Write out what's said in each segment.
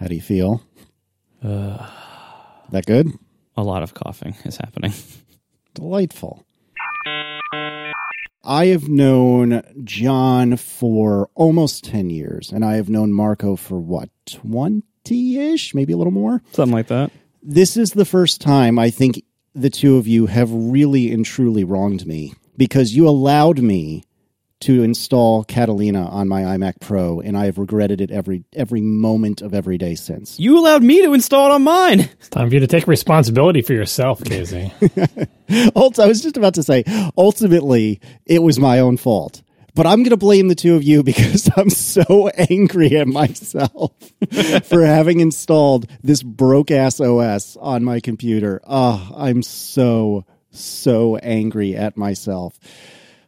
How do you feel? Uh, that good? A lot of coughing is happening. Delightful. I have known John for almost 10 years, and I have known Marco for what, 20 ish, maybe a little more? Something like that. This is the first time I think the two of you have really and truly wronged me because you allowed me to install Catalina on my iMac Pro, and I have regretted it every every moment of every day since. You allowed me to install it on mine. It's time for you to take responsibility for yourself, Casey. Ult- I was just about to say, ultimately, it was my own fault. But I'm going to blame the two of you because I'm so angry at myself for having installed this broke ass OS on my computer. Oh, I'm so, so angry at myself.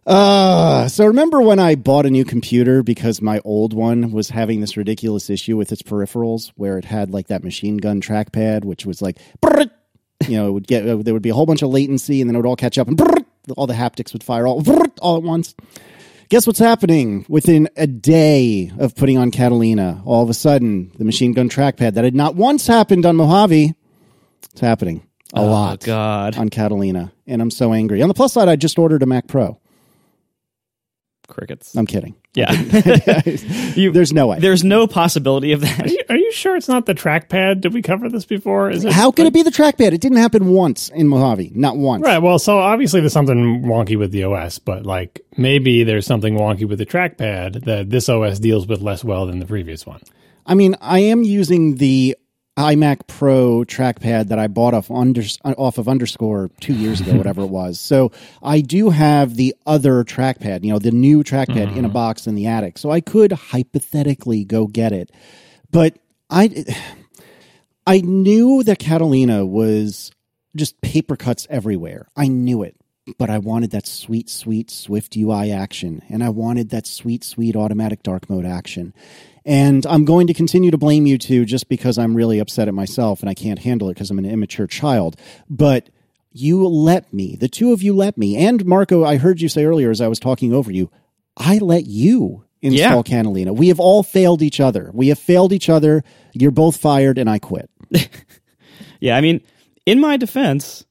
Uh, so remember when I bought a new computer because my old one was having this ridiculous issue with its peripherals where it had like that machine gun trackpad, which was like, you know, it would get, there would be a whole bunch of latency and then it would all catch up and all the haptics would fire all, all at once. Guess what's happening? Within a day of putting on Catalina, all of a sudden, the machine gun trackpad that had not once happened on Mojave, it's happening a Oh, lot God. on Catalina. And I'm so angry. On the plus side, I just ordered a Mac Pro. Crickets. I'm kidding. Yeah. You- There's no way. There's no possibility of Are that. you, are you sure it's not the trackpad? Did we cover this before? Is it How could it be the trackpad? It didn't happen once in Mojave. Not once. Right. Well, so obviously there's something wonky with the OS, but like maybe there's something wonky with the trackpad that this OS deals with less well than the previous one. I mean, I am using the iMac Pro trackpad that I bought off under, off of underscore two years ago, whatever it was. So I do have the other trackpad, you know, the new trackpad in a mm-hmm. box in the attic. So I could hypothetically go get it, but I, I knew that Catalina was just paper cuts everywhere. I knew it. But I wanted that sweet, sweet Swift UI action, and I wanted that sweet, sweet automatic dark mode action. And I'm going to continue to blame you two just because I'm really upset at myself and I can't handle it because I'm an immature child. But you let me, the two of you let me, and Marco, I heard you say earlier as I was talking over you, I let you install Yeah. Catalina. We have all failed each other. We have failed each other. You're both fired, and I quit. Yeah, I mean, in my defense,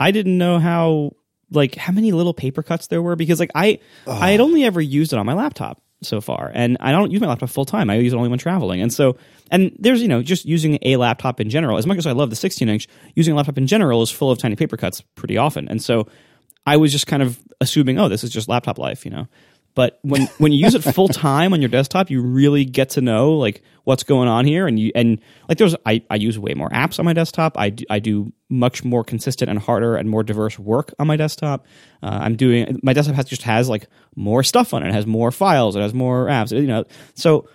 I didn't know how like how many little paper cuts there were because like I I had only ever used it on my laptop so far, and I don't use my laptop full time. I use it only when traveling, and so and there's you know just using a laptop in general. As much as I love the 16 inch, using a laptop in general is full of tiny paper cuts pretty often, and so I was just kind of assuming, oh, this is just laptop life, you know. But when when you use it full time on your desktop, you really get to know like what's going on here, and you and like there's I, I use way more apps on my desktop. I do, I do much more consistent and harder and more diverse work on my desktop. Uh, I'm doing my desktop has just has like more stuff on it. It has more files. It has more apps. You know, so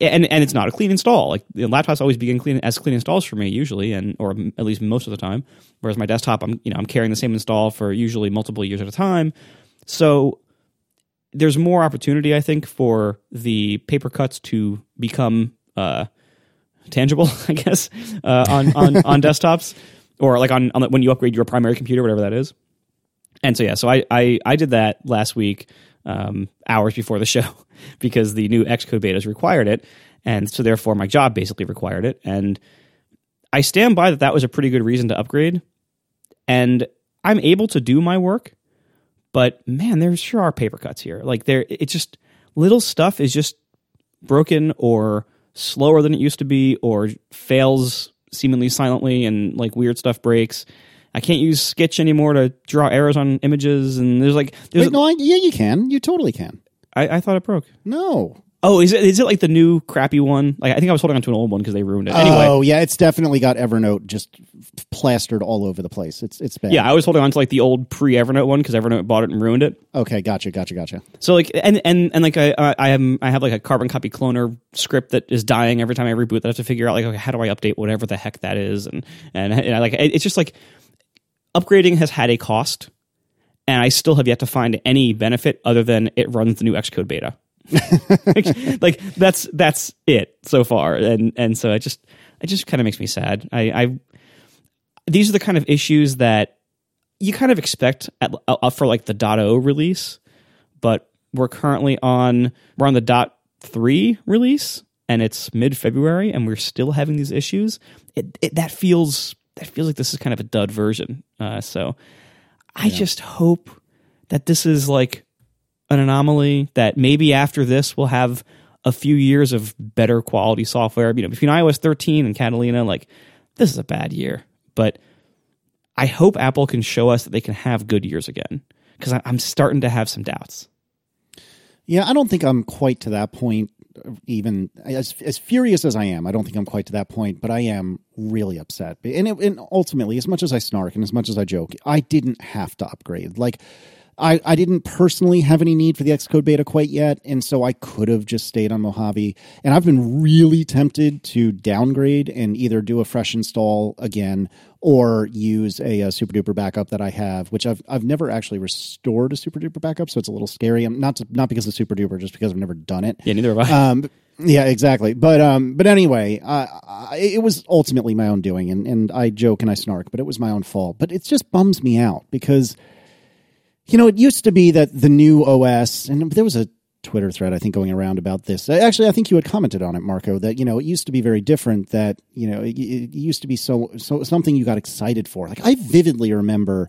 and and it's not a clean install. Like the laptops always begin clean as clean installs for me usually, and or at least most of the time. Whereas my desktop, I'm you know I'm carrying the same install for usually multiple years at a time. So there's more opportunity, I think, for the paper cuts to become uh, tangible. I guess uh, on on on desktops or like on, on the, when you upgrade your primary computer, whatever that is. And so yeah, so I I, I did that last week, um, hours before the show, because the new Xcode betas required it, and so therefore my job basically required it, and I stand by that. That was a pretty good reason to upgrade, and I'm able to do my work, but man, there sure are paper cuts here. Like there, it's just little stuff is just broken or slower than it used to be, or fails seemingly silently, and like weird stuff breaks. I can't use Sketch anymore to draw arrows on images, and there's like there's Wait, no, I, yeah, you can. You totally can. I, I thought it broke. No. Oh, is it is it like the new crappy one? Like I think I was holding on to an old one because they ruined it. Anyway, Oh, yeah, it's definitely got Evernote just plastered all over the place. It's it's bad. yeah, I was holding on to like the old pre Evernote one because Evernote bought it and ruined it. Okay, gotcha, gotcha, gotcha. So like and and and like I I am I have like a carbon copy cloner script that is dying every time I reboot. That I have to figure out like okay how do I update whatever the heck that is and and, and I, like it's just like upgrading has had a cost, and I still have yet to find any benefit other than it runs the new Xcode beta. Like, like, that's that's it so far, and and so it just it just kind of makes me sad. I, I these are the kind of issues that you kind of expect at, uh, for like the dot .o release, but we're currently on we're on the dot three release, and it's mid February and we're still having these issues, it, it, that feels that feels like this is kind of a dud version. Uh, so I just hope that this is like an anomaly. That maybe after this we'll have a few years of better quality software. You know, between iOS 13 and Catalina, like this is a bad year, but I hope Apple can show us that they can have good years again because I'm starting to have some doubts. Yeah, I don't think I'm quite to that point. Even as as furious as I am, I don't think I'm quite to that point. But I am really upset. And, it, and ultimately, as much as I snark and as much as I joke, I didn't have to upgrade. Like I, I didn't personally have any need for the Xcode beta quite yet, and so I could have just stayed on Mojave. And I've been really tempted to downgrade and either do a fresh install again or use a, a super duper backup that I have, which I've I've never actually restored a super duper backup, so it's a little scary. I'm not to, not because of super duper, just because I've never done it. Yeah, neither have I. Um, yeah, exactly. But um, but anyway, uh, it was ultimately my own doing, and and I joke and I snark, but it was my own fault. But it just bums me out because you know, it used to be that the new OS, and there was a Twitter thread, I think, going around about this. Actually, I think you had commented on it, Marco, that, you know, it used to be very different, that, you know, it, it used to be so, so something you got excited for. Like, I vividly remember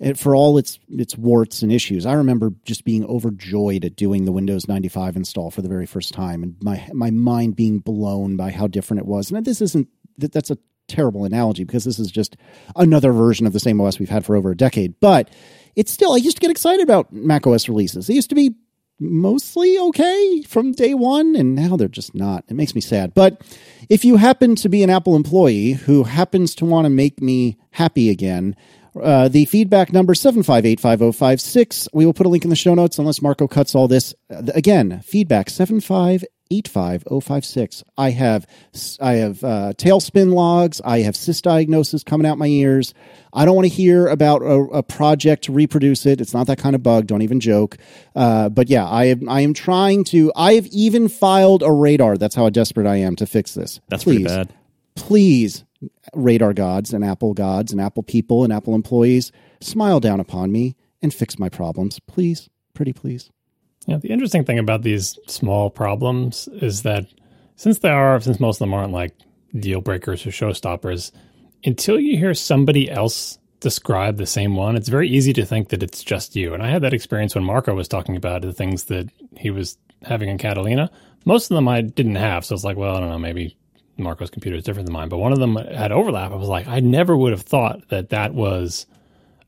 eh, for all its its warts and issues, I remember just being overjoyed at doing the Windows 95 install for the very first time, and my my mind being blown by how different it was. And this isn't that that's a terrible analogy because this is just another version of the same OS we've had for over a decade. But it's still, I used to get excited about Mac OS releases. They used to be mostly okay from day one, and now they're just not. It makes me sad. But if you happen to be an Apple employee who happens to want to make me happy again, uh, the feedback number 7585056. We will put a link in the show notes unless Marco cuts all this. Uh, again, feedback 7585056. 85056. I have I have uh, tailspin logs. I have sysdiagnoses coming out my ears. I don't want to hear about a, a, project to reproduce it. It's not that kind of bug. Don't even joke. Uh, but yeah, I am I am trying to. I have even filed a radar. That's how desperate I am to fix this. That's please, pretty bad. Please, radar gods and Apple gods and Apple people and Apple employees, smile down upon me and fix my problems, please. Pretty please. Yeah, the interesting thing about these small problems is that since they are, since most of them aren't like deal breakers or showstoppers, until you hear somebody else describe the same one, it's very easy to think that it's just you. And I had that experience when Marco was talking about the things that he was having in Catalina. Most of them I didn't have, so it's like, well, I don't know, maybe Marco's computer is different than mine. But one of them had overlap. I was like, I never would have thought that that was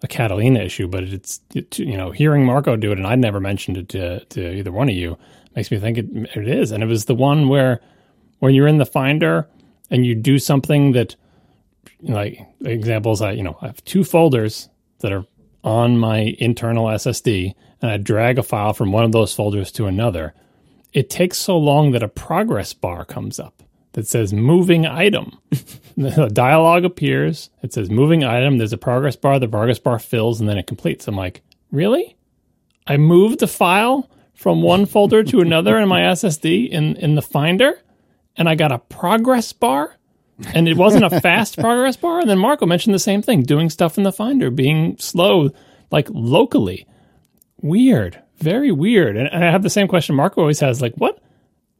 a Catalina issue, but it's it, you know hearing Marco do it, and I'd never mentioned it to to either one of you makes me think it, it is. And it was the one where when you're in the Finder and you do something that like examples, I you know I have two folders that are on my internal SSD, and I drag a file from one of those folders to another. It takes so long that a progress bar comes up that says moving item. the dialog appears. It says moving item. There's a progress bar. The progress bar fills and then it completes. I'm like, really? I moved the file from one folder to another in my SSD in, in the Finder and I got a progress bar and it wasn't a fast progress bar. And then Marco mentioned the same thing doing stuff in the Finder, being slow, like locally. Weird. Very weird. And, and I have the same question Marco always has like, what?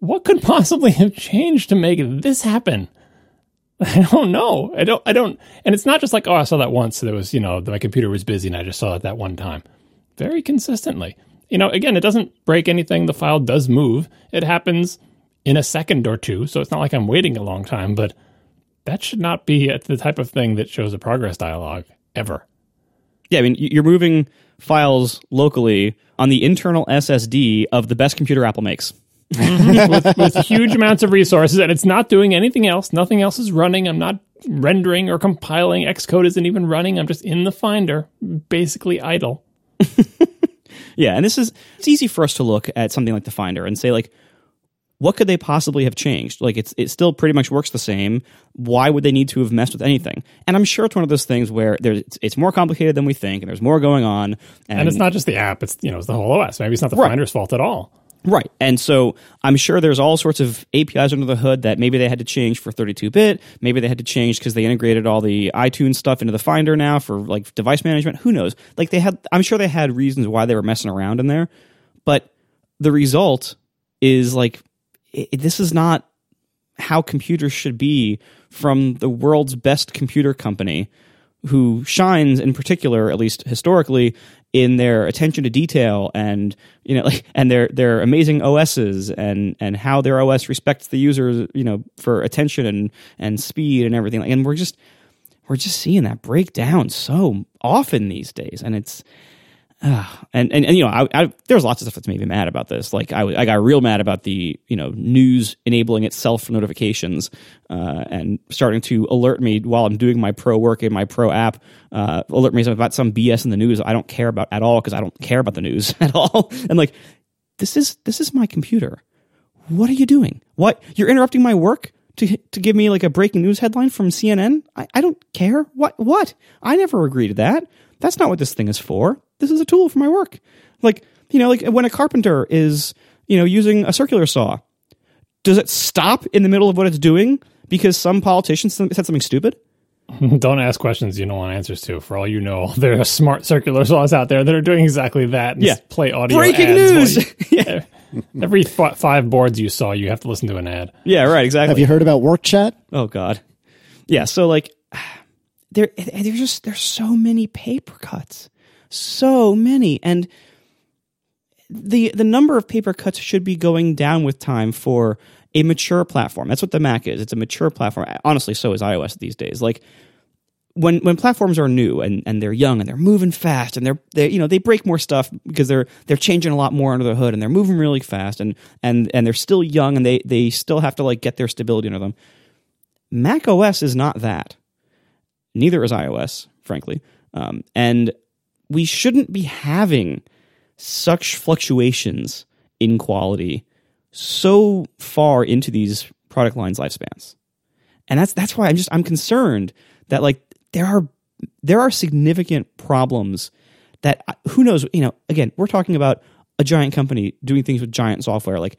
What could possibly have changed to make this happen? I don't know. I don't, I don't, and it's not just like, oh, I saw that once. So there was, you know, my computer was busy and I just saw it that one time. Very consistently. You know, again, it doesn't break anything. The file does move. It happens in a second or two. So it's not like I'm waiting a long time, but that should not be the type of thing that shows a progress dialog ever. Yeah. I mean, you're moving files locally on the internal SSD of the best computer Apple makes. With, with huge amounts of resources, and it's not doing anything else. Nothing else is running. I'm not rendering or compiling. Xcode isn't even running. I'm just in the Finder, basically idle. yeah, and this is it's easy for us to look at something like the Finder and say like, what could they possibly have changed? Like it's it still pretty much works the same. Why would they need to have messed with anything? And I'm sure it's one of those things where there's it's more complicated than we think, and there's more going on. And, and it's not just the app; it's you know it's the whole OS. Maybe it's not the right. Finder's fault at all. Right. And so I'm sure there's all sorts of APIs under the hood that maybe they had to change for 32 bit. Maybe they had to change because they integrated all the iTunes stuff into the Finder now for like device management. Who knows? Like they had, I'm sure they had reasons why they were messing around in there. But the result is like, it, this is not how computers should be from the world's best computer company who shines in particular at least historically in their attention to detail and you know like, and their their amazing OSs and and how their OS respects the user you know for attention and and speed and everything. And we're just we're just seeing that break down so often these days. And it's and, and and you know, I, I, there's lots of stuff that's made me mad about this. Like I, I got real mad about the you know news enabling itself for notifications uh, and starting to alert me while I'm doing my pro work in my pro app. Uh, alert me about some BS in the news I don't care about at all because I don't care about the news at all. And like, this is this is my computer. What are you doing? What you're interrupting my work? To, to give me like a breaking news headline from CNN? I, I don't care. What? What? I never agreed to that. That's not what this thing is for this is a tool for my work. Like, you know, like when a carpenter is, you know, using a circular saw, does it stop in the middle of what it's doing because some politician said something stupid? don't ask questions you don't want answers to. For all you know, there are smart circular saws out there that are doing exactly that. yeah, play audio. Breaking news. You, yeah. Every f- five boards you saw, you have to listen to an ad. Yeah, right. Exactly. Have you heard about work chat? Oh God. Yeah. So like, there, there's just there's so many paper cuts so many and the the number of paper cuts should be going down with time for a mature platform. That's what the Mac is. It's a mature platform. Honestly, so is iOS these days. Like when when platforms are new and, and they're young and they're moving fast and they're they you know they break more stuff because they're they're changing a lot more under the hood and they're moving really fast and and and they're still young and they they still have to like get their stability under them. Mac OS is not that. Neither is iOS, frankly. Um, and we shouldn't be having such fluctuations in quality so far into these product lines lifespans. And that's that's why I'm just I'm concerned that like there are there are significant problems that uh, who knows, you know, again, we're talking about a giant company doing things with giant software like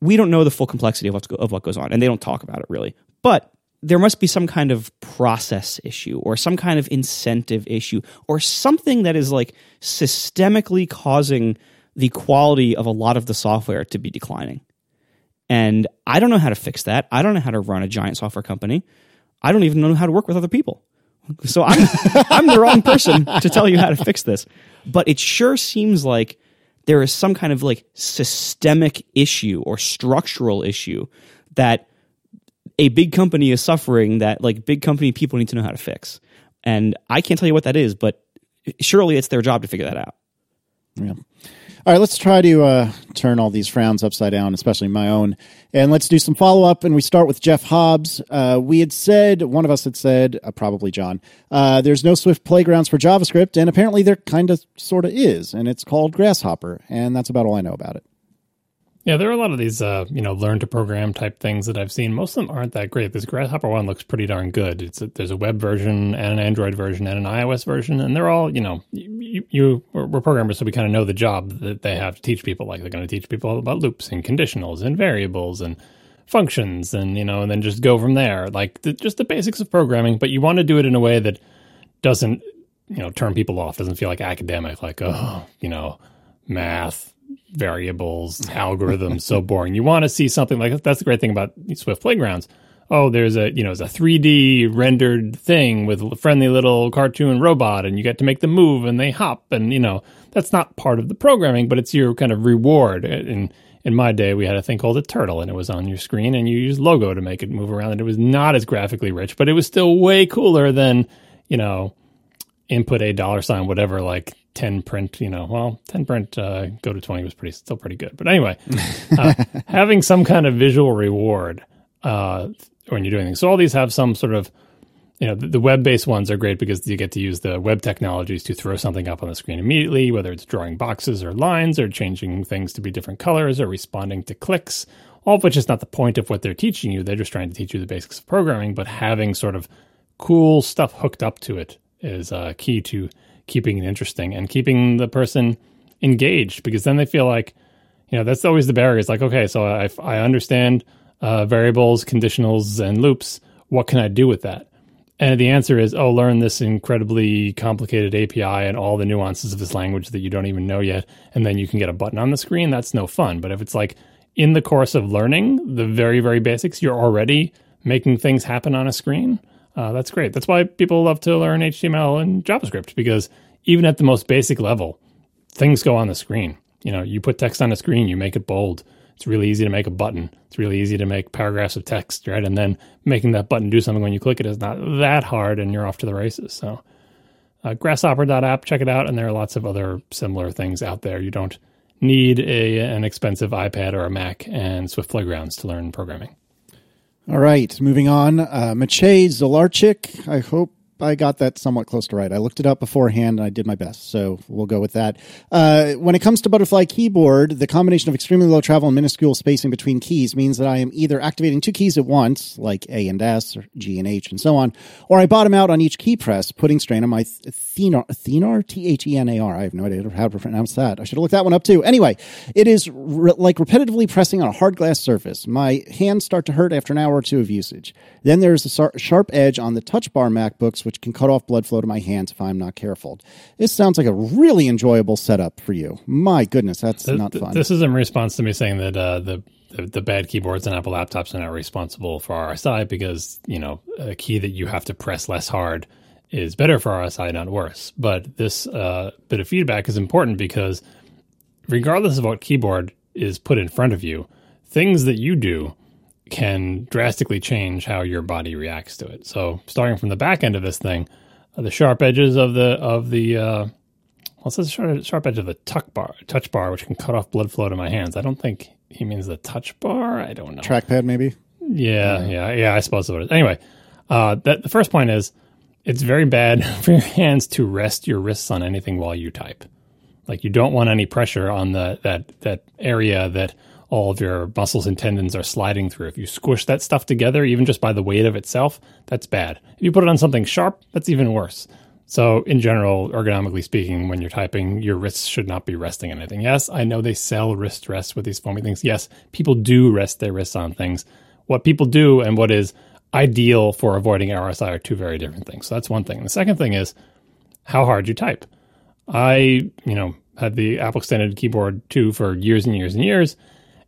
we don't know the full complexity of what's of what goes on and they don't talk about it really. But there must be some kind of process issue or some kind of incentive issue or something that is like systemically causing the quality of a lot of the software to be declining. And I don't know how to fix that. I don't know how to run a giant software company. I don't even know how to work with other people. So I'm I'm the wrong person to tell you how to fix this. But it sure seems like there is some kind of like systemic issue or structural issue that a big company is suffering that like big company people need to know how to fix. And I can't tell you what that is, but surely it's their job to figure that out. Yeah. All right, let's try to uh, turn all these frowns upside down, especially my own. And let's do some follow up. And we start with Jeff Hobbs. Uh, we had said, one of us had said, uh, probably John, uh, there's no Swift playgrounds for JavaScript. And apparently there kind of sort of is. And it's called Grasshopper. And that's about all I know about it. Yeah, there are a lot of these, uh, you know, learn to program type things that I've seen. Most of them aren't that great. This Grasshopper one looks pretty darn good. It's a, there's a web version and an Android version and an iOS version, and they're all, you know, you, you we're programmers, so we kind of know the job that they have to teach people. Like they're going to teach people about loops and conditionals and variables and functions, and you know, and then just go from there. Like the, just the basics of programming, but you want to do it in a way that doesn't, you know, turn people off. Doesn't feel like academic. Like oh, you know, math variables, algorithms, so boring. You want to see something like that's the great thing about Swift Playgrounds. Oh, there's a you know, it's a 3D rendered thing with a friendly little cartoon robot, and you get to make them move and they hop, and you know that's not part of the programming, but it's your kind of reward. In in my day, we had a thing called a turtle, and it was on your screen, and you used logo to make it move around, and it was not as graphically rich, but it was still way cooler than you know input a dollar sign whatever like 10 print, you know, well, 10 print uh, go to 20 was pretty still pretty good. But anyway, uh, having some kind of visual reward uh, when you're doing things. So all these have some sort of, you know, the, the web based ones are great because you get to use the web technologies to throw something up on the screen immediately, whether it's drawing boxes or lines or changing things to be different colors or responding to clicks. All of which is not the point of what they're teaching you. They're just trying to teach you the basics of programming, but having sort of cool stuff hooked up to it is uh, key to keeping it interesting and keeping the person engaged because then they feel like, you know, that's always the barrier. It's like, okay, so I, I understand uh, variables, conditionals, and loops. What can I do with that? And the answer is, oh, learn this incredibly complicated API and all the nuances of this language that you don't even know yet. And then you can get a button on the screen. That's no fun. But if it's like, in the course of learning the very, very basics, you're already making things happen on a screen. Uh, that's great. That's why people love to learn HTML and JavaScript because even at the most basic level, things go on the screen. You know, you put text on a screen, you make it bold. It's really easy to make a button. It's really easy to make paragraphs of text, right? And then making that button do something when you click it is not that hard, and you're off to the races. So, uh, grasshopper.app, check it out. And there are lots of other similar things out there. You don't need a an expensive iPad or a Mac and Swift Playgrounds to learn programming. All right, moving on. Uh, Maciej Zolarczyk. I hope I got that somewhat close to right. I looked it up beforehand and I did my best, so we'll go with that. Uh, when it comes to Butterfly Keyboard, the combination of extremely low travel and minuscule spacing between keys means that I am either activating two keys at once, like A and S, or G and H, and so on, or I bottom out on each key press, putting strain on my Thenar, Thenar, T H E N A R. I have no idea how to pronounce that. I should have looked that one up too. Anyway, it is re- like repetitively pressing on a hard glass surface. My hands start to hurt after an hour or two of usage. Then there's a sar- sharp edge on the touch bar MacBooks, which can cut off blood flow to my hands if I'm not careful. This sounds like a really enjoyable setup for you. My goodness, that's Th- not th- fun. This is in response to me saying that uh, the, the the bad keyboards and Apple laptops are not responsible for RSI because you know a key that you have to press less hard is better for RSI, not worse. But this uh, bit of feedback is important because regardless of what keyboard is put in front of you, things that you do can drastically change how your body reacts to it. So starting from the back end of this thing, uh, the sharp edges of the of the uh, well, it says sharp, sharp edge of the tuck bar, touch bar, which can cut off blood flow to my hands. I don't think he means the touch bar. I don't know. Trackpad, maybe? Yeah, yeah, yeah. I suppose so. Anyway, uh, that the first point is it's very bad for your hands to rest your wrists on anything while you type. Like you don't want any pressure on the that that area that all of your muscles and tendons are sliding through. If you squish that stuff together, even just by the weight of itself, that's bad. If you put it on something sharp, that's even worse. So, in general, ergonomically speaking, when you're typing, your wrists should not be resting on anything. Yes, I know they sell wrist rests with these foamy things. Yes, people do rest their wrists on things. What people do and what is ideal for avoiding RSI are two very different things. So that's one thing. The second thing is how hard you type. I, you know, had the Apple Extended Keyboard 2 for years and years and years.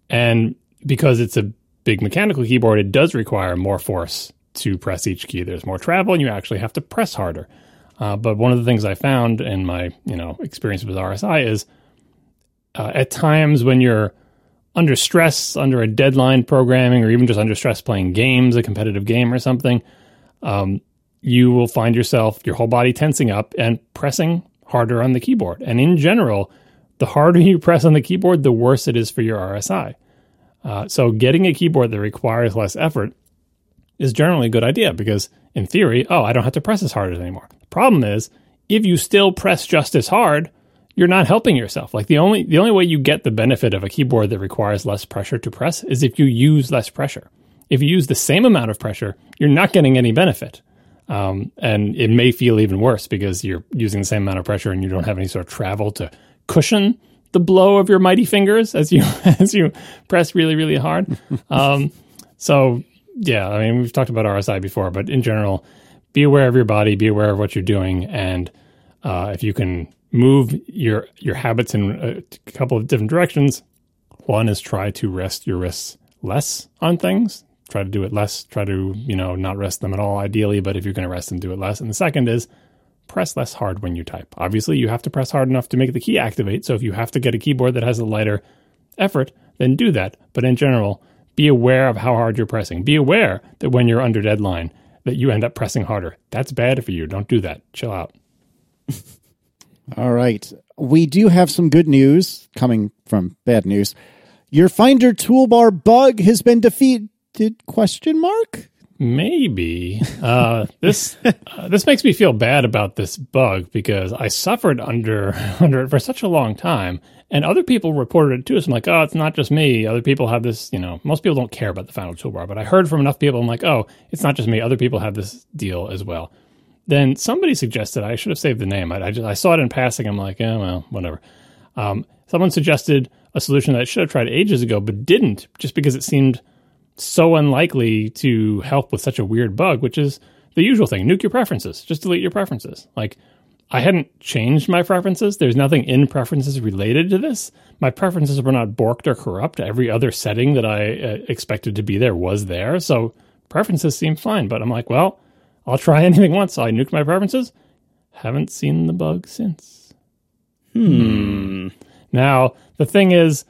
And because it's a big mechanical keyboard, it does require more force to press each key. There's more travel, and you actually have to press harder. Uh, but one of the things I found in my you know experience with RSI is uh, at times when you're under stress, under a deadline programming, or even just under stress playing games, a competitive game or something, um, you will find yourself your whole body tensing up and pressing harder on the keyboard. And in general, the harder you press on the keyboard, the worse it is for your RSI. Uh, so getting a keyboard that requires less effort is generally a good idea because in theory, oh, I don't have to press as hard anymore. The problem is if you still press just as hard, you're not helping yourself. Like the only the only way you get the benefit of a keyboard that requires less pressure to press is if you use less pressure. If you use the same amount of pressure, you're not getting any benefit. Um, and it may feel even worse because you're using the same amount of pressure and you don't have any sort of travel to cushion the blow of your mighty fingers as you as you press really really hard. Um, so yeah, I mean we've talked about RSI before, but in general, be aware of your body, be aware of what you're doing, and uh, if you can move your your habits in a couple of different directions, one is try to rest your wrists less on things. Try to do it less. Try to you know not rest them at all, ideally. But if you're going to rest them, do it less. And the second is press less hard when you type. Obviously, you have to press hard enough to make the key activate. So if you have to get a keyboard that has a lighter effort, then do that. But in general, be aware of how hard you're pressing. Be aware that when you're under deadline, that you end up pressing harder. That's bad for you. Don't do that. Chill out. All right. We do have some good news coming from bad news. Your Finder toolbar bug has been defeated question mark? Maybe uh, this uh, this makes me feel bad about this bug because I suffered under under it for such a long time, and other people reported it too. So I'm like, oh, it's not just me. Other people have this. You know, most people don't care about the Finder toolbar, but I heard from enough people. I'm like, oh, it's not just me. Other people have this deal as well. Then somebody suggested I should have saved the name. I, I just I saw it in passing. I'm like, yeah, well, whatever. Um, someone suggested a solution that I should have tried ages ago, but didn't, just because it seemed so unlikely to help with such a weird bug, which is the usual thing. Nuke your preferences. Just delete your preferences. Like I hadn't changed my preferences. There's nothing in preferences related to this. My preferences were not borked or corrupt. Every other setting that I uh, expected to be there was there. So preferences seem fine. But I'm like, well, I'll try anything once. So I nuked my preferences. Haven't seen the bug since. Hmm. Now, the thing is,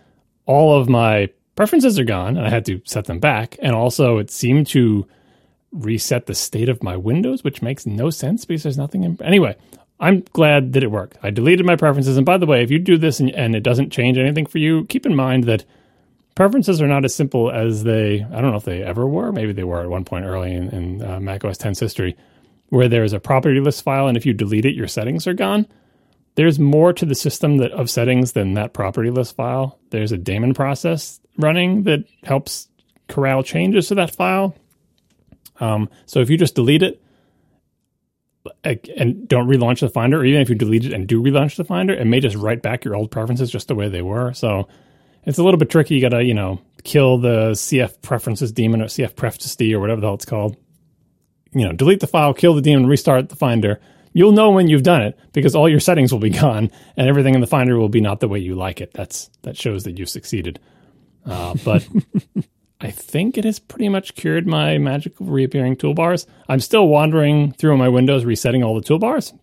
all of my preferences are gone, and I had to set them back. And also, it seemed to reset the state of my windows, which makes no sense because there's nothing in. Anyway, I'm glad that it worked. I deleted my preferences. And by the way, if you do this and, and, it doesn't change anything for you, keep in mind that preferences are not as simple as they, I don't know if they ever were. Maybe they were at one point early in, in uh, Mac OS 10's history, where there's a property list file. And if you delete it, your settings are gone. There's more to the system that, of settings than that property list file. There's a daemon process running that helps corral changes to that file. Um, so if you just delete it, and don't relaunch the Finder, or even if you delete it and do relaunch the Finder, it may just write back your old preferences just the way they were. So it's a little bit tricky. You got to, you know, kill the CF preferences daemon or CF prefd or whatever the hell it's called. You know, delete the file, kill the daemon, restart the Finder. You'll know when you've done it because all your settings will be gone and everything in the Finder will be not the way you like it. That's that shows that you've succeeded. Uh, but I think it has pretty much cured my magical reappearing toolbars. I'm still wandering through my windows, resetting all the toolbars,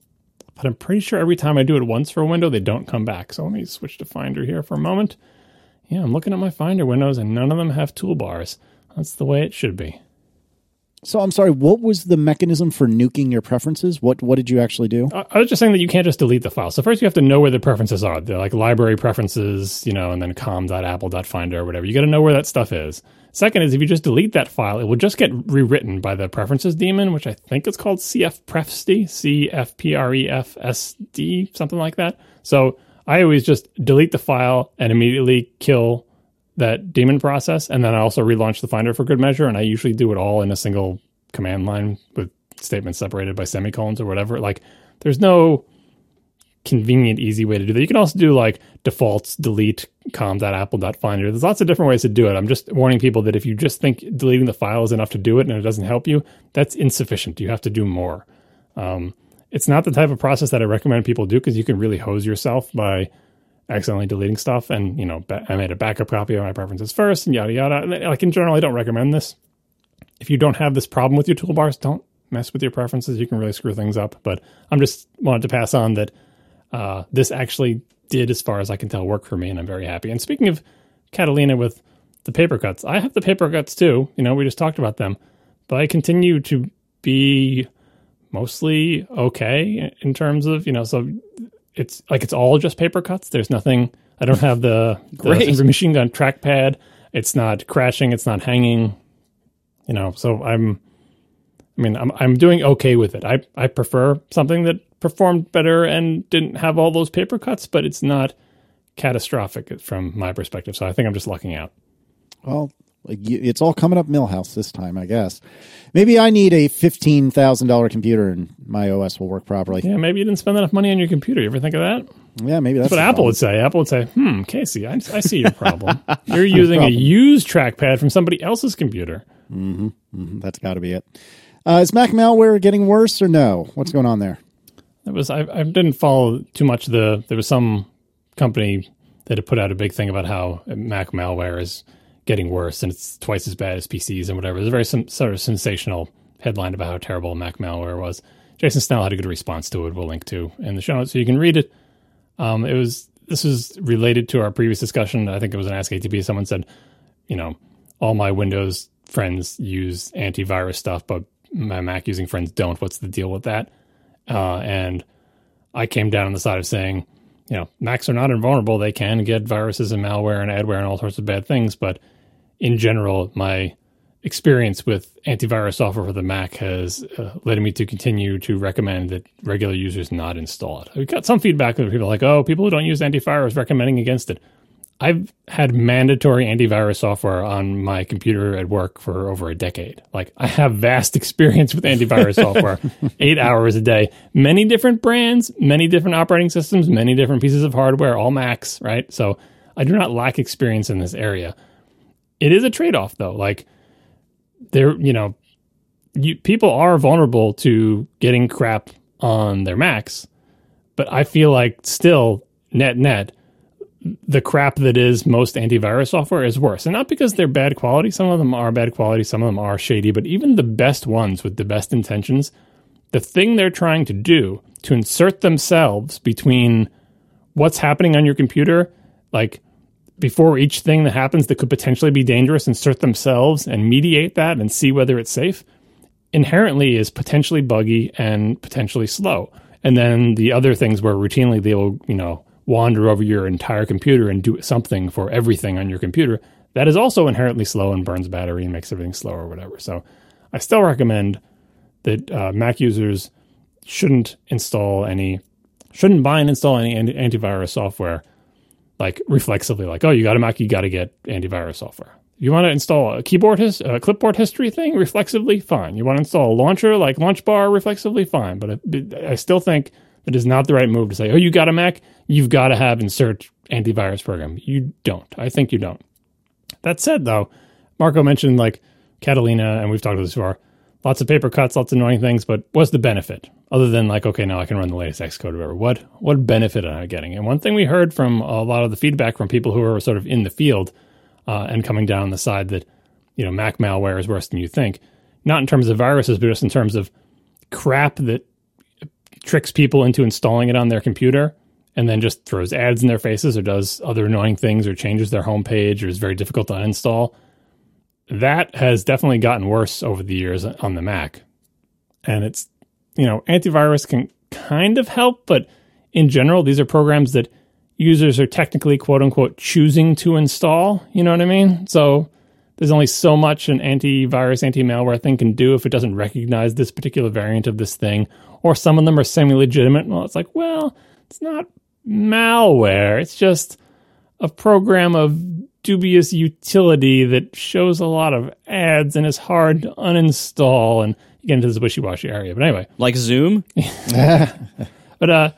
but I'm pretty sure every time I do it once for a window, they don't come back. So let me switch to Finder here for a moment. Yeah, I'm looking at my Finder windows, and none of them have toolbars. That's the way it should be. So I'm sorry. What was the mechanism for nuking your preferences? What what did you actually do? I was just saying that you can't just delete the file. So first you have to know where the preferences are. They're like library preferences, you know, and then com.apple.finder or whatever. You got to know where that stuff is. Second is if you just delete that file, it will just get rewritten by the preferences daemon, which I think is called cfprefsd, C F P R E F S D, something like that. So I always just delete the file and immediately kill that daemon process, and then I also relaunch the Finder for good measure, and I usually do it all in a single command line with statements separated by semicolons or whatever. Like, there's no convenient, easy way to do that. You can also do like defaults, delete com.apple.finder. There's lots of different ways to do it. I'm just warning people that if you just think deleting the file is enough to do it and it doesn't help you, that's insufficient. You have to do more. Um, it's not the type of process that I recommend people do because you can really hose yourself by accidentally deleting stuff. And, you know, I made a backup copy of my preferences first and yada, yada. Like in general, I don't recommend this. If you don't have this problem with your toolbars, don't mess with your preferences. You can really screw things up. But I'm just wanted to pass on that uh, this actually did, as far as I can tell, work for me, and I'm very happy. And speaking of Catalina with the paper cuts, I have the paper cuts too. You know, we just talked about them, but I continue to be mostly okay in terms of you know. So it's like it's all just paper cuts. There's nothing. I don't have the, the machine gun trackpad. It's not crashing. It's not hanging. You know, so I'm. I mean, I'm I'm doing okay with it. I I prefer something that performed better and didn't have all those paper cuts, but it's not catastrophic from my perspective. So I think I'm just lucking out. Well, it's all coming up Milhouse this time, I guess. Maybe I need a fifteen thousand dollar computer and my OS will work properly. Yeah, maybe you didn't spend enough money on your computer. You ever think of that? Yeah, maybe that's, that's what Apple problem. would say. Apple would say, "Hmm, Casey, I, I see your problem. You're using problem. a used trackpad from somebody else's computer." Mm-hmm. mm-hmm. That's got to be it. Uh, is Mac malware getting worse or no? What's going on there? It was I, I didn't follow too much. The there was some company that had put out a big thing about how Mac malware is getting worse and it's twice as bad as PCs and whatever. Was a very sort of sensational headline about how terrible Mac malware was. Jason Snell had a good response to it. We'll link to in the show notes so you can read it. Um, it was this was related to our previous discussion. I think it was an Ask ATP. Someone said, you know, all my Windows friends use antivirus stuff, but my Mac using friends don't. What's the deal with that? Uh, and I came down on the side of saying, you know, Macs are not invulnerable. They can get viruses and malware and adware and all sorts of bad things. But in general, my experience with antivirus software for the Mac has uh, led me to continue to recommend that regular users not install it. We got some feedback from people like, oh, people who don't use antivirus recommending against it. I've had mandatory antivirus software on my computer at work for over a decade. Like I have vast experience with antivirus software, eight hours a day, many different brands, many different operating systems, many different pieces of hardware, all Macs, right? So I do not lack experience in this area. It is a trade off though. Like there, you know, you, people are vulnerable to getting crap on their Macs But I feel like still net net, the crap that is most antivirus software is worse. And not because they're bad quality. Some of them are bad quality, some of them are shady, but even the best ones with the best intentions, the thing they're trying to do to insert themselves between what's happening on your computer, like before each thing that happens that could potentially be dangerous, insert themselves and mediate that and see whether it's safe, inherently is potentially buggy and potentially slow. And then the other things where routinely they will, you know, wander over your entire computer and do something for everything on your computer, that is also inherently slow and burns battery and makes everything slow or whatever. So I still recommend that uh, Mac users shouldn't install any, shouldn't buy and install any antivirus software like reflexively, like, oh, you got a Mac, you got to get antivirus software. You want to install a keyboard, his, a clipboard history thing reflexively, fine. You want to install a launcher like Launch Bar reflexively, fine. But uh, I still think it is not the right move to say, oh, you got a Mac, you've got to have insert antivirus program. You don't. I think you don't. That said, though, Marco mentioned like Catalina, and we've talked about this before. Lots of paper cuts, lots of annoying things, but what's the benefit other than like, okay, now I can run the latest Xcode or whatever? What what benefit am I getting? And one thing we heard from a lot of the feedback from people who are sort of in the field uh, and coming down the side that you know Mac malware is worse than you think, not in terms of viruses, but just in terms of crap that tricks people into installing it on their computer and then just throws ads in their faces or does other annoying things or changes their homepage or is very difficult to uninstall. That has definitely gotten worse over the years on the Mac. And it's, you know, antivirus can kind of help, but in general, these are programs that users are technically quote unquote choosing to install. You know what I mean? So there's only so much an antivirus, anti malware thing can do if it doesn't recognize this particular variant of this thing. Or some of them are semi legitimate. Well, it's like, well, it's not malware. It's just a program of dubious utility that shows a lot of ads and is hard to uninstall and you get into this wishy washy area. But anyway. Like Zoom? but uh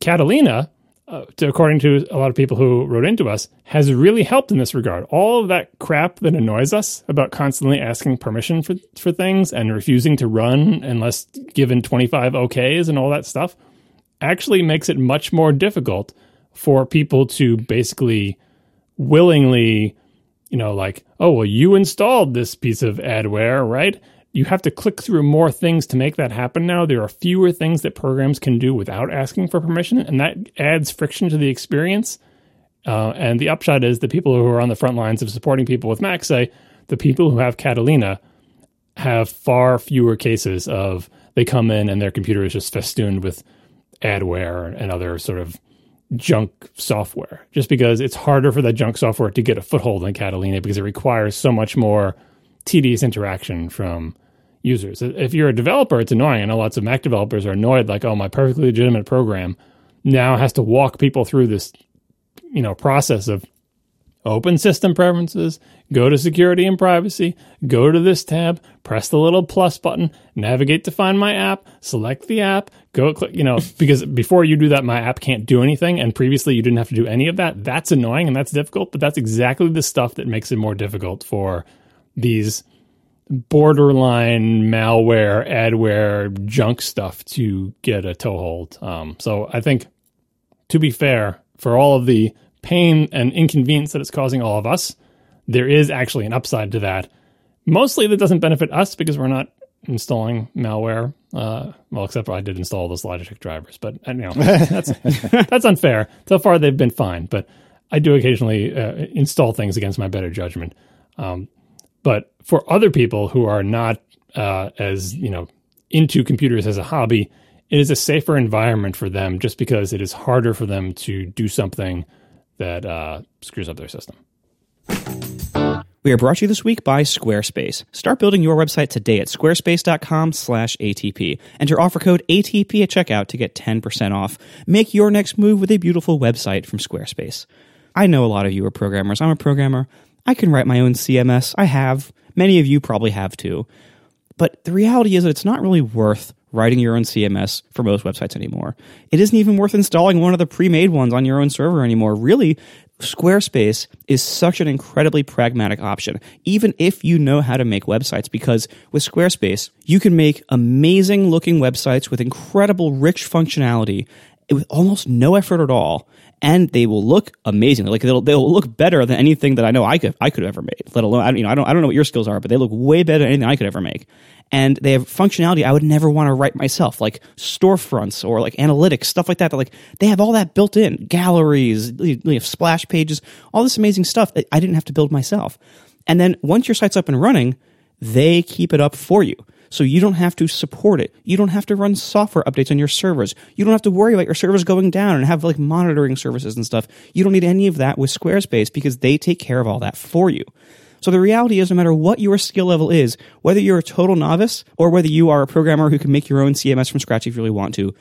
Catalina uh, to, according to a lot of people who wrote into us, has really helped in this regard. All of that crap that annoys us about constantly asking permission for, for things and refusing to run unless given 25 OKs and all that stuff actually makes it much more difficult for people to basically willingly, you know, like, oh, well, you installed this piece of adware, right? you have to click through more things to make that happen now. There are fewer things that programs can do without asking for permission, and that adds friction to the experience. Uh, and the upshot is the people who are on the front lines of supporting people with Mac say the people who have Catalina have far fewer cases of they come in and their computer is just festooned with adware and other sort of junk software just because it's harder for that junk software to get a foothold in Catalina because it requires so much more tedious interaction from users. If you're a developer, it's annoying. I know lots of Mac developers are annoyed, like, oh, my perfectly legitimate program now has to walk people through this, you know, process of open system preferences, go to security and privacy, go to this tab, press the little plus button, navigate to find my app, select the app, go click, you know, because before you do that, my app can't do anything. And previously you didn't have to do any of that. That's annoying and that's difficult, but that's exactly the stuff that makes it more difficult for these borderline malware, adware, junk stuff to get a toehold. Um, so I think, to be fair, for all of the pain and inconvenience that it's causing all of us, there is actually an upside to that. Mostly that doesn't benefit us because we're not installing malware. Uh, well, except for I did install those Logitech drivers, but uh, you know that's that's unfair. So far, they've been fine, but I do occasionally uh, install things against my better judgment. Um, but for other people who are not uh, as you know into computers as a hobby, it is a safer environment for them just because it is harder for them to do something that uh, screws up their system. We are brought to you this week by Squarespace. Start building your website today at squarespace.com/atp. And enter offer code ATP at checkout to get 10% off. Make your next move with a beautiful website from Squarespace. I know a lot of you are programmers. I'm a programmer. I can write my own CMS. I have. Many of you probably have too. But the reality is that it's not really worth writing your own CMS for most websites anymore. It isn't even worth installing one of the pre-made ones on your own server anymore. Really, Squarespace is such an incredibly pragmatic option, even if you know how to make websites, because with Squarespace, you can make amazing looking websites with incredible rich functionality with almost no effort at all, and they will look amazing. Like they'll they'll look better than anything that I know I could I could have ever made. Let alone I you know I don't I don't know what your skills are, but they look way better than anything I could ever make. And they have functionality I would never want to write myself, like storefronts or like analytics stuff like that. Like they have all that built in, galleries, you have splash pages, all this amazing stuff that I didn't have to build myself. And then once your site's up and running, they keep it up for you. So you don't have to support it. You don't have to run software updates on your servers. You don't have to worry about your servers going down and have like monitoring services and stuff. You don't need any of that with Squarespace because they take care of all that for you. So the reality is no matter what your skill level is, whether you're a total novice or whether you are a programmer who can make your own CMS from scratch if you really want to,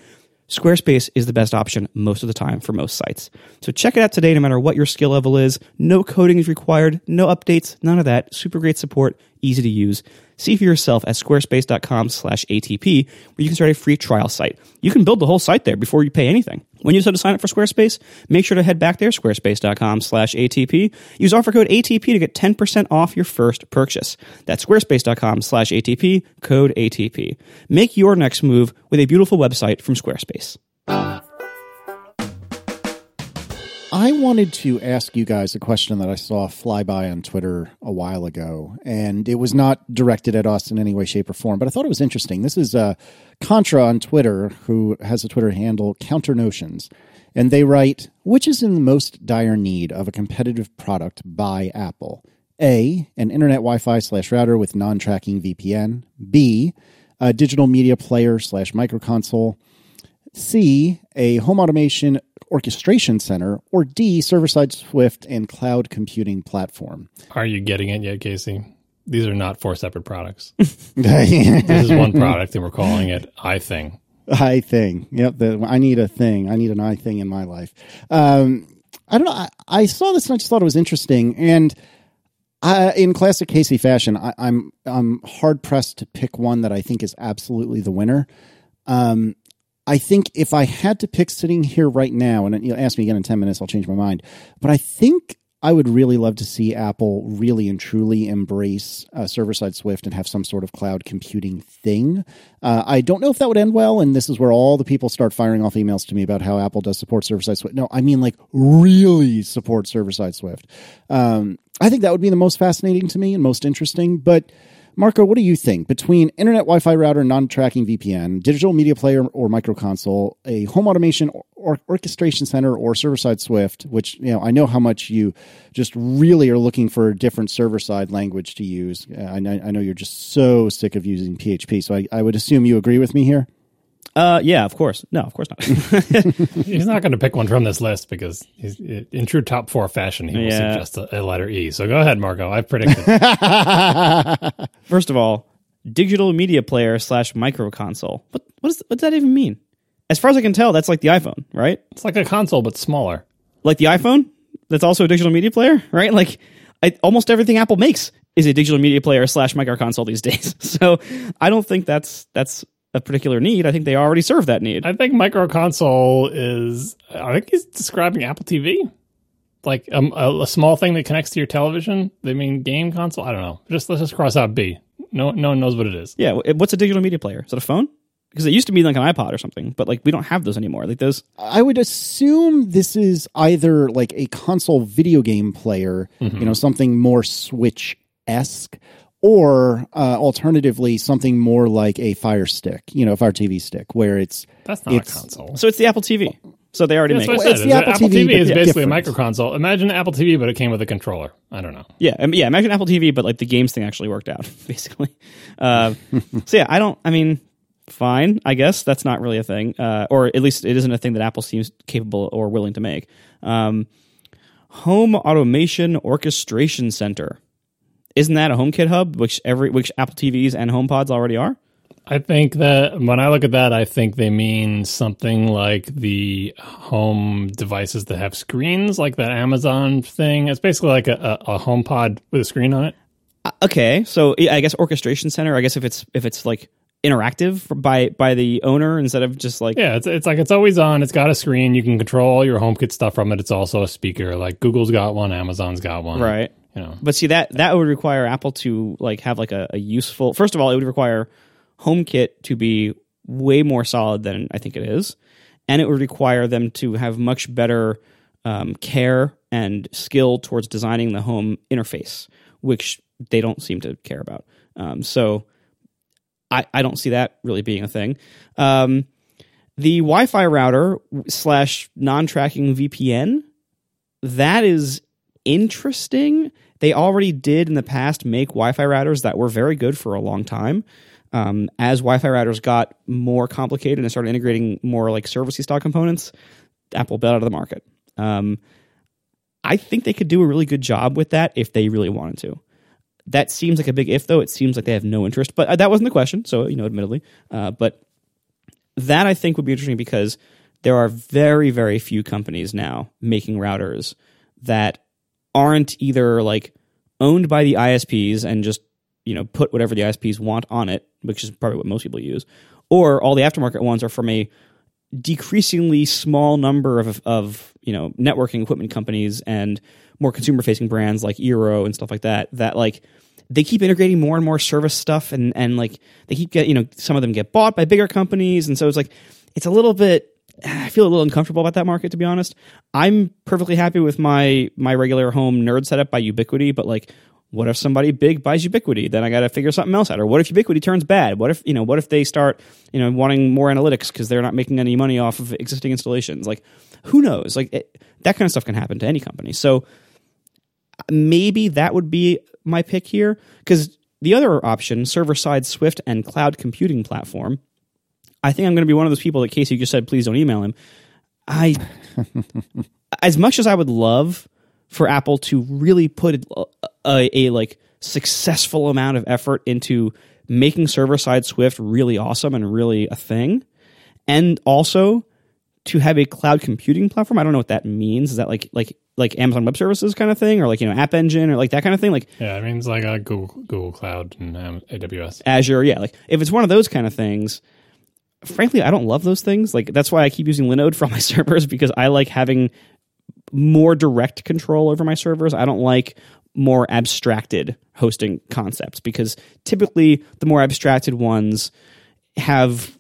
Squarespace is the best option most of the time for most sites. So check it out today no matter what your skill level is. No coding is required, no updates, none of that. Super great support, easy to use. See for yourself at squarespace.com slash ATP, where you can start a free trial site. You can build the whole site there before you pay anything. When you decide to sign up for Squarespace, make sure to head back there, squarespace.com slash ATP. Use offer code ATP to get 10% off your first purchase. That's squarespace.com slash ATP, code ATP. Make your next move with a beautiful website from Squarespace. I wanted to ask you guys a question that I saw fly by on Twitter a while ago, and it was not directed at us in any way, shape, or form, but I thought it was interesting. This is uh, Kontra on Twitter, who has a Twitter handle, Counter Notions, and they write, Which is in the most dire need of a competitive product by Apple? A, an internet Wi Fi slash router with non tracking VPN. B, a digital media player slash microconsole. C, a home automation orchestration center, or D, server side Swift and cloud computing platform. Are you getting it yet, Casey? These are not four separate products. this is one product, and we're calling it iThing. I thing. Yep. The, I need a thing. I need an I thing in my life. Um, I don't know. I, I, saw this and I just thought it was interesting. And I, in classic Casey fashion, I, I'm I'm hard pressed to pick one that I think is absolutely the winner. Um, I think if I had to pick sitting here right now, and you know, ask me again in 10 minutes, I'll change my mind. But I think I would really love to see Apple really and truly embrace uh, server side Swift and have some sort of cloud computing thing. Uh, I don't know if that would end well, and this is where all the people start firing off emails to me about how Apple does support server side Swift. No, I mean like really support server side Swift. Um, I think that would be the most fascinating to me and most interesting, but Marco, what do you think between internet Wi-Fi router, non-tracking VPN, digital media player or microconsole, a home automation or orchestration center, or server-side Swift? Which you know, I know how much you just really are looking for a different server-side language to use. Uh, I know, I know you're just so sick of using PHP, so I, I would assume you agree with me here. Uh, yeah, of course. No, of course not. he's not going to pick one from this list because he's in true top four fashion. He will yeah. suggest a, a, letter E. So go ahead, Marco. I've predicted. First of all, digital media player slash micro console. What what, is, what does that even mean? As far as I can tell, that's like the iPhone, right? It's like a console but smaller. Like the iPhone. That's also a digital media player, right? Like I, almost everything Apple makes is a digital media player slash micro console these days. So I don't think that's that's a particular need, I think they already serve that need. I think micro console is. I think he's describing Apple TV, like um, a, a, small thing that connects to your television. They mean game console. I don't know. Just let's just cross out B. No, no one knows what it is. Yeah, what's a digital media player? Is it a phone? Because it used to be like an iPod or something, but like we don't have those anymore. Like those, I would assume this is either like a console video game player, mm-hmm. you know, something more Switch esque, or uh, alternatively something more like a Fire Stick, you know, a Fire TV stick, where it's that's not it's, a console. So it's the Apple TV. So they already That's make it. It's the Apple, Apple TV, TV is basically different. a micro console. Imagine Apple TV, but it came with a controller. I don't know. Yeah, yeah. Imagine Apple TV, but like the games thing actually worked out, basically. Uh, so yeah, I don't. I mean, fine. I guess that's not really a thing, uh, or at least it isn't a thing that Apple seems capable or willing to make. Um, home automation orchestration center isn't that a HomeKit hub, which every which Apple TVs and HomePods already are? I think that when I look at that, I think they mean something like the home devices that have screens, like that Amazon thing. It's basically like a, a, a HomePod with a screen on it. Uh, okay, so I guess orchestration center. I guess if it's if it's like interactive by by the owner instead of just like yeah it's, it's like it's always on it's got a screen you can control all your homekit stuff from it it's also a speaker like google's got one amazon's got one right know. But see that that would require Apple to like have like a, a useful. First of all, it would require HomeKit to be way more solid than I think it is, and it would require them to have much better um, care and skill towards designing the home interface, which they don't seem to care about. Um, so I, I don't see that really being a thing. Um, the Wi-Fi router slash non-tracking VPN that is interesting. They already did in the past make Wi-Fi routers that were very good for a long time. Um, as Wi-Fi routers got more complicated and started integrating more like servicey stock components, Apple bailed out of the market. Um, I think they could do a really good job with that if they really wanted to. That seems like a big if, though. It seems like they have no interest, but uh, that wasn't the question. So you know, admittedly, uh, but that I think would be interesting because there are very, very few companies now making routers that aren't either like owned by the ISPs and just you know put whatever the ISPs want on it, which is probably what most people use, or all the aftermarket ones are from a decreasingly small number of of you know networking equipment companies and more consumer facing brands like Eero and stuff like that that like they keep integrating more and more service stuff and and like they keep get you know some of them get bought by bigger companies. And so it's like it's a little bit I feel a little uncomfortable about that market to be honest. I'm perfectly happy with my my regular home nerd setup by Ubiquiti, but like what if somebody big buys Ubiquiti? Then I got to figure something else out. Or what if Ubiquiti turns bad? What if you know? What if they start you know wanting more analytics because they're not making any money off of existing installations? Like who knows? Like it, that kind of stuff can happen to any company. So maybe that would be my pick here because the other option, server side Swift and cloud computing platform, I think I'm going to be one of those people that Casey just said, please don't email him. I, as much as I would love for Apple to really put a, a, a like successful amount of effort into making server side Swift really awesome and really a thing, and also to have a cloud computing platform. I don't know what that means. Is that like like like Amazon Web Services kind of thing, or like you know App Engine, or like that kind of thing? Like yeah, it means like a Google Google Cloud and um, AWS, Azure. Yeah, like if it's one of those kind of things frankly, I don't love those things. Like that's why I keep using Linode for all my servers because I like having more direct control over my servers. I don't like more abstracted hosting concepts because typically the more abstracted ones have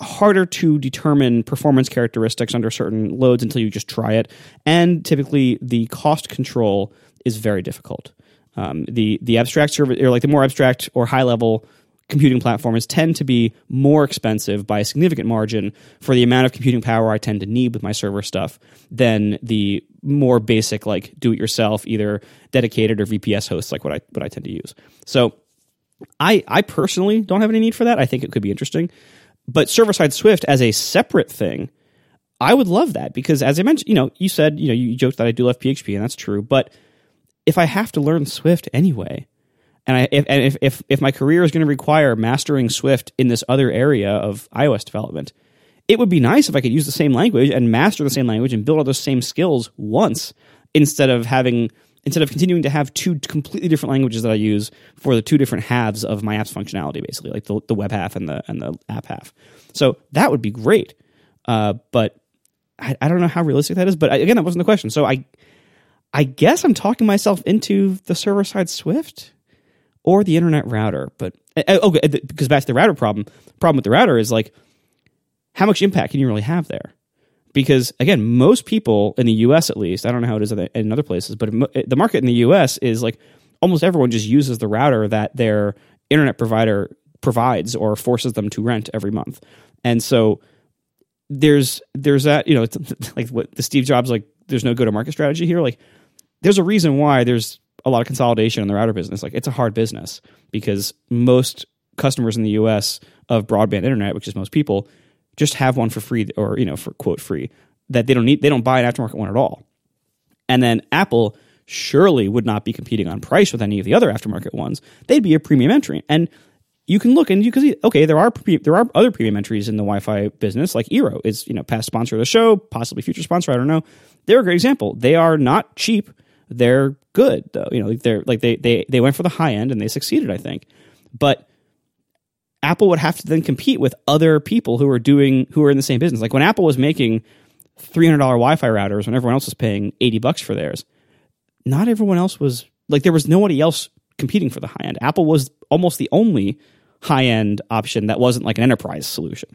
harder to determine performance characteristics under certain loads until you just try it, and typically the cost control is very difficult. Um, the the abstract server or like the more abstract or high level computing platforms tend to be more expensive by a significant margin for the amount of computing power I tend to need with my server stuff than the more basic like do it yourself either dedicated or VPS hosts like what I what I tend to use. So I I personally don't have any need for that. I think it could be interesting. But server side Swift as a separate thing, I would love that because as I mentioned, you know, you said, you know, you joked that I do love PHP and that's true, but if I have to learn Swift anyway, and I, if, and if, if, if my career is going to require mastering Swift in this other area of iOS development, it would be nice if I could use the same language and master the same language and build all those same skills once instead of having instead of continuing to have two completely different languages that I use for the two different halves of my app's functionality, basically, like the, the web half and the and the app half. So that would be great, uh, but I, I, don't know how realistic that is. But again, that wasn't the question. So I I guess I'm talking myself into the server side Swift or the internet router. But uh, okay, eh, because back to the router problem. Problem with the router is like, how much impact can you really have there? Because again, most people in the U.S. at least, I don't know how it is in other places, but the market in the U.S. is like almost everyone just uses the router that their internet provider provides or forces them to rent every month, and so there's there's that you know like what the Steve Jobs like there's no go to market strategy here like there's a reason why there's a lot of consolidation in the router business. Like it's a hard business because most customers in the US of broadband internet, which is most people, just have one for free or, you know, for quote free that they don't need, they don't buy an aftermarket one at all. And then Apple surely would not be competing on price with any of the other aftermarket ones. They'd be a premium entry. And you can look and you can see, okay, there are there are other premium entries in the Wi-Fi business, like Eero is you know past sponsor of the show, possibly future sponsor. I don't know. They're a great example. They are not cheap they're good though. You know, they're like they they they went for the high end and they succeeded, I think. But Apple would have to then compete with other people who are doing who are in the same business. Like when Apple was making three hundred dollar Wi-Fi routers when everyone else was paying eighty bucks for theirs, not everyone else was like there was nobody else competing for the high end. Apple was almost the only high end option that wasn't like an enterprise solution.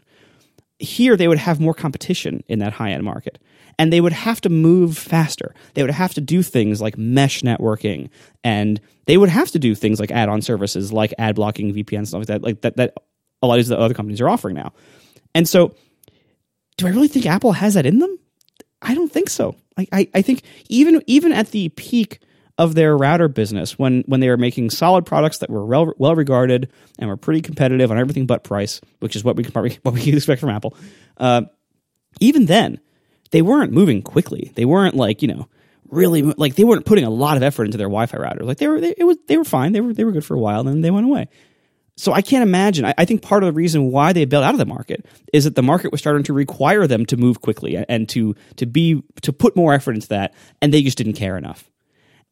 here they would have more competition in that high end market and they would have to move faster. They would have to do things like mesh networking and they would have to do things like add on services like ad blocking, VPN, stuff like that, like that, that a lot of these other companies are offering now. And so, do I really think Apple has that in them? I don't think so. I, I, I think even even at the peak of their router business, when when they were making solid products that were well, well regarded and were pretty competitive on everything but price, which is what we can probably what we can expect from Apple. Uh, even then, they weren't moving quickly. They weren't like you know really like they weren't putting a lot of effort into their Wi-Fi routers. Like they were, they, it was they were fine. They were they were good for a while, and then they went away. So I can't imagine. I, I, think part of the reason why they bailed out of the market is that the market was starting to require them to move quickly and to to be to put more effort into that, and they just didn't care enough.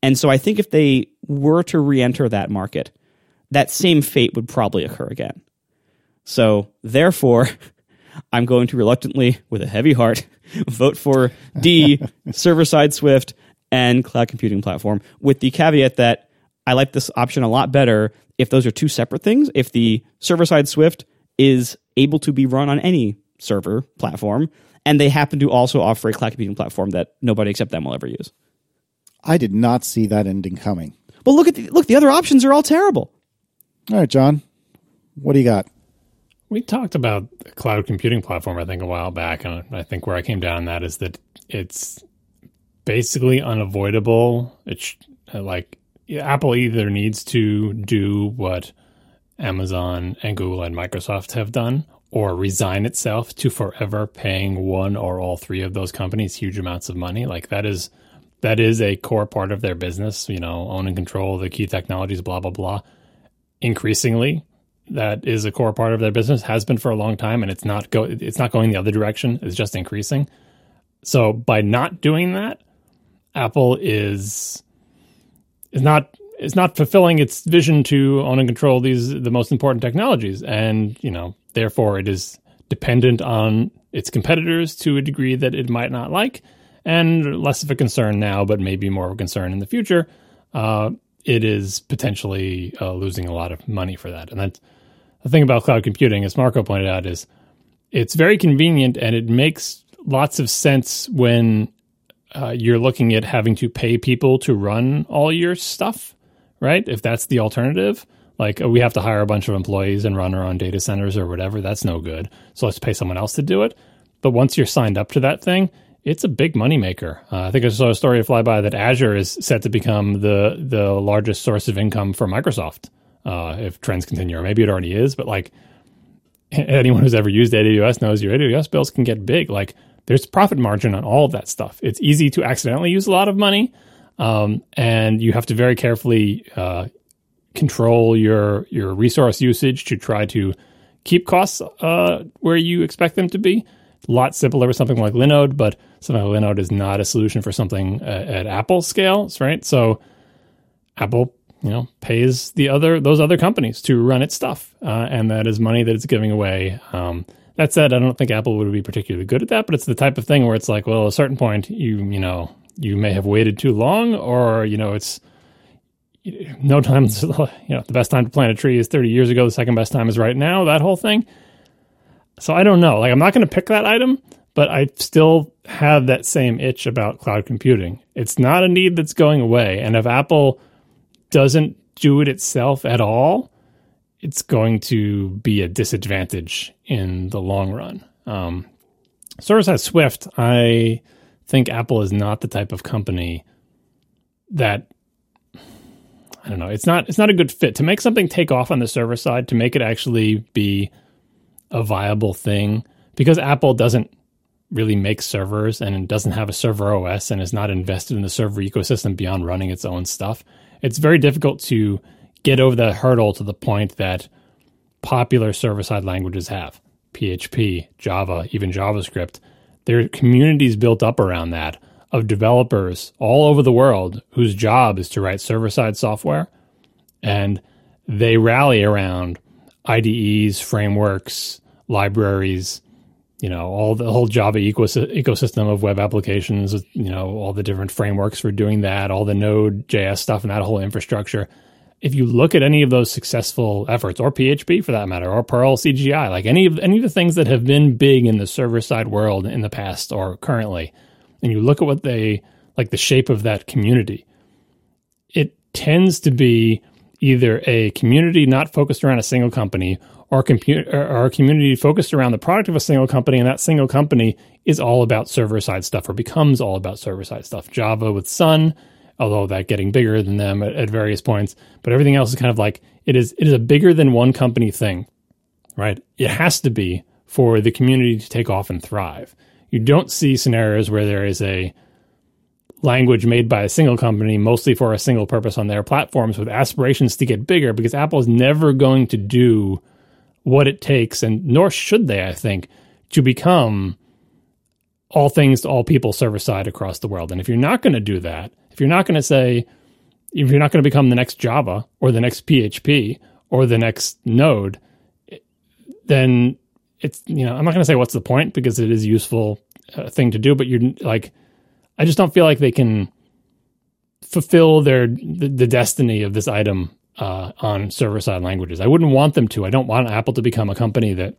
And so I think if they were to re-enter that market, that same fate would probably occur again. So therefore, I'm going to reluctantly, with a heavy heart, vote for D, server side Swift, and cloud computing platform, with the caveat that I like this option a lot better if those are two separate things. If the server side Swift is able to be run on any server platform, and they happen to also offer a cloud computing platform that nobody except them will ever use. I did not see that ending coming. Well, look at the, look. The other options are all terrible. All right, John, what do you got? We talked about cloud computing platform, I think, a while back, and I think where I came down on that is that it's basically unavoidable. It's uh, like Apple either needs to do what Amazon and Google and Microsoft have done, or resign itself to forever paying one or all three of those companies huge amounts of money. Like that is that is a core part of their business. You know, own and control the key technologies, blah blah blah. Increasingly, that is a core part of their business. Has been for a long time, and it's not go. It's not going the other direction. It's just increasing. So by not doing that, Apple is is not is not fulfilling its vision to own and control these the most important technologies, and you know therefore it is dependent on its competitors to a degree that it might not like, and less of a concern now, but maybe more of a concern in the future. Uh, it is potentially uh, losing a lot of money for that, and that's the thing about cloud computing, as Marco pointed out, is it's very convenient and it makes lots of sense when uh, you're looking at having to pay people to run all your stuff, right? If that's the alternative, like uh, we have to hire a bunch of employees and run our own data centers or whatever, that's no good. So let's pay someone else to do it. But once you're signed up to that thing, it's a big moneymaker. Uh, I think I saw a story fly by that Azure is set to become the the largest source of income for Microsoft uh, if trends continue, or maybe it already is. But like anyone who's ever used AWS knows, your AWS bills can get big. Like there's profit margin on all of that stuff. It's easy to accidentally use a lot of money, um, and you have to very carefully uh, control your your resource usage to try to keep costs uh, where you expect them to be. A lot simpler with something like Linode, but something like Linode is not a solution for something uh, at Apple scales, right? So Apple, you know, pays the other those other companies to run its stuff, uh, and that is money that it's giving away. Um, that said, I don't think Apple would be particularly good at that, but it's the type of thing where it's like, well, at a certain point, you you know, you may have waited too long, or you know, it's no time. You know, the best time to plant a tree is thirty years ago. The second best time is right now. That whole thing. So I don't know. Like, I'm not going to pick that item, but I still have that same itch about cloud computing. It's not a need that's going away, and if Apple doesn't do it itself at all, it's going to be a disadvantage in the long run. Um, server side Swift, I think Apple is not the type of company that I don't know. It's not it's not a good fit to make something take off on the server side to make it actually be a viable thing because Apple doesn't really make servers and doesn't have a server OS and is not invested in the server ecosystem beyond running its own stuff. It's very difficult to get over that hurdle to the point that popular server side languages have PHP, Java, even JavaScript. There are communities built up around that of developers all over the world whose job is to write server side software. And they rally around IDEs, frameworks, libraries, you know, all the whole Java ecosystem of web applications, you know, all the different frameworks for doing that, all the Node JS stuff and that whole infrastructure. If you look at any of those successful efforts, or PHP for that matter, or Perl CGI, like any of any of the things that have been big in the server side world in the past or currently, and you look at what they like the shape of that community, it tends to be either a community not focused around a single company or, compu- a community focused around the product of a single company, and that single company is all about server side stuff or becomes all about server side stuff. Java with Sun, although that getting bigger than them at, at various points, but everything else is kind of like it is. It is a bigger than one company thing, right? It has to be for the community to take off and thrive. You don't see scenarios where there is a language made by a single company, mostly for a single purpose on their platforms, with aspirations to get bigger, because Apple is never going to do what it takes, and nor should they, I think, to become all things to all people server side across the world. And if you're not going to do that, if you're not going to say, if you're not going to become the next Java or the next PHP or the next Node, then it's you know I'm not going to say what's the point because it is a useful uh, thing to do, but you're like I just don't feel like they can fulfill their the, the destiny of this item uh, on server side languages. I wouldn't want them to. I don't want Apple to become a company that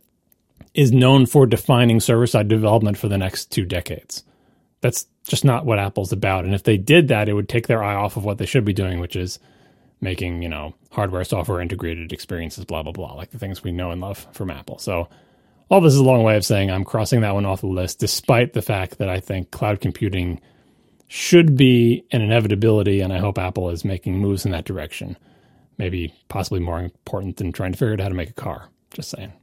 is known for defining server side development for the next two decades. That's just not what Apple's about. And if they did that, it would take their eye off of what they should be doing, which is making, you know, hardware, software integrated experiences, blah, blah, blah, like the things we know and love from Apple. So all this is a long way of saying I'm crossing that one off the list, despite the fact that I think cloud computing should be an inevitability. And I hope Apple is making moves in that direction. Maybe possibly more important than trying to figure out how to make a car. Just saying.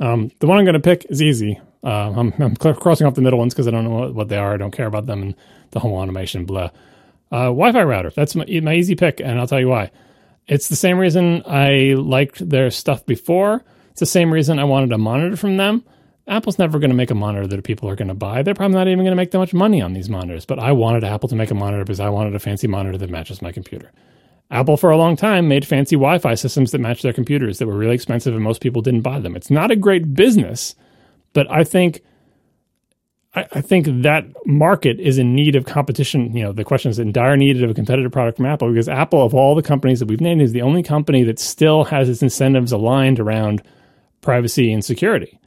Um, the one I'm going to pick is easy. Uh, I'm, I'm, crossing off the middle ones because I don't know what, what, they are. I don't care about them and the home automation, blah. Uh, Wi-Fi router. That's my, my easy pick, and I'll tell you why. It's the same reason I liked their stuff before. It's the same reason I wanted a monitor from them. Apple's never going to make a monitor that people are going to buy. They're probably not even going to make that much money on these monitors. But I wanted Apple to make a monitor because I wanted a fancy monitor that matches my computer. Apple, for a long time, made fancy Wi Fi systems that matched their computers that were really expensive and most people didn't buy them. It's not a great business, but I think. I, I think that market is in need of competition. You know, the question is in dire need of a competitive product from Apple because Apple, of all the companies that we've named, is the only company that still has its incentives aligned around privacy and security.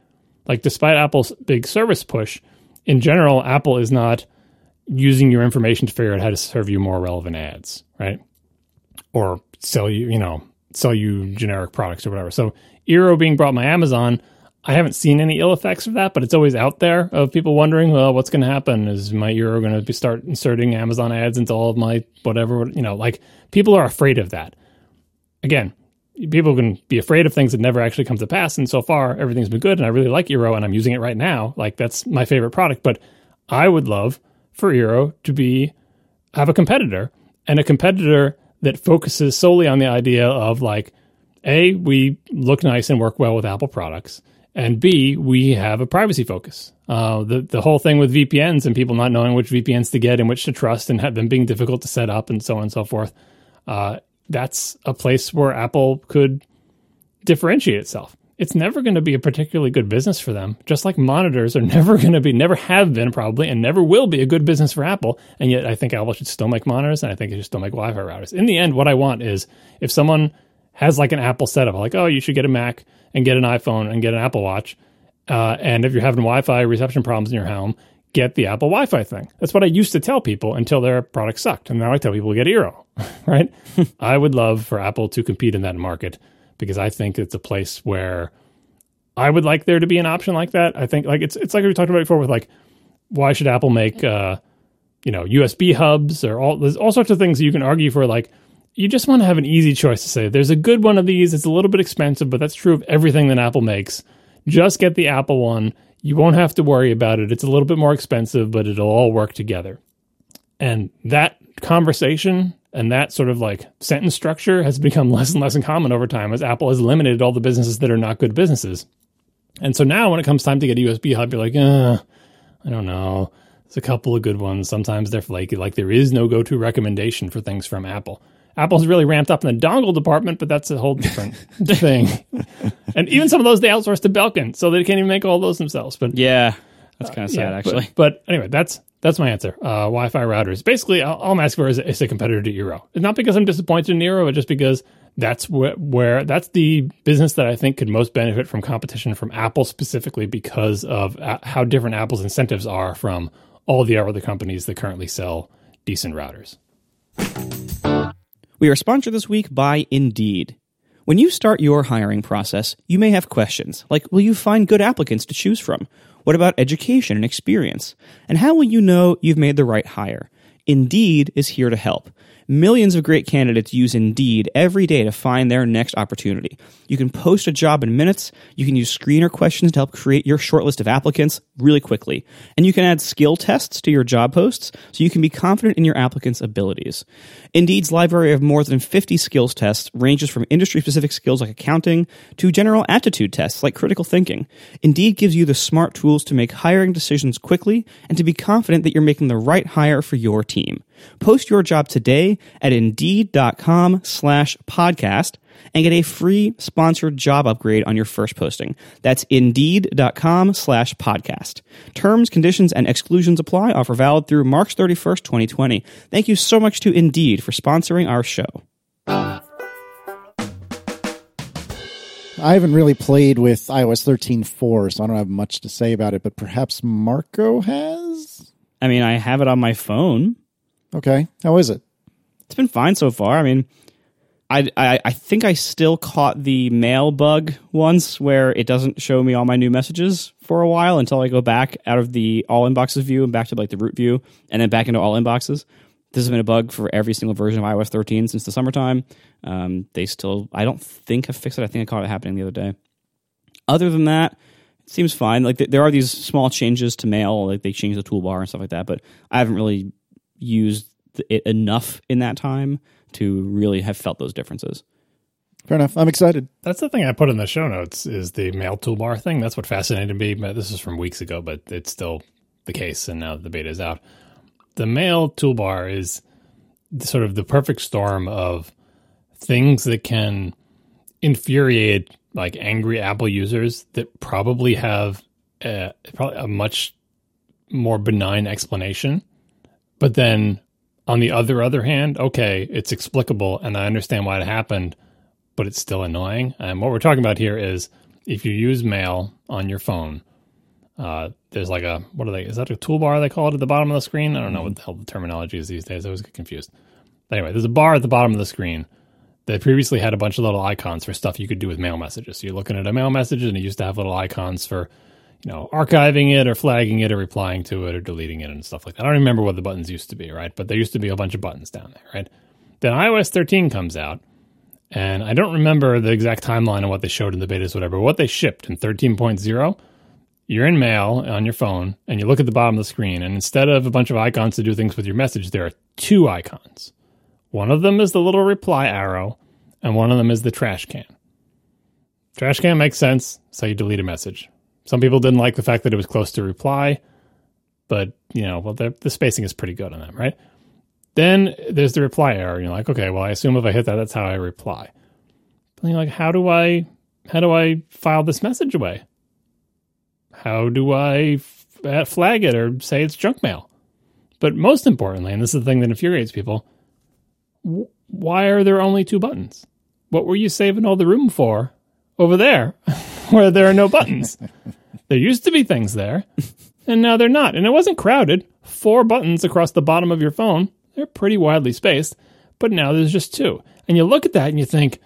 Like, despite Apple's big service push, in general, Apple is not using your information to figure out how to serve you more relevant ads, right? Or sell you, you know, sell you generic products or whatever. So Eero being brought by Amazon, I haven't seen any ill effects of that, but it's always out there of people wondering, well, what's going to happen? Is my Eero going to start inserting Amazon ads into all of my whatever? You know, like people are afraid of that. Again, people can be afraid of things that never actually come to pass. And so far, everything's been good, and I really like Eero, and I'm using it right now. Like that's my favorite product. But I would love for Eero to be have a competitor, and a competitor that focuses solely on the idea of like, A, we look nice and work well with Apple products. And B, we have a privacy focus. Uh, the the whole thing with VPNs and people not knowing which VPNs to get and which to trust and have them being difficult to set up and so on and so forth. Uh, that's a place where Apple could differentiate itself it's never going to be a particularly good business for them. Just like monitors are never going to be, never have been probably, and never will be a good business for Apple. And yet, I think Apple should still make monitors, and I think it should still make Wi-Fi routers. In the end, what I want is if someone has like an Apple setup, like, oh, you should get a Mac and get an iPhone and get an Apple Watch, uh, and if you're having Wi-Fi reception problems in your home, get the Apple Wi-Fi thing. That's what I used to tell people until their product sucked, and now I tell people to get Eero. right? I would love for Apple to compete in that market because I think it's a place where I would like there to be an option like that. I think like it's it's like we talked about before with like why should Apple make uh, you know USB hubs or all there's all sorts of things you can argue for like you just want to have an easy choice to say there's a good one of these it's a little bit expensive but that's true of everything that Apple makes. Just get the Apple one. You won't have to worry about it. It's a little bit more expensive but it'll all work together. And that conversation and that sort of like sentence structure has become less and less common over time as Apple has eliminated all the businesses that are not good businesses. And so now when it comes time to get a USB hub, you're like, uh, I don't know. There's a couple of good ones. Sometimes they're flaky. Like there is no go-to recommendation for things from Apple. Apple's really ramped up in the dongle department, but that's a whole different thing. and even some of those they outsource to Belkin, so they can't even make all those themselves. But yeah, That's kind of sad, Yeah, actually. But, but anyway, that's that's my answer. Uh, Wi-Fi routers. Basically, all, all I'm asking for is, is a competitor to Eero. It's not because I'm disappointed in Eero, but just because that's wh- where that's the business that I think could most benefit from competition from Apple specifically because of uh, how different Apple's incentives are from all the other companies that currently sell decent routers. We are sponsored this week by Indeed. When you start your hiring process, you may have questions like Will you find good applicants to choose from? What about education and experience? And how will you know you've made the right hire? Indeed is here to help. Millions of great candidates use Indeed every day to find their next opportunity. You can post a job in minutes, you can use screener questions to help create your shortlist of applicants really quickly, and you can add skill tests to your job posts so you can be confident in your applicant's abilities. Indeed's library of more than 50 skills tests ranges from industry specific skills like accounting to general aptitude tests like critical thinking. Indeed gives you the smart tools to make hiring decisions quickly and to be confident that you're making the right hire for your team. Post your job today at indeed.com slash podcast and get a free sponsored job upgrade on your first posting. That's indeed.com slash podcast. Terms, conditions, and exclusions apply. Offer valid through March 31st, 2020. Thank you so much to Indeed for sponsoring our show. I haven't really played with iOS 13.4, so I don't have much to say about it, but perhaps Marco has? I mean, I have it on my phone. Okay. How is it? It's been fine so far. I mean, I, I I think I still caught the mail bug once where it doesn't show me all my new messages for a while until I go back out of the all inboxes view and back to like the root view and then back into all inboxes. This has been a bug for every single version of iOS 13 since the summertime. Um, they still, I don't think have fixed it. I think I caught it happening the other day. Other than that, it seems fine. Like th- there are these small changes to mail, like they change the toolbar and stuff like that. But I haven't really used it enough in that time to really have felt those differences. Fair enough. I'm excited. That's the thing I put in the show notes is the mail toolbar thing. That's what fascinated me. This is from weeks ago, but it's still the case, and now the beta is out. The mail toolbar is sort of the perfect storm of things that can infuriate like angry Apple users that probably have a, probably a much more benign explanation. But then on the other other hand, okay, it's explicable and I understand why it happened, but it's still annoying. And what we're talking about here is if you use mail on your phone, uh, there's like a what are they? Is that a toolbar they call it at the bottom of the screen? I don't know what the hell the terminology is these days. I always get confused. Anyway, there's a bar at the bottom of the screen that previously had a bunch of little icons for stuff you could do with mail messages. So you're looking at a mail message and it used to have little icons for, you know, archiving it or flagging it or replying to it or deleting it and stuff like that. I don't remember what the buttons used to be, right? But there used to be a bunch of buttons down there, right? Then iOS 13 comes out and I don't remember the exact timeline of what they showed in the betas, whatever. What they shipped in 13.0, you're in mail on your phone and you look at the bottom of the screen, and instead of a bunch of icons to do things with your message, there are two icons. One of them is the little reply arrow, and one of them is the trash can. Trash can makes sense, so you delete a message. Some people didn't like the fact that it was close to reply, but you know, well, the, spacing is pretty good on them, right? Then there's the reply error. You're like, okay, well, I assume if I hit that, that's how I reply. But you're like, how do I, how do I file this message away? How do I f- uh, flag it or say it's junk mail? But most importantly, and this is the thing that infuriates people, wh- why are there only two buttons? What were you saving all the room for over there where there are no buttons? there used to be things there, and now they're not. And it wasn't crowded. Four buttons across the bottom of your phone. They're pretty widely spaced, but now there's just two. And you look at that and you think,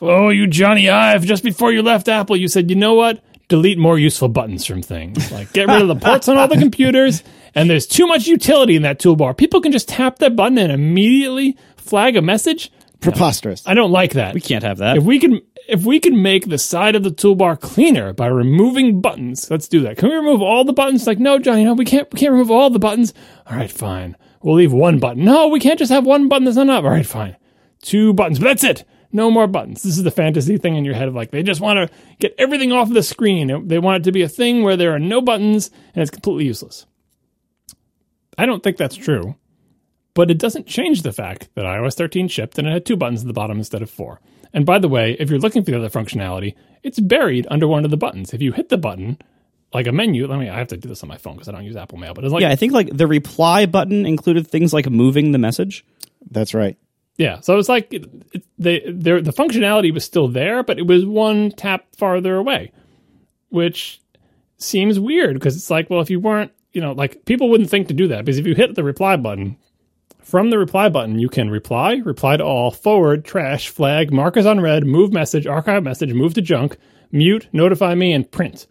oh, you Jony Ive, just before you left Apple, you said, you know what? Delete more useful buttons from things. Like get rid of the ports on all the computers. And there's too much utility in that toolbar. People can just tap that button and immediately flag a message. Preposterous. I don't like that. We can't have that. If we can if we can make the side of the toolbar cleaner by removing buttons, let's do that. Can we remove all the buttons? Like, no, Jony, no, we can't we can't remove all the buttons. All right, fine. We'll leave one button. No, we can't just have one button that's not up. All right, fine. Two buttons, but that's it. No more buttons. This is the fantasy thing in your head of like they just want to get everything off the screen. They want it to be a thing where there are no buttons and it's completely useless. I don't think that's true, but it doesn't change the fact that iOS 13 shipped and it had two buttons at the bottom instead of four. And by the way, if you're looking for the other functionality, it's buried under one of the buttons. If you hit the button like a menu. Let me. I have to do this on my phone because I don't use Apple Mail. But it's like yeah, I think like the reply button included things like moving the message. That's right. Yeah, so it's like it, it, they, the functionality was still there, but it was one tap farther away, which seems weird because it's like, well, if you weren't, you know, like people wouldn't think to do that because if you hit the reply button, from the reply button, you can reply, reply to all, forward, trash, flag, mark as unread, move message, archive message, move to junk, mute, notify me, and print.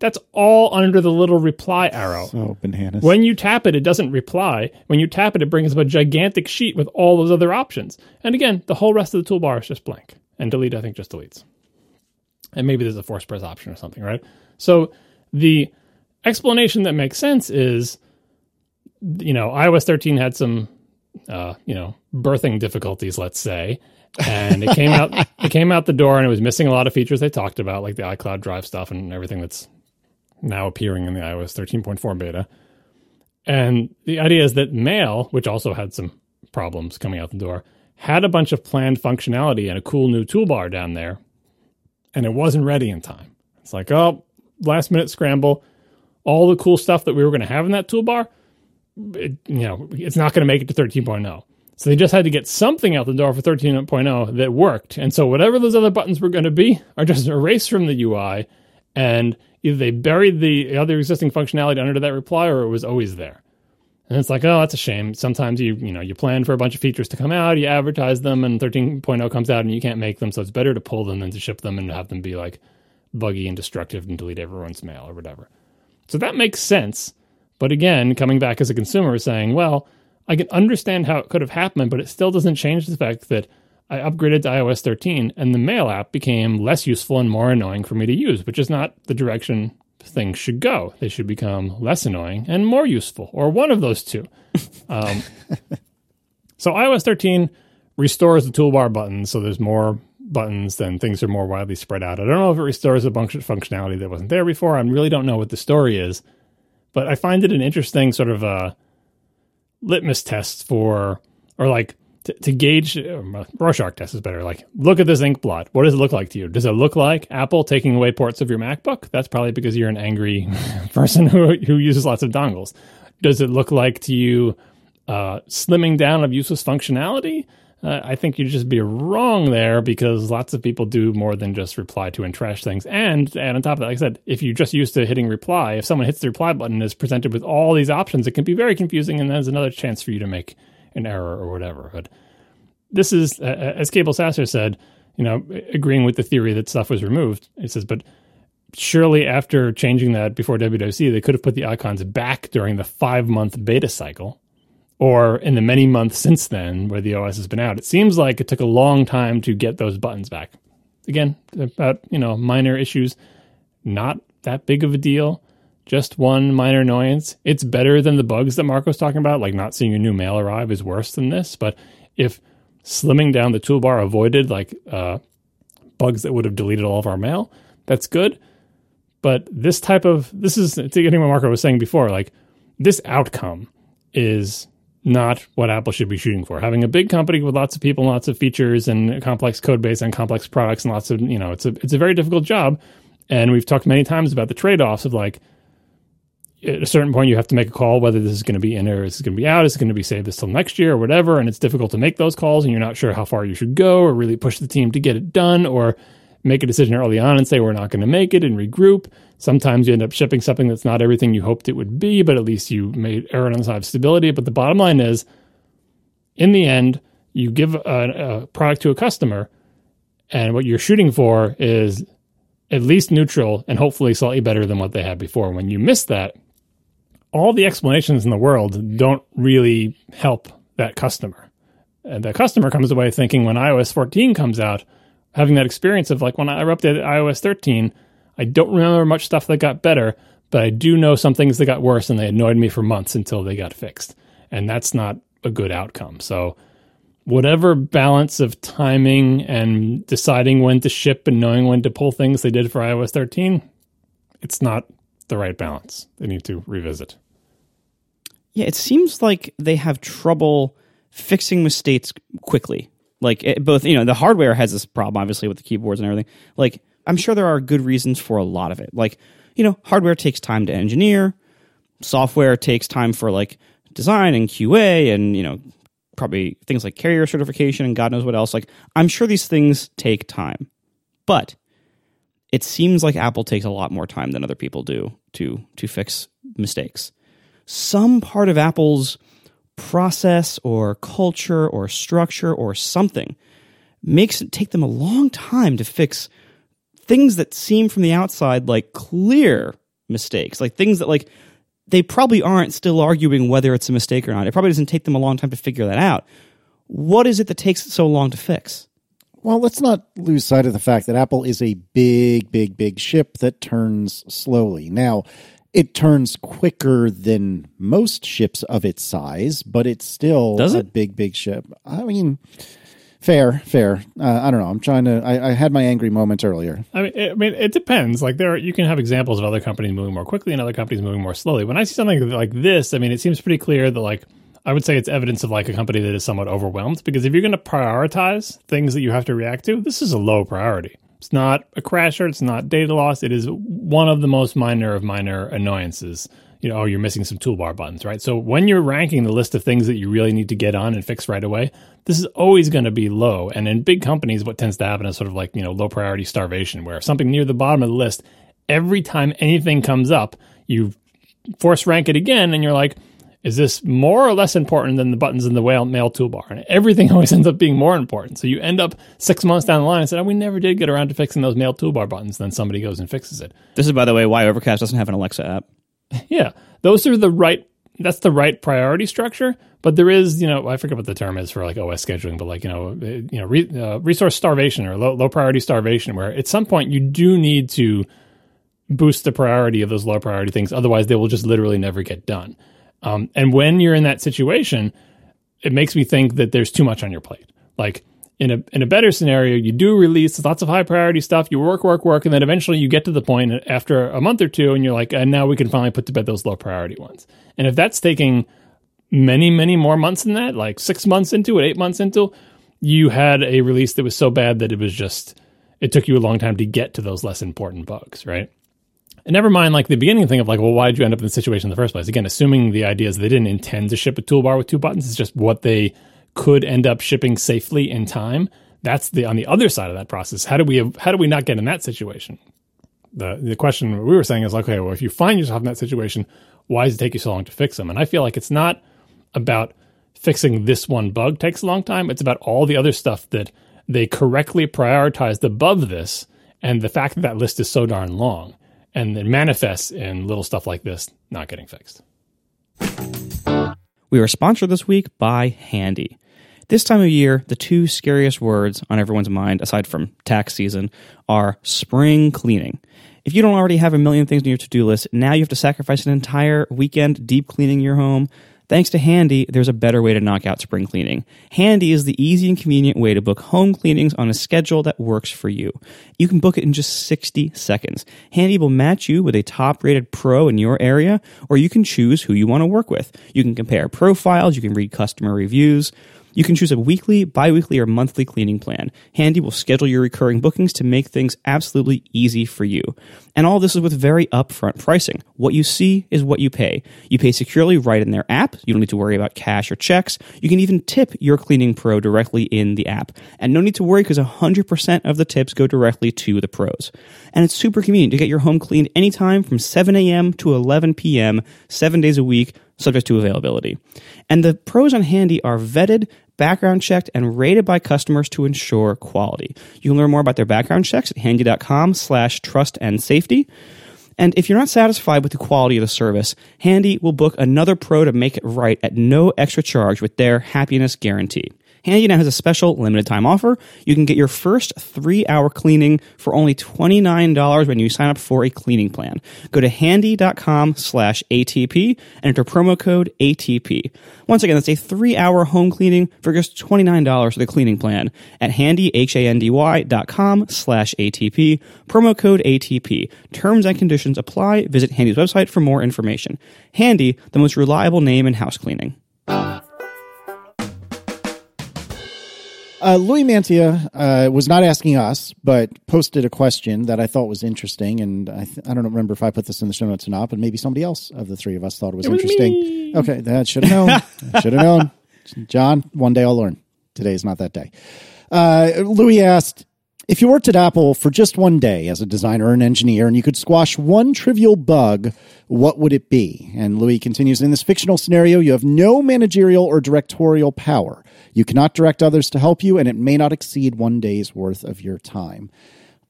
That's all under the little reply arrow. Oh, bananas. When you tap it, it doesn't reply. When you tap it, it brings up a gigantic sheet with all those other options. And again, the whole rest of the toolbar is just blank. And delete, I think, just deletes. And maybe there's a force press option or something, right? So the explanation that makes sense is, you know, iOS 13 had some, uh, you know, birthing difficulties, let's say, and it came out, it came out the door, and it was missing a lot of features they talked about, like the iCloud Drive stuff and everything that's now appearing in the iOS 13.4 beta. And the idea is that Mail, which also had some problems coming out the door, had a bunch of planned functionality and a cool new toolbar down there, and it wasn't ready in time. It's like, oh, last minute scramble. All the cool stuff that we were going to have in that toolbar, it, you know, it's not going to make it to 13.0. So they just had to get something out the door for 13.0 that worked. And so whatever those other buttons were going to be are just erased from the UI and either they buried the other existing functionality under that reply or it was always there. And it's like, oh, that's a shame. Sometimes you, you know, you plan for a bunch of features to come out, you advertise them, and 13.0 comes out and you can't make them. So it's better to pull them than to ship them and have them be like buggy and destructive and delete everyone's mail or whatever. So that makes sense. But again, coming back as a consumer saying, well, I can understand how it could have happened, but it still doesn't change the fact that I upgraded to iOS 13 and the mail app became less useful and more annoying for me to use, which is not the direction things should go. They should become less annoying and more useful, or one of those two. Um, so iOS 13 restores the toolbar buttons, so there's more buttons, then things are more widely spread out. I don't know if it restores a bunch of functionality that wasn't there before. I really don't know what the story is, but I find it an interesting sort of uh, litmus test for, or like to, to gauge um, Rorschach test is better. Like, look at this ink blot. What does it look like to you? Does it look like Apple taking away ports of your MacBook? That's probably because you're an angry person who who uses lots of dongles. Does it look like to you uh, slimming down of useless functionality? Uh, I think you'd just be wrong there because lots of people do more than just reply to and trash things. And and on top of that, like I said, if you're just used to hitting reply, if someone hits the reply button is presented with all these options, it can be very confusing, and there's another chance for you to make an error or whatever. But this is, uh, as Cabel Sasser said, you know, agreeing with the theory that stuff was removed. It says, but surely after changing that before WWDC, they could have put the icons back during the five month beta cycle or in the many months since then where the OS has been out. It seems like it took a long time to get those buttons back. Again, about, you know, minor issues, not that big of a deal just one minor annoyance. It's better than the bugs that Marco's talking about, like not seeing your new mail arrive is worse than this. But if slimming down the toolbar avoided like uh, bugs that would have deleted all of our mail, that's good. But this type of this is to getting what Marco was saying before, like this outcome is not what Apple should be shooting for. Having a big company with lots of people, lots of features, and complex code base and complex products, and lots of you know, it's a it's a very difficult job. And we've talked many times about the trade offs of like at a certain point you have to make a call whether this is going to be in or is going to be out is it going to be saved this till next year or whatever and it's difficult to make those calls and you're not sure how far you should go or really push the team to get it done or make a decision early on and say we're not going to make it and regroup. Sometimes you end up shipping something that's not everything you hoped it would be but at least you made error on the side of stability. But the bottom line is in the end you give a, a product to a customer and what you're shooting for is at least neutral and hopefully slightly better than what they had before. When you miss that all the explanations in the world don't really help that customer. And the customer comes away thinking when iOS 14 comes out, having that experience of like when I updated iOS 13, I don't remember much stuff that got better, but I do know some things that got worse and they annoyed me for months until they got fixed. And that's not a good outcome. So, whatever balance of timing and deciding when to ship and knowing when to pull things they did for iOS 13, it's not the right balance. They need to revisit. Yeah, it seems like they have trouble fixing mistakes quickly. Like it, both, you know, the hardware has this problem obviously with the keyboards and everything. Like I'm sure there are good reasons for a lot of it. Like you know, hardware takes time to engineer, software takes time for like design and QA and, you know, probably things like carrier certification and God knows what else. Like, I'm sure these things take time. But it seems like Apple takes a lot more time than other people do to to fix mistakes. Some part of Apple's process or culture or structure or something makes it take them a long time to fix things that seem from the outside like clear mistakes, like things that like they probably aren't still arguing whether it's a mistake or not. It probably doesn't take them a long time to figure that out. What is it that takes so long to fix? Well, let's not lose sight of the fact that Apple is a big, big, big ship that turns slowly. Now, it turns quicker than most ships of its size, but it's still Does a it? big, big ship. I mean, fair, fair. Uh, I don't know. I'm trying to. I, I had my angry moments earlier. I mean, it, I mean, it depends. Like there, are, you can have examples of other companies moving more quickly and other companies moving more slowly. When I see something like this, I mean, it seems pretty clear that like I would say it's evidence of like a company that is somewhat overwhelmed. Because if you're going to prioritize things that you have to react to, this is a low priority. It's not a crasher. It's not data loss. It is one of the most minor of minor annoyances. You know, oh, you're missing some toolbar buttons, right? So when you're ranking the list of things that you really need to get on and fix right away, this is always going to be low. And in big companies, what tends to happen is sort of like, you know, low priority starvation, where something near the bottom of the list, every time anything comes up, you force rank it again and you're like, is this more or less important than the buttons in the whale mail toolbar? And everything always ends up being more important. So you end up six months down the line and said, oh, we never did get around to fixing those mail toolbar buttons. Then somebody goes and fixes it. This is, by the way, why Overcast doesn't have an Alexa app. Yeah, those are the right. That's the right priority structure. But there is, you know, I forget what the term is for like OS scheduling, but like you know, uh, you know, re, uh, resource starvation or low, low priority starvation, where at some point you do need to boost the priority of those low priority things. Otherwise, they will just literally never get done. Um, and when you're in that situation, it makes me think that there's too much on your plate. Like in a in a better scenario, you do release lots of high priority stuff. You work, work, work, and then eventually you get to the point after a month or two, and you're like, and now we can finally put to bed those low priority ones. And if that's taking many, many more months than that, like six months into it, eight months into, you had a release that was so bad that it was just it took you a long time to get to those less important bugs, right? And never mind like the beginning thing of like, well, why did you end up in the situation in the first place? Again, assuming the idea is they didn't intend to ship a toolbar with two buttons, it's just what they could end up shipping safely in time. That's the on the other side of that process. How do we how do we not get in that situation? The the question we were saying is like, okay, well, if you find yourself in that situation, why does it take you so long to fix them? And I feel like it's not about fixing this one bug takes a long time. It's about all the other stuff that they correctly prioritized above this, and the fact that that list is so darn long, and it manifests in little stuff like this not getting fixed. We are sponsored this week by Handy. This time of year, the two scariest words on everyone's mind, aside from tax season, are spring cleaning. If you don't already have a million things on your to do list, now you have to sacrifice an entire weekend deep cleaning your home. Thanks to Handy, there's a better way to knock out spring cleaning. Handy is the easy and convenient way to book home cleanings on a schedule that works for you. You can book it in just 60 seconds. Handy will match you with a top rated pro in your area, or you can choose who you want to work with. You can compare profiles, you can read customer reviews. You can choose a weekly, biweekly, or monthly cleaning plan. Handy will schedule your recurring bookings to make things absolutely easy for you. And all this is with very upfront pricing. What you see is what you pay. You pay securely right in their app. You don't need to worry about cash or checks. You can even tip your cleaning pro directly in the app. And no need to worry because 100% of the tips go directly to the pros. And it's super convenient to get your home cleaned anytime from 7 a.m. to 11 p.m., seven days a week, subject to availability. And the pros on Handy are vetted, background checked, and rated by customers to ensure quality. You can learn more about their background checks at handy.com slash trust and safety. And if you're not satisfied with the quality of the service, Handy will book another pro to make it right at no extra charge with their happiness guarantee. Handy now has a special limited time offer. You can get your first three hour cleaning for only $29 when you sign up for a cleaning plan. Go to handy.com slash ATP and enter promo code ATP. Once again, that's a three hour home cleaning for just $29 for the cleaning plan at handy, H-A-N-D-Y dot com slash ATP. Promo code ATP. Terms and conditions apply. Visit Handy's website for more information. Handy, the most reliable name in house cleaning. Uh, Louie Mantia uh, was not asking us, but posted a question that I thought was interesting, and I, th- I don't remember if I put this in the show notes or not, but maybe somebody else of the three of us thought it was, was interesting. me. Okay, that should have known. should have known. John, one day I'll learn. Today is not that day. Uh, Louie asked, if you worked at Apple for just one day as a designer and engineer and you could squash one trivial bug, what would it be? And Louie continues In this fictional scenario, you have no managerial or directorial power. You cannot direct others to help you, and it may not exceed one day's worth of your time.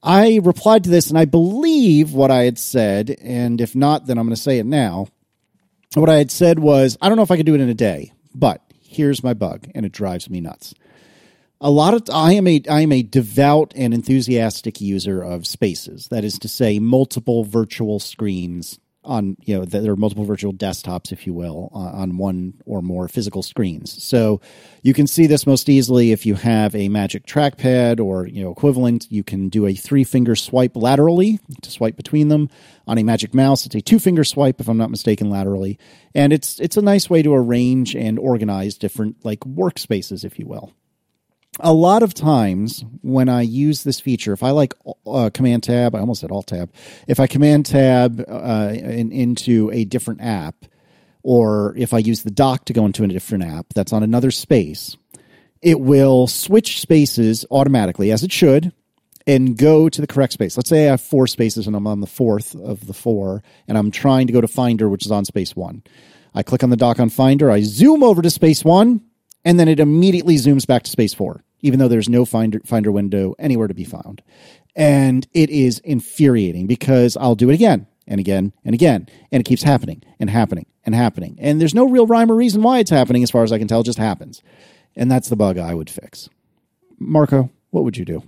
I replied to this, and I believe what I had said, and if not, then I'm going to say it now. What I had said was, I don't know if I could do it in a day, but here's my bug, and it drives me nuts a lot of I am a I am a devout and enthusiastic user of spaces. That is to say, multiple virtual screens on you know there are multiple virtual desktops, if you will, on one or more physical screens. So you can see this most easily if you have a Magic Trackpad or you know equivalent. You can do a three finger swipe laterally to swipe between them. On a Magic Mouse, it's a two finger swipe, if I'm not mistaken, laterally, and it's it's a nice way to arrange and organize different like workspaces, if you will a lot of times when I use this feature, if I like uh, Command Tab, I almost said Alt Tab. If I Command Tab uh, in, into a different app, or if I use the dock to go into a different app that's on another space, it will switch spaces automatically, as it should, and go to the correct space. Let's say I have four spaces and I'm on the fourth of the four, and I'm trying to go to Finder, which is on space one. I click on the dock on Finder, I zoom over to space one, and then it immediately zooms back to space four, even though there's no finder, finder window anywhere to be found. And it is infuriating because I'll do it again and again and again, and it keeps happening and happening and happening. And there's no real rhyme or reason why it's happening, as far as I can tell, it just happens. And that's the bug I would fix. Marco, what would you do?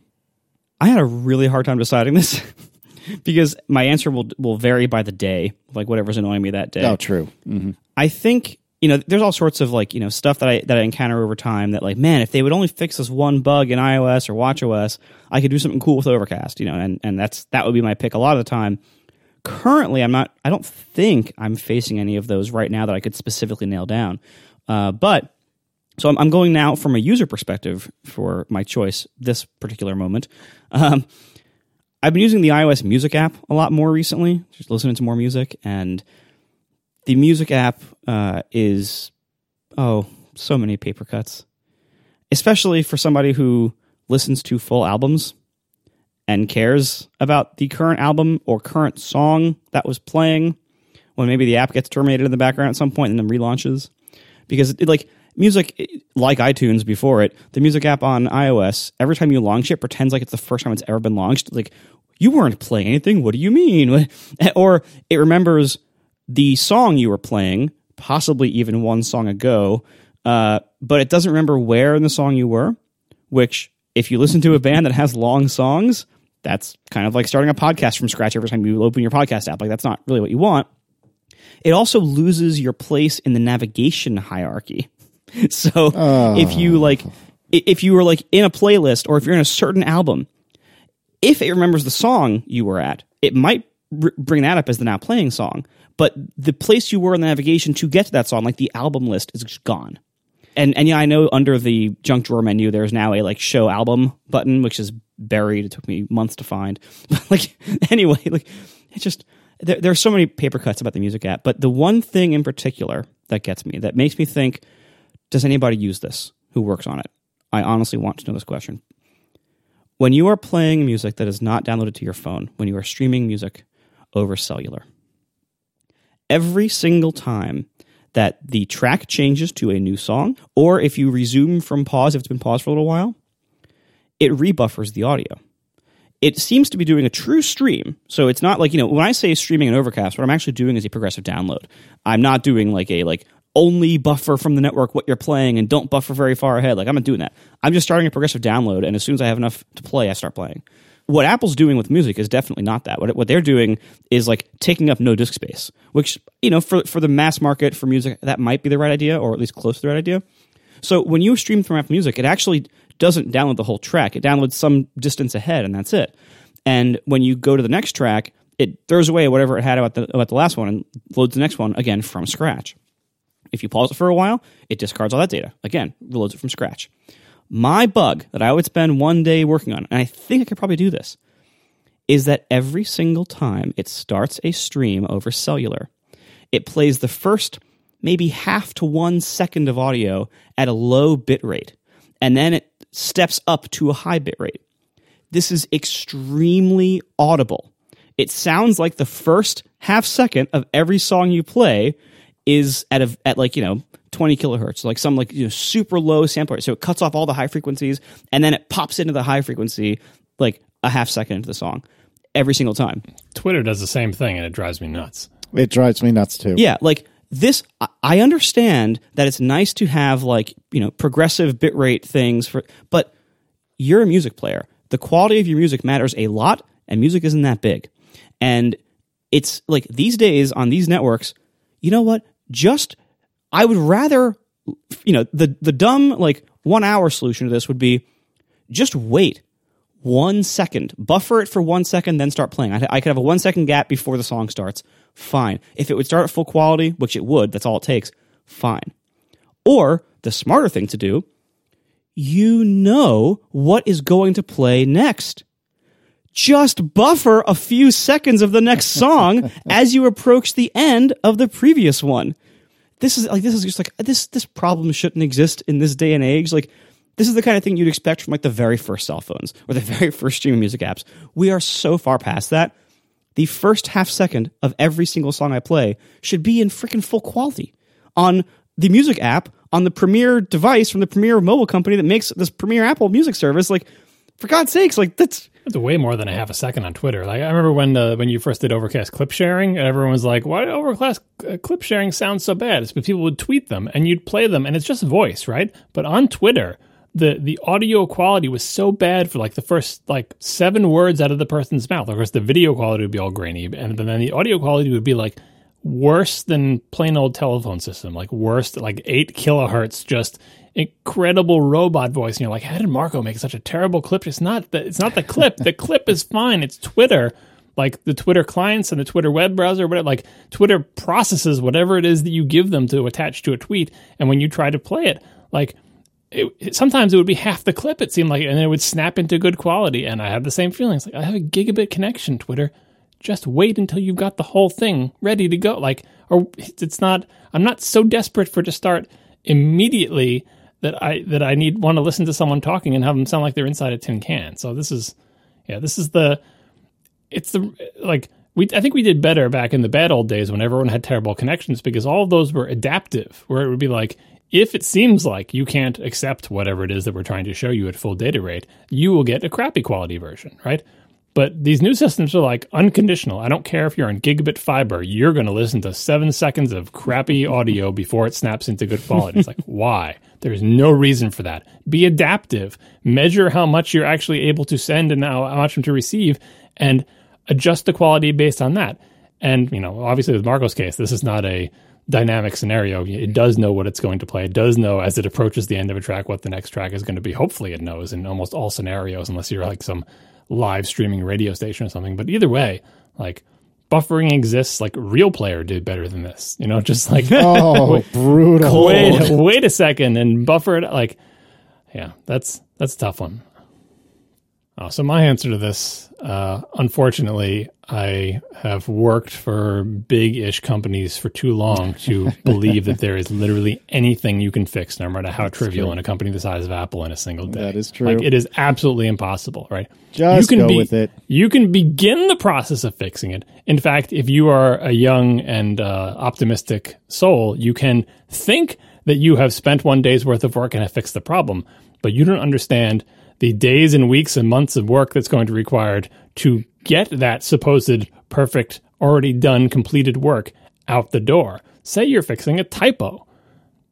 I had a really hard time deciding this because my answer will will vary by the day, like whatever's annoying me that day. Oh, true. Mm-hmm. I think you know, there's all sorts of like you know stuff that I that I encounter over time that like, man, if they would only fix this one bug in iOS or WatchOS, I could do something cool with Overcast. You know, and and that's that would be my pick a lot of the time. Currently, I'm not. I don't think I'm facing any of those right now that I could specifically nail down. Uh, but so I'm, I'm, going now from a user perspective for my choice this particular moment. Um, I've been using the iOS Music app a lot more recently, just listening to more music and the music app uh, is oh so many paper cuts, especially for somebody who listens to full albums and cares about the current album or current song that was playing when maybe the app gets terminated in the background at some point and then relaunches. Because it, like music like itunes before it the music app on ios every time you launch it pretends like it's the first time it's ever been launched. Like you weren't playing anything? What do you mean? Or it remembers the song you were playing, possibly even one song ago, uh, but it doesn't remember where in the song you were, which, if you listen to a band that has long songs, that's kind of like starting a podcast from scratch every time you open your podcast app. Like, that's not really what you want. It also loses your place in the navigation hierarchy. So if you like, if you were like in a playlist or if you're in a certain album, if it remembers the song you were at, it might r- bring that up as the now playing song but the place you were in the navigation to get to that song, like the album list, is gone. And and yeah, I know under the junk drawer menu there's now a like show album button, which is buried. It took me months to find. But like anyway, like it just there, there are so many paper cuts about the music app. But the one thing in particular that gets me, that makes me think, does anybody use this who works on it? I honestly want to know this question. When you are playing music that is not downloaded to your phone, when you are streaming music over cellular, every single time that the track changes to a new song, or if you resume from pause, if it's been paused for a little while, it rebuffers the audio. It seems to be doing a true stream. So it's not like, you know, when I say streaming an overcast, what I'm actually doing is a progressive download. I'm not doing like a like only buffer from the network what you're playing and don't buffer very far ahead. Like I'm not doing that. I'm just starting a progressive download and as soon as I have enough to play, I start playing what Apple's doing with music is definitely not that. What what they're doing is like taking up no disk space, which you know for for the mass market for music that might be the right idea, or at least close to the right idea. So when you stream from Apple Music, it actually doesn't download the whole track. It downloads some distance ahead, and that's it. And when you go to the next track, it throws away whatever it had about the about the last one and loads the next one again from scratch. If you pause it for a while, it discards all that data again, reloads it from scratch. My bug that I would spend one day working on, and I think I could probably do this, is that every single time it starts a stream over cellular, it plays the first maybe half to one second of audio at a low bit rate, and then it steps up to a high bit rate. This is extremely audible. It sounds like the first half second of every song you play is at a at like you know 20 kilohertz, like some like you know super low sample rate. So it cuts off all the high frequencies and then it pops into the high frequency like a half second into the song every single time. Twitter does the same thing and it drives me nuts. It drives me nuts too. Yeah, like this I- I understand that it's nice to have like, you know, progressive bitrate things for but you're a music player. The quality of your music matters a lot and music isn't that big. And it's like these days on these networks, you know what? Just I would rather you know, the the dumb like 1 hour solution to this would be just wait one second, buffer it for one second, then start playing. I, I could have a one second gap before the song starts. Fine. If it would start at full quality, which it would, that's all it takes. Fine. Or the smarter thing to do, you know what is going to play next. Just buffer a few seconds of the next song as you approach the end of the previous one. This is like this is just like this this problem shouldn't exist in this day and age. Like this is the kind of thing you'd expect from like the very first cell phones or the very first streaming music apps. We are so far past that. The first half second of every single song I play should be in freaking full quality on the music app on the premier device from the premier mobile company that makes this premier Apple music service. Like, for God's sakes, like that's It's way more than a half a second on Twitter. Like I remember when uh, when you first did Overcast clip sharing, and everyone was like, "Why Overcast uh, clip sharing sounds so bad?" It's because people would tweet them, and you'd play them, and it's just voice, right? But on Twitter, the the audio quality was so bad for like the first like seven words out of the person's mouth. Of course, the video quality would be all grainy, and then the audio quality would be like worse than plain old telephone system, like worse, like eight kilohertz, just incredible robot voice. And you're like, how did Marco make such a terrible clip? It's not the it's not the clip. the clip is fine. It's Twitter. Like the Twitter clients and the Twitter web browser, whatever, like Twitter processes whatever it is that you give them to attach to a tweet. And when you try to play it, like it, sometimes it would be half the clip, it seemed like, and it would snap into good quality. And I had the same feelings. Like, I have a gigabit connection, Twitter. Just wait until you've got the whole thing ready to go. Like, or it's not, I'm not so desperate for it to start immediately that I, that I need, want to listen to someone talking and have them sound like they're inside a tin can. So this is, yeah, this is the, it's the, like, we, I think we did better back in the bad old days when everyone had terrible connections because all of those were adaptive, where it would be like, if it seems like you can't accept whatever it is that we're trying to show you at full data rate, you will get a crappy quality version, right? But these new systems are like unconditional. I don't care if you're on gigabit fiber, you're going to listen to seven seconds of crappy audio before it snaps into good quality. It's like, why? There's no reason for that. Be adaptive. Measure how much you're actually able to send and how much to receive, and adjust the quality based on that. And, you know, obviously with Marco's case, this is not a dynamic scenario. It does know what it's going to play. It does know as it approaches the end of a track what the next track is going to be. Hopefully it knows in almost all scenarios, unless you're like some live streaming radio station or something. But either way, like buffering exists. Like Real Player did better than this. You know, just like Oh, brutal. wait, wait a second and buffer it. Like, yeah, that's that's a tough one. Oh, so my answer to this, uh, unfortunately, I have worked for big-ish companies for too long to believe that there is literally anything you can fix, no matter how trivial, in a company the size of Apple in a single day. That is true. Like it is absolutely impossible, right? Just you can go be, with it. You can begin the process of fixing it. In fact, if you are a young and uh, optimistic soul, you can think that you have spent one day's worth of work and have fixed the problem, but you don't understand the days and weeks and months of work that's going to be required to get that supposed perfect, already done, completed work out the door. Say you're fixing a typo.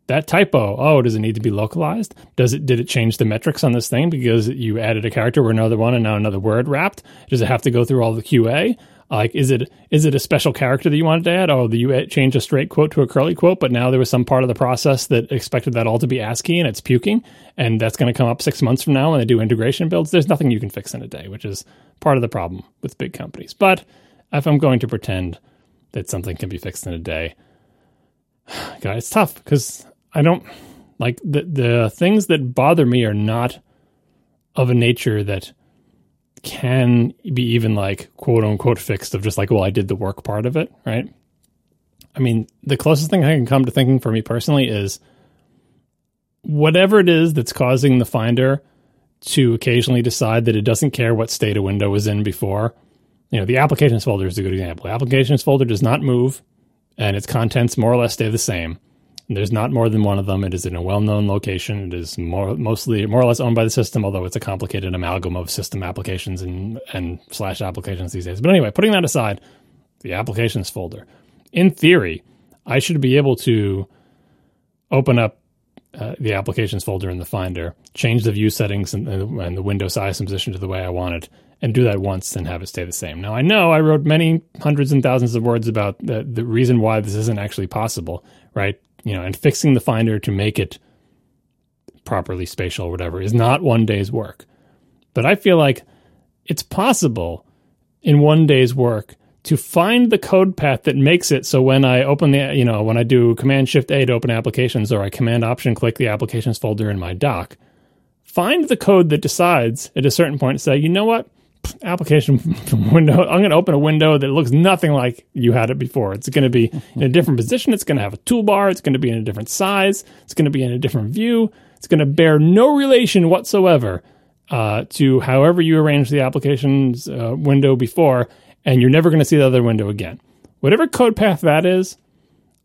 That typo oh does it need to be localized? Does it did it change the metrics on this thing because you added a character or another one and now another word wrapped? Does it have to go through all the qa like is it is it a special character that you wanted to add oh you changed a straight quote to a curly quote but now there was some part of the process that expected that all to be ascii and it's puking and that's going to come up six months from now when they do integration builds there's nothing you can fix in a day which is part of the problem with big companies but if i'm going to pretend that something can be fixed in a day God, it's tough because I don't. Like the the things that bother me are not of a nature that can be even like quote unquote fixed of just like, well, I did the work part of it, right? I mean, the closest thing I can come to thinking for me personally is whatever it is that's causing the finder to occasionally decide that it doesn't care what state a window was in before. You know, the applications folder is a good example. The applications folder does not move and its contents more or less stay the same. There's not more than one of them. It is in a well-known location. It is more mostly more or less owned by the system, although it's a complicated amalgam of system applications and and slash applications these days. But anyway, putting that aside, the applications folder. In theory, I should be able to open up uh, the applications folder in the Finder, change the view settings and, and the window size and position to the way I want it, and do that once and have it stay the same. Now, I know I wrote many hundreds and thousands of words about the, the reason why this isn't actually possible, right? You know, and fixing the Finder to make it properly spatial or whatever is not one day's work. But I feel like it's possible in one day's work to find the code path that makes it so when I open the, you know, when I do Command Shift A to open applications or I Command Option click the applications folder in my dock, find the code that decides at a certain point to say, you know what, application window, I'm going to open a window that looks nothing like you had it before. It's going to be in a different position. It's going to have a toolbar. It's going to be in a different size. It's going to be in a different view. It's going to bear no relation whatsoever uh, to however you arrange the applications uh, window before and you're never going to see the other window again. Whatever code path that is,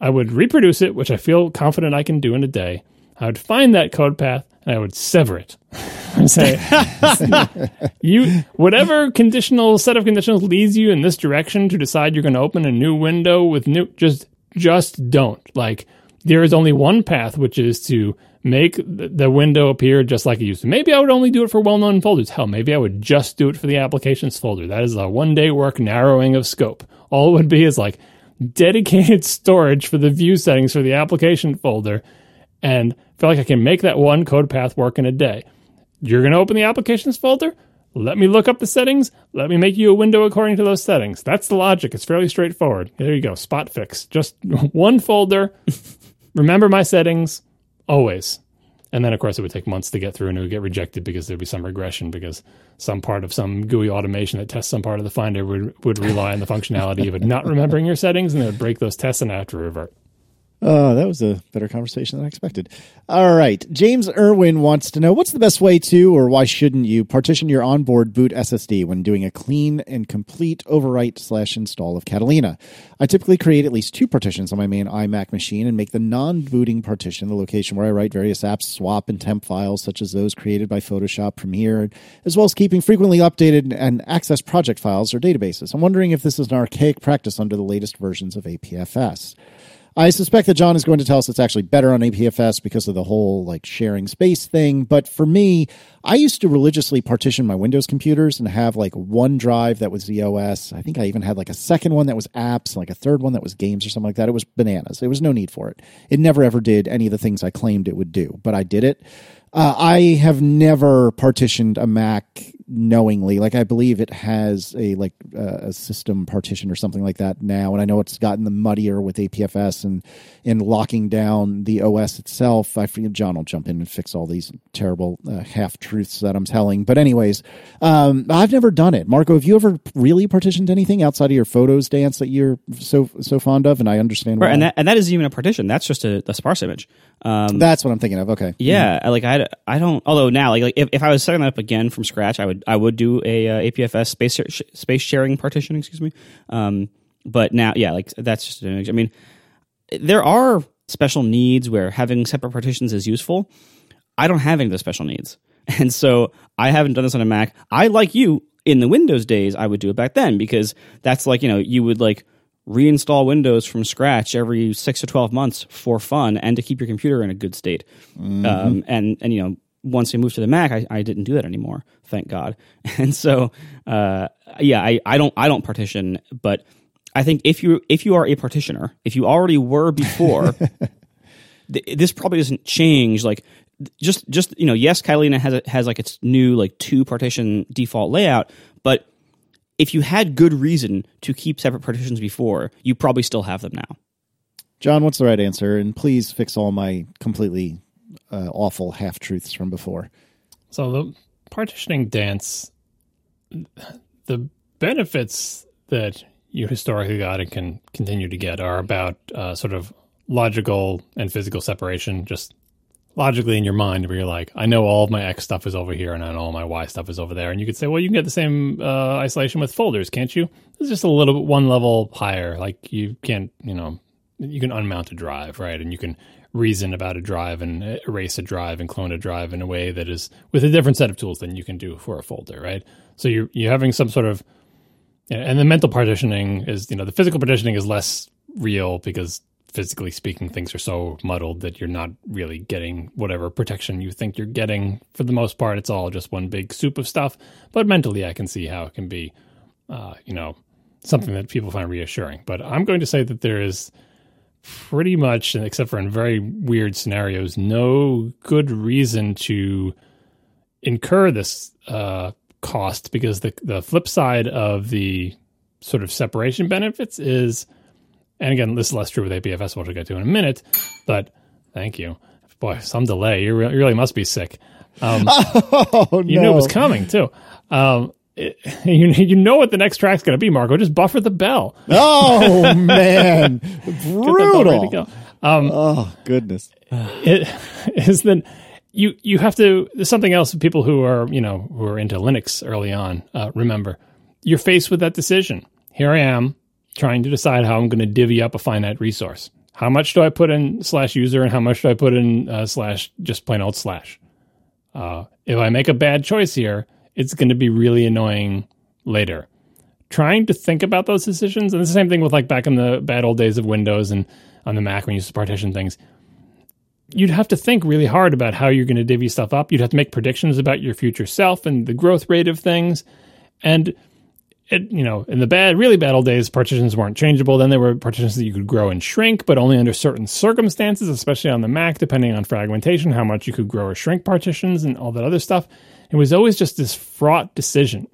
I would reproduce it, which I feel confident I can do in a day. I would find that code path and I would sever it and say, you, whatever conditional set of conditions leads you in this direction to decide you're going to open a new window with new, just, just don't. Like, there is only one path, which is to make the window appear just like it used to. Maybe I would only do it for well-known folders. Hell, maybe I would just do it for the applications folder. That is a one-day work narrowing of scope. All it would be is like dedicated storage for the view settings for the application folder and feel like I can make that one code path work in a day. You're going to open the applications folder? Let me look up the settings. Let me make you a window according to those settings. That's the logic. It's fairly straightforward. There you go. Spot fix. Just one folder. Remember my settings always. And then, of course, it would take months to get through and it would get rejected because there'd be some regression because some part of some GUI automation that tests some part of the Finder would, would rely on the functionality of it not remembering your settings and it would break those tests and have to revert. Oh, that was a better conversation than I expected. All right. James Irwin wants to know what's the best way to, or why shouldn't you, partition your onboard boot SSD when doing a clean and complete overwrite slash install of Catalina? I typically create at least two partitions on my main iMac machine and make the non booting partition the location where I write various apps, swap, and temp files, such as those created by Photoshop, Premiere, as well as keeping frequently updated and access project files or databases. I'm wondering if this is an archaic practice under the latest versions of APFS. I suspect that John is going to tell us it's actually better on APFS because of the whole like sharing space thing. But for me, I used to religiously partition my Windows computers and have like one drive that was the OS. I think I even had like a second one that was apps, and like a third one that was games or something like that. It was bananas. There was no need for it. It never ever did any of the things I claimed it would do, but I did it. Uh, I have never partitioned a Mac knowingly. Like I believe it has a like uh, a system partition or something like that now, and I know it's gotten the muddier with APFS and in locking down the OS itself. I forget John will jump in and fix all these terrible uh, half truths that I'm telling. But anyways, um, I've never done it. Marco, have you ever really partitioned anything outside of your photos dance that you're so so fond of? And I understand Right, why. and that and that isn't even a partition. That's just a, a sparse image. Um, That's what I'm thinking of. Okay. yeah, like I, I don't. Although now, like, like if, if I was setting that up again from scratch, I would I would do a uh, APFS space space sharing partition. Excuse me. Um, but now, yeah, like that's just an. I mean, there are special needs where having separate partitions is useful. I don't have any of those special needs, and so I haven't done this on a Mac. I like you in the Windows days. I would do it back then because that's like you know you would like reinstall Windows from scratch every six to twelve months for fun and to keep your computer in a good state. Um, and and you know once we moved to the Mac, I, I didn't do that anymore. Thank God. And so uh, yeah, I, I don't I don't partition, but I think if you if you are a partitioner, if you already were before, th- this probably doesn't change. Like just just you know, yes, Catalina has has like its new like two partition default layout, but if you had good reason to keep separate partitions before, you probably still have them now. John, what's the right answer? And please fix all my completely uh, awful half truths from before. So the partitioning dance, the benefits that you historically got and can continue to get are about uh, sort of logical and physical separation, just logically in your mind, where you're like, I know all of my X stuff is over here and I know all my Y stuff is over there. And you could say, well, you can get the same uh, isolation with folders, can't you? It's just a little bit one level higher. Like you can't, you know, you can unmount a drive, right? And you can reason about a drive and erase a drive and clone a drive in a way that is with a different set of tools than you can do for a folder, right? So you're you're having some sort of and the mental partitioning is you know the physical partitioning is less real because physically speaking things are so muddled that you're not really getting whatever protection you think you're getting. For the most part it's all just one big soup of stuff. But mentally i can see how it can be uh, you know something that people find reassuring. But i'm going to say that there is pretty much, except for in very weird scenarios, no good reason to incur this uh, cost because the the flip side of the sort of separation benefits is, and again, this is less true with APFS, which we'll get to in a minute. But thank you, boy, some delay. You, re- you really must be sick. Um, Oh you knew it was coming too. Um, it, you you know what the next track's going to be, Marco. Just buffer the bell. Oh man, brutal. go. Um, Oh goodness. it is then you you have to there's something else people who are you know who are into linux early on uh, remember you're faced with that decision here i am trying to decide how i'm going to divvy up a finite resource how much do i put in slash user and how much do i put in uh, slash just plain old slash uh, if i make a bad choice here it's going to be really annoying later trying to think about those decisions and it's the same thing with like back in the bad old days of windows and on the mac when you used to partition things you'd have to think really hard about how you're going to divvy stuff up. You'd have to make predictions about your future self and the growth rate of things. And it, you know, in the bad, really bad old days, partitions weren't changeable. Then there were partitions that you could grow and shrink, but only under certain circumstances, especially on the Mac, depending on fragmentation, how much you could grow or shrink partitions and all that other stuff. It was always just this fraught decision.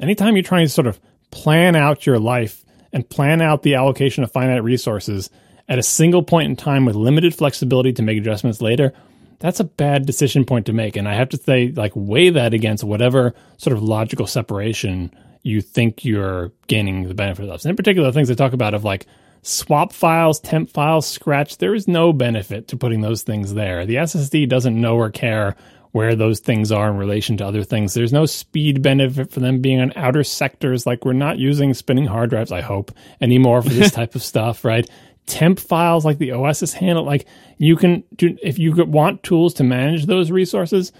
Anytime you're trying to sort of plan out your life and plan out the allocation of finite resources at a single point in time with limited flexibility to make adjustments later, that's a bad decision point to make. And I have to say, like, weigh that against whatever sort of logical separation you think you're gaining the benefit of. And in particular, things they talk about of like swap files, temp files, scratch, there is no benefit to putting those things there. The SSD doesn't know or care where those things are in relation to other things. There's no speed benefit for them being on outer sectors. Like we're not using spinning hard drives, I hope, anymore for this type of stuff, right? Temp files like the OS is handled. Like you can do, if you want tools to manage those resources,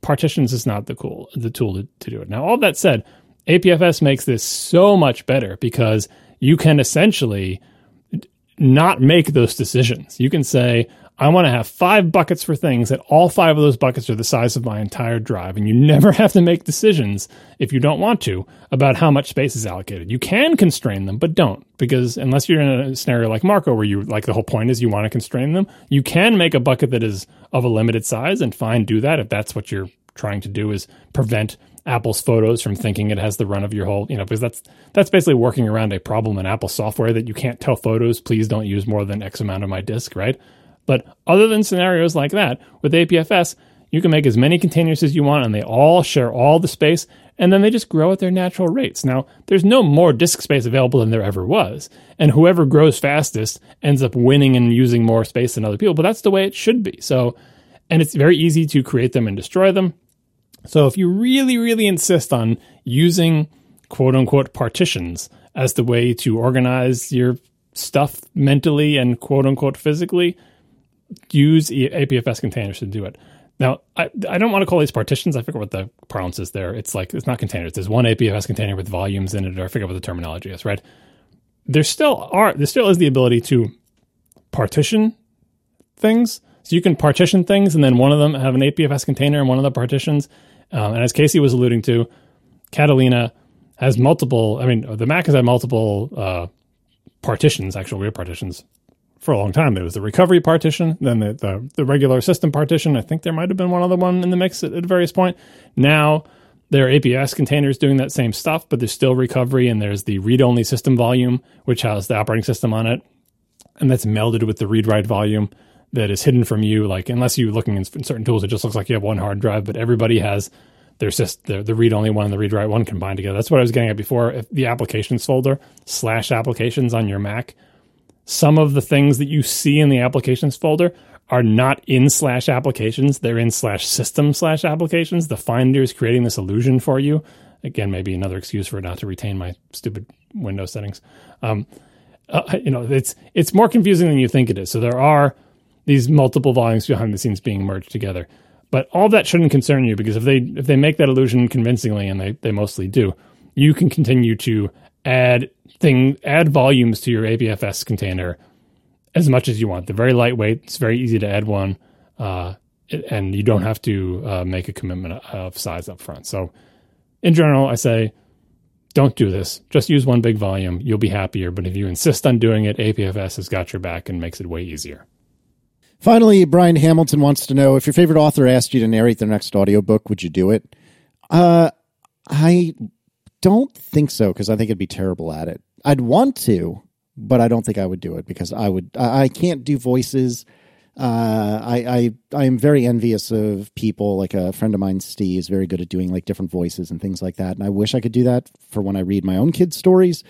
partitions is not the cool the tool to, to do it. Now, all that said, APFS makes this so much better because you can essentially not make those decisions. You can say, I want to have five buckets for things that all five of those buckets are the size of my entire drive. And you never have to make decisions if you don't want to about how much space is allocated. You can constrain them, but don't because unless you're in a scenario like Marco where you like the whole point is you want to constrain them, you can make a bucket that is of a limited size and fine do that if that's what you're trying to do is prevent Apple's photos from thinking it has the run of your whole, you know, because that's that's basically working around a problem in Apple software that you can't tell photos, please don't use more than X amount of my disk, right? But other than scenarios like that, with APFS, you can make as many containers as you want and they all share all the space and then they just grow at their natural rates. Now, there's no more disk space available than there ever was. And whoever grows fastest ends up winning and using more space than other people, but that's the way it should be. So, and it's very easy to create them and destroy them. So if you really, really insist on using quote unquote partitions as the way to organize your stuff mentally and quote unquote physically, use APFS containers to do it. Now, I, I don't want to call these partitions. I forget what the parlance is there. It's like, it's not containers. There's one APFS container with volumes in it, or I forget what the terminology is, right? There still are, there still is the ability to partition things. So you can partition things, and then one of them have an APFS container and one of the partitions. Um, and as Casey was alluding to, Catalina has multiple. I mean, the Mac has had multiple uh, partitions, actual real partitions, for a long time. There was the recovery partition, then the, the, the regular system partition. I think there might have been one other one in the mix at, at various point. Now there are APFS containers doing that same stuff, but there's still recovery, and there's the read-only system volume, which has the operating system on it, and that's melded with the read-write volume. That is hidden from you. Like unless you're looking in certain tools, it just looks like you have one hard drive, but everybody has their just the, the read only one and the read write one combined together. That's what I was getting at before. If the applications folder slash applications on your Mac, some of the things that you see in the applications folder are not in slash applications. They're in slash system slash applications. The Finder is creating this illusion for you. Again, maybe another excuse for not to retain my stupid Windows settings. Um, uh, you know, it's it's more confusing than you think it is. So there are these multiple volumes behind the scenes being merged together. But all that shouldn't concern you because if they if they make that illusion convincingly, and they, they mostly do, you can continue to add thing add volumes to your APFS container as much as you want. They're very lightweight. It's very easy to add one, uh, and you don't have to uh, make a commitment of size up front. So, in general, I say don't do this. Just use one big volume. You'll be happier. But if you insist on doing it, APFS has got your back and makes it way easier. Finally, Brian Hamilton wants to know if your favorite author asked you to narrate their next audiobook, would you do it? Uh, I don't think so because I think I'd be terrible at it. I'd want to, but I don't think I would do it because I would. I, I can't do voices. Uh, I, I I am very envious of people like a friend of mine, Steve, is very good at doing like different voices and things like that. And I wish I could do that for when I read my own kids' stories.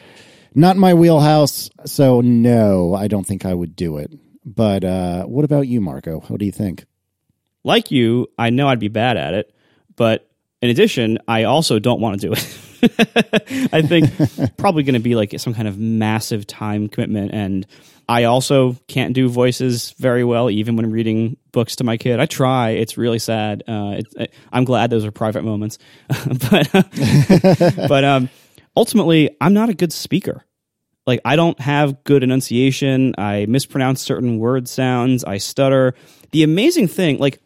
Not my wheelhouse, so no, I don't think I would do it. But uh, what about you, Marco? What do you think? Like you, I know I'd be bad at it, but in addition, I also don't want to do it. I think probably going to be like some kind of massive time commitment. And I also can't do voices very well, even when reading books to my kid. I try. It's really sad. Uh, it, I'm glad those are private moments. but, but um, ultimately, I'm not a good speaker like I don't have good enunciation. I mispronounce certain word sounds. I stutter. The amazing thing, like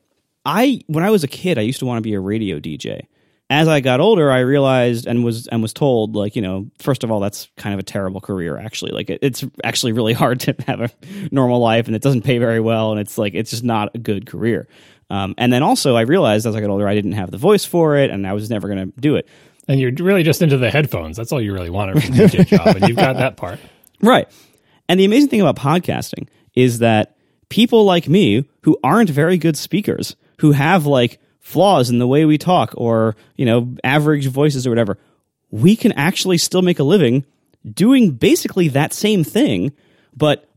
I when I was a kid, I used to want to be a radio DJ. As I got older, I realized and was and was told, like you know, first of all, that's kind of a terrible career. Actually, like it, it's actually really hard to have a normal life, and it doesn't pay very well, and it's like it's just not a good career. Um, and then also, I realized as I got older, I didn't have the voice for it, and I was never going to do it. And you're really just into the headphones. That's all you really want from a DJ job, and you've got that part. Right. And the amazing thing about podcasting is that people like me who aren't very good speakers, who have like flaws in the way we talk or, you know, average voices or whatever, we can actually still make a living doing basically that same thing, but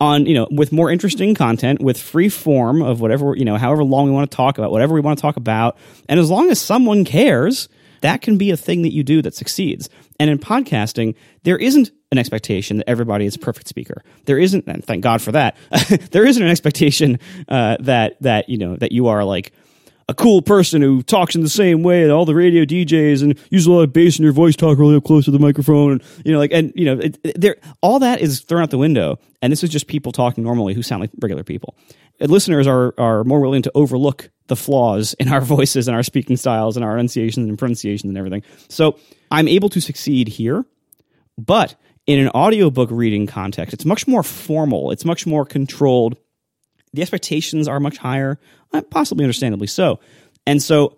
on, you know, with more interesting content, with free form of whatever, you know, however long we want to talk about, whatever we want to talk about. And as long as someone cares, that can be a thing that you do that succeeds. And in podcasting, there isn't an expectation that everybody is a perfect speaker. There isn't, and thank God for that. there isn't an expectation uh, that that you know that you are like a cool person who talks in the same way that all the radio DJs and use a lot of bass in your voice, talk really up close to the microphone, and you know, like, and you know, there, all that is thrown out the window, and this is just people talking normally who sound like regular people. And listeners are are more willing to overlook the flaws in our voices and our speaking styles and our enunciations and pronunciations and everything. So I'm able to succeed here, but in an audiobook reading context, it's much more formal, it's much more controlled. The expectations are much higher, uh, possibly understandably so. And so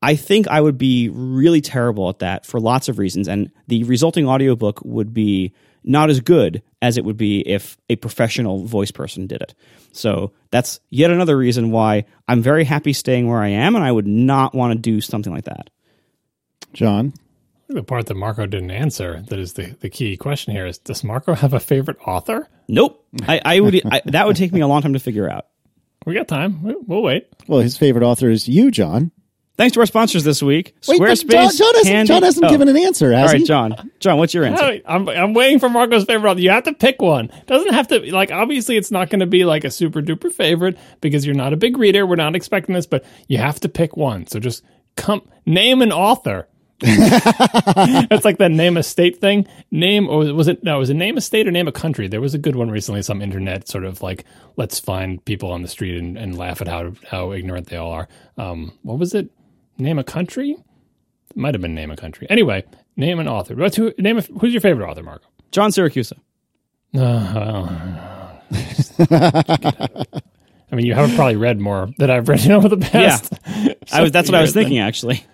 I think I would be really terrible at that for lots of reasons. And the resulting audiobook would be not as good as it would be if a professional voice person did it. So that's yet another reason why I'm very happy staying where I am, and I would not want to do something like that. John? The part that Marco didn't answer that is the, the key question here is Does Marco have a favorite author? Nope. I, I would I, that would take me a long time to figure out. We got time. We'll wait. Well, his favorite author is you, John. Thanks to our sponsors this week, Wait, but Squarespace. John, John hasn't, Handy- John hasn't Oh. given an answer, has All right, he? John. John, what's your answer? No, I'm I'm waiting for Marco's favorite author. You have to pick one. Doesn't have to like obviously it's not going to be like a super duper favorite because you're not a big reader. We're not expecting this, but you have to pick one. So just come name an author. It's like that name a state thing. Name or was it no? Was it name a state or name a country? There was a good one recently. Some internet sort of like let's find people on the street and, and laugh at how how ignorant they all are. Um, what was it? Name a country. Might have been name a country. Anyway, name an author. What's who? Name a, who's your favorite author, Marco? John Siracusa. Uh, well, I mean, you haven't probably read more that I've read over the past. I was. That's what I was thinking. Actually,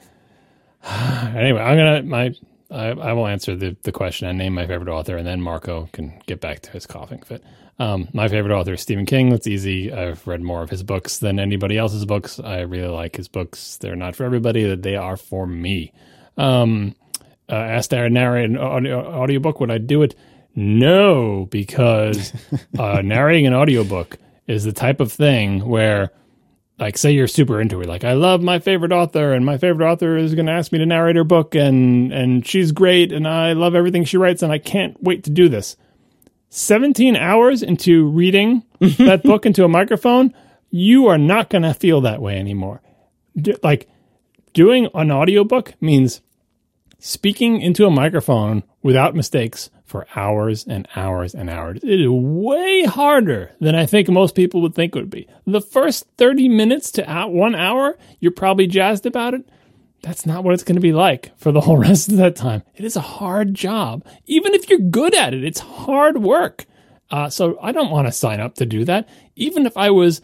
Anyway, I'm gonna my I, I will answer the, the question and name my favorite author, and then Marco can get back to his coughing fit. Um, my favorite author is Stephen King. That's easy. I've read more of his books than anybody else's books. I really like his books. They're not for everybody, they are for me. Um, uh, asked to narrate an audio, audiobook, would I do it? No, because uh, narrating an audiobook is the type of thing where like say you're super into it like i love my favorite author and my favorite author is going to ask me to narrate her book and and she's great and i love everything she writes and i can't wait to do this 17 hours into reading that book into a microphone you are not going to feel that way anymore D- like doing an audiobook means speaking into a microphone without mistakes for hours and hours and hours. It is way harder than I think most people would think it would be. The first 30 minutes to one hour, you're probably jazzed about it. That's not what it's going to be like for the whole rest of that time. It is a hard job. Even if you're good at it, it's hard work. Uh, so I don't want to sign up to do that. Even if I was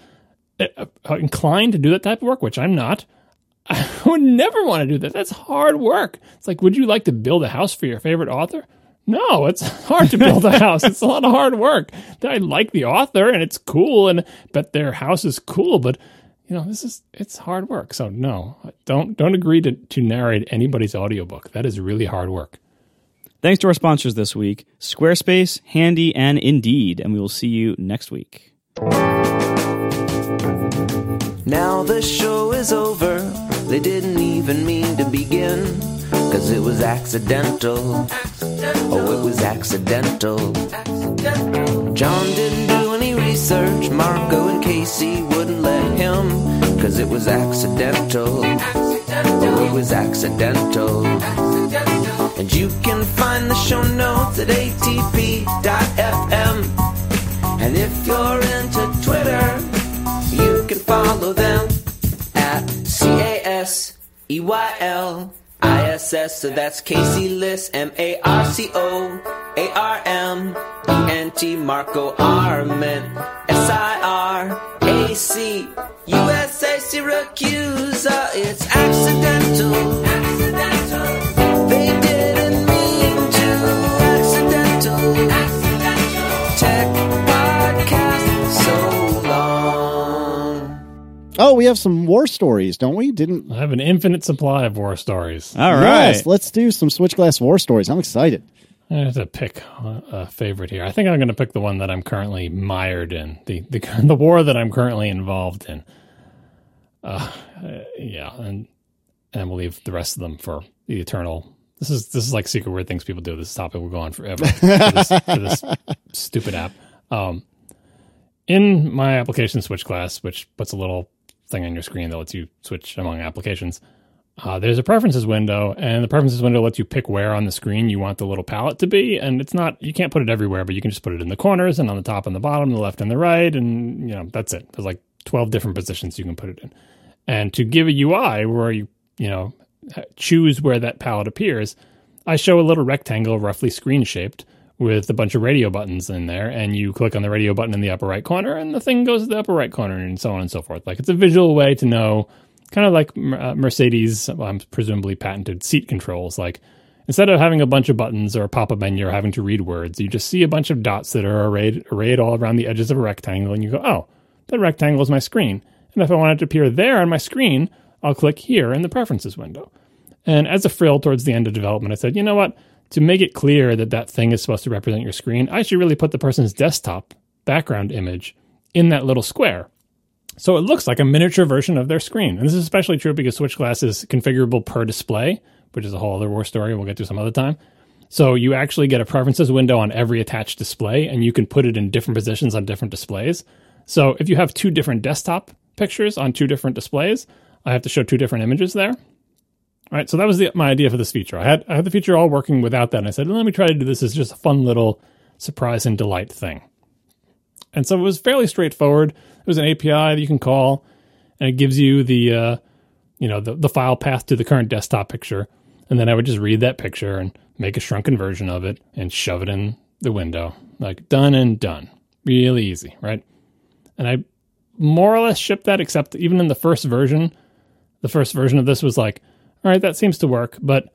uh, uh inclined to do that type of work, which I'm not, I would never want to do that. That's hard work. It's like, would you like to build a house for your favorite author? No, it's hard to build a house. it's a lot of hard work. I like the author and it's cool and but their house is cool, but you know, this is it's hard work. So no, don't don't agree to, to narrate anybody's audiobook. That is really hard work. Thanks to our sponsors this week, Squarespace, Handy, and Indeed, and we will see you next week. Now the show is over. They didn't even mean to begin. Cause it was accidental. Oh, it was accidental. John didn't do any research. Marco and Casey wouldn't let him. Cause it was accidental. Oh, it was accidental. And you can find the show notes at atp.fm. And if you're into Twitter, you can follow them at C A S E Y L I S S. So that's Casey Liss, M A R C O A R M E N T Marco Arment S I R A C U S A Siracusa. Uh, it's accidental. Accidental. Oh, we have some war stories, don't we? Didn't I have an infinite supply of war stories. All right. Yes, let's do some Switchglass war stories. I'm excited. I have to pick a favorite here. I think I'm going to pick the one that I'm currently mired in the the, the war that I'm currently involved in. Uh, yeah, and and we'll leave the rest of them for the eternal. This is this is like secret weird things people do. This topic will go on forever for, this, for this stupid app. Um, in my application SwitchGlass, which puts a little thing on your screen that lets you switch among applications. Uh, there's a preferences window, and the preferences window lets you pick where on the screen you want the little palette to be. And it's not you can't put it everywhere, but you can just put it in the corners and on the top and the bottom, the left and the right, and you know that's it. There's like 12 different positions you can put it in. And to give a UI where you you know choose where that palette appears, I show a little rectangle, roughly screen shaped, with a bunch of radio buttons in there, and you click on the radio button in the upper right corner, and the thing goes to the upper right corner, and so on and so forth. Like it's a visual way to know, kind of like uh, Mercedes, um, presumably patented seat controls. Like instead of having a bunch of buttons or a pop up menu or having to read words, you just see a bunch of dots that are arrayed, arrayed all around the edges of a rectangle, and you go, oh, that rectangle is my screen. And if I want it to appear there on my screen, I'll click here in the preferences window. And as a frill towards the end of development, I said, you know what? To make it clear that that thing is supposed to represent your screen, I should really put the person's desktop background image in that little square. So it looks like a miniature version of their screen. And this is especially true because Switch Glass is configurable per display, which is a whole other war story we'll get to some other time. So you actually get a preferences window on every attached display, and you can put it in different positions on different displays. So if you have two different desktop pictures on two different displays, I have to show two different images there. All right, so that was the, my idea for this feature. I had I had the feature all working without that, and I said, let me try to do this as just a fun little surprise and delight thing. And so it was fairly straightforward. It was an API that you can call, and it gives you the uh, you know the, the file path to the current desktop picture, and then I would just read that picture and make a shrunken version of it and shove it in the window, like done and done. Really easy, right? And I more or less shipped that, except even in the first version, the first version of this was like, all right, that seems to work, but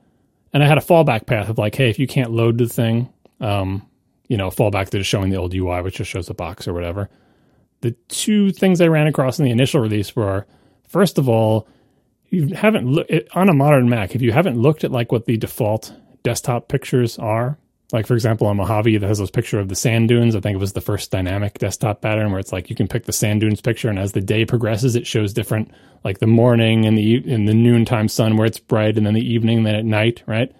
and I had a fallback path of like, hey, if you can't load the thing, um, you know, fallback to just showing the old UI, which just shows the box or whatever. The two things I ran across in the initial release were, first of all, you haven't looked on a modern Mac. If you haven't looked at like what the default desktop pictures are, like for example on Mojave that has those picture of the sand dunes. I think it was the first dynamic desktop pattern where it's like you can pick the sand dunes picture, and as the day progresses, it shows different, like the morning and the in the noontime sun where it's bright, and then the evening, then at night, right?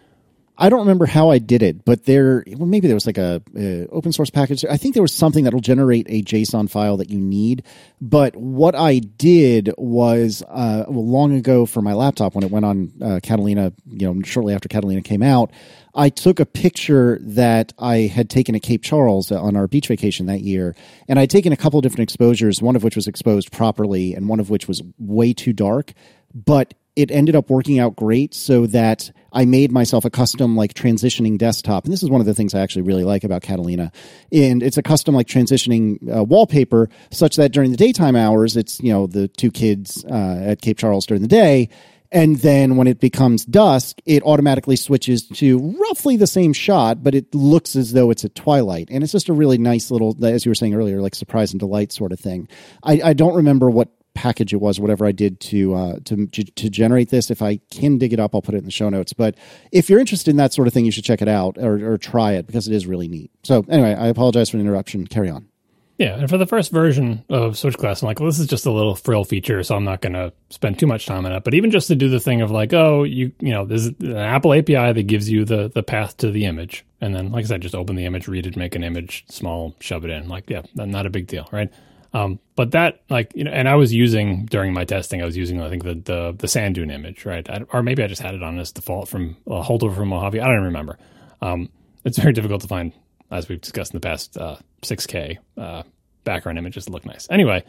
I don't remember how I did it, but there, well, maybe there was like a, a, open source package. I think there was something that'll generate a JSON file that you need. But what I did was, uh, well, long ago for my laptop when it went on uh, Catalina, you know, shortly after Catalina came out, I took a picture that I had taken at Cape Charles on our beach vacation that year, and I'd taken a couple different exposures, one of which was exposed properly, and one of which was way too dark. But it ended up working out great so that I made myself a custom like transitioning desktop. And this is one of the things I actually really like about Catalina. And it's a custom like transitioning uh, wallpaper such that during the daytime hours, it's, you know, the two kids uh, at Cape Charles during the day. And then when it becomes dusk, it automatically switches to roughly the same shot, but it looks as though it's at twilight. And it's just a really nice little, as you were saying earlier, like surprise and delight sort of thing. I, I don't remember what package it was, whatever I did to uh, to to generate this. If I can dig it up, I'll put it in the show notes. But if you're interested in that sort of thing, you should check it out or, or try it because it is really neat. So anyway, I apologize for the interruption. Carry on. Yeah, and for the first version of SwitchGlass, I'm like, well, this is just a little frill feature, so I'm not going to spend too much time on it. But even just to do the thing of like, oh, you you know, there's an Apple API that gives you the the path to the image, and then like I said, just open the image, read it, make an image small, shove it in. Like, yeah, not a big deal, right? Um, but that like you know, and I was using during my testing, I was using I think the the, the sand dune image, right? I, or maybe I just had it on as default from a holdover from Mojave. I don't remember. Um, it's very difficult to find, as we've discussed in the past, uh, 6K uh, background images look nice. Anyway,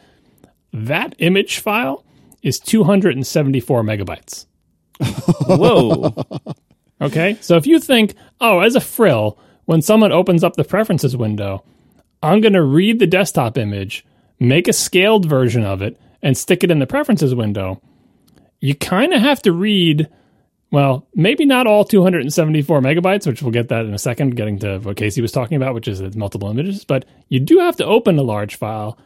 that image file is 274 megabytes. Whoa. okay, so if you think, oh, as a frill, when someone opens up the preferences window, I'm going to read the desktop image make a scaled version of it, and stick it in the preferences window, you kind of have to read, well, maybe not all 274 megabytes, which we'll get that in a second, getting to what Casey was talking about, which is multiple images, but you do have to open a large file,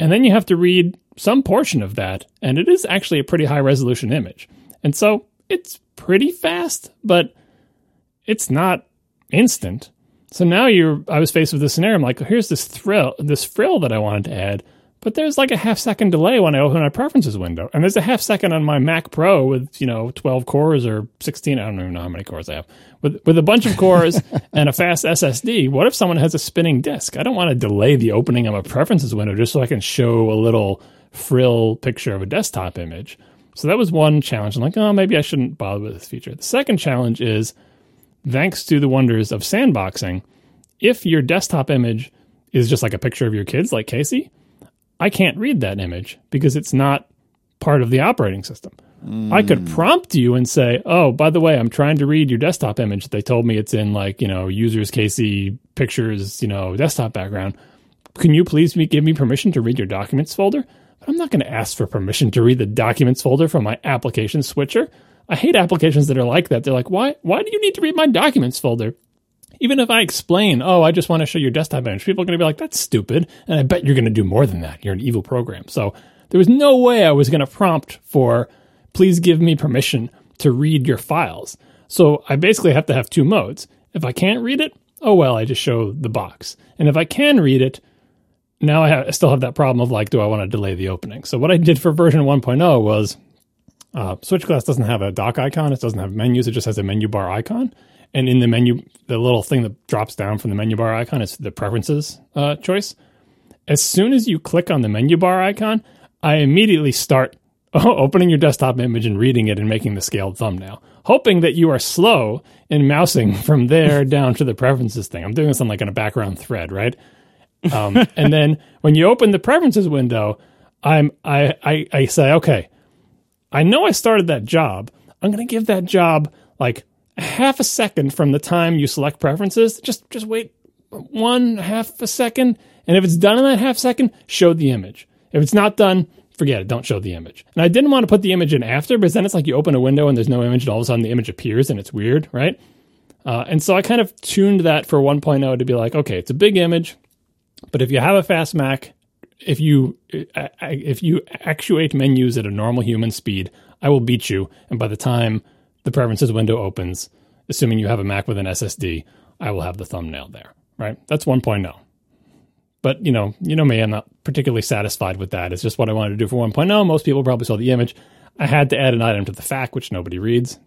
and then you have to read some portion of that, and it is actually a pretty high resolution image. And so it's pretty fast, but it's not instant. So now you're, I was faced with this scenario. I'm like, here's this thrill, this frill that I wanted to add, but there's like a half second delay when I open my preferences window, and there's a half second on my Mac Pro with you know 12 cores or 16. I don't even know how many cores I have with with a bunch of cores and a fast SSD. What if someone has a spinning disk? I don't want to delay the opening of a preferences window just so I can show a little frill picture of a desktop image. So that was one challenge. I'm like, oh, maybe I shouldn't bother with this feature. The second challenge is thanks to the wonders of sandboxing, if your desktop image is just like a picture of your kids, like Casey, I can't read that image because it's not part of the operating system. Mm. I could prompt you and say, "Oh, by the way, I'm trying to read your desktop image. They told me it's in like you know users Casey pictures, you know desktop background. Can you please give me permission to read your documents folder?" But I'm not going to ask for permission to read the documents folder from my application switcher. I hate applications that are like that. They're like, why, why do you need to read my documents folder? Even if I explain, oh, I just want to show your desktop image, people are going to be like, that's stupid. And I bet you're going to do more than that. You're an evil program. So there was no way I was going to prompt for, please give me permission to read your files. So I basically have to have two modes. If I can't read it, oh well, I just show the box. And if I can read it, now I, have, I still have that problem of like, do I want to delay the opening? So what I did for version 1.0 was uh, SwitchGlass doesn't have a dock icon. It doesn't have menus. It just has a menu bar icon. And in the menu, the little thing that drops down from the menu bar icon is the preferences uh, choice. As soon as you click on the menu bar icon, I immediately start opening your desktop image and reading it and making the scaled thumbnail, hoping that you are slow in mousing from there down to the preferences thing. I'm doing this on like in a background thread, right? Um, and then when you open the preferences window, I'm I, I I say, okay, I know I started that job. I'm going to give that job like half a second from the time you select preferences. Just just wait one half a second, and if it's done in that half second, show the image. If it's not done, forget it. Don't show the image. And I didn't want to put the image in after, because then it's like you open a window and there's no image, and all of a sudden the image appears and it's weird, right? Uh, and so I kind of tuned that for 1.0 to be like, okay, it's a big image, but if you have a fast Mac, if you uh, if you actuate menus at a normal human speed, I will beat you. And by the time the preferences window opens, assuming you have a Mac with an SSD, I will have the thumbnail there. Right? That's 1.0. But you know, you know me, I'm not particularly satisfied with that. It's just what I wanted to do for 1.0. Most people probably saw the image. I had to add an item to the FAQ, which nobody reads.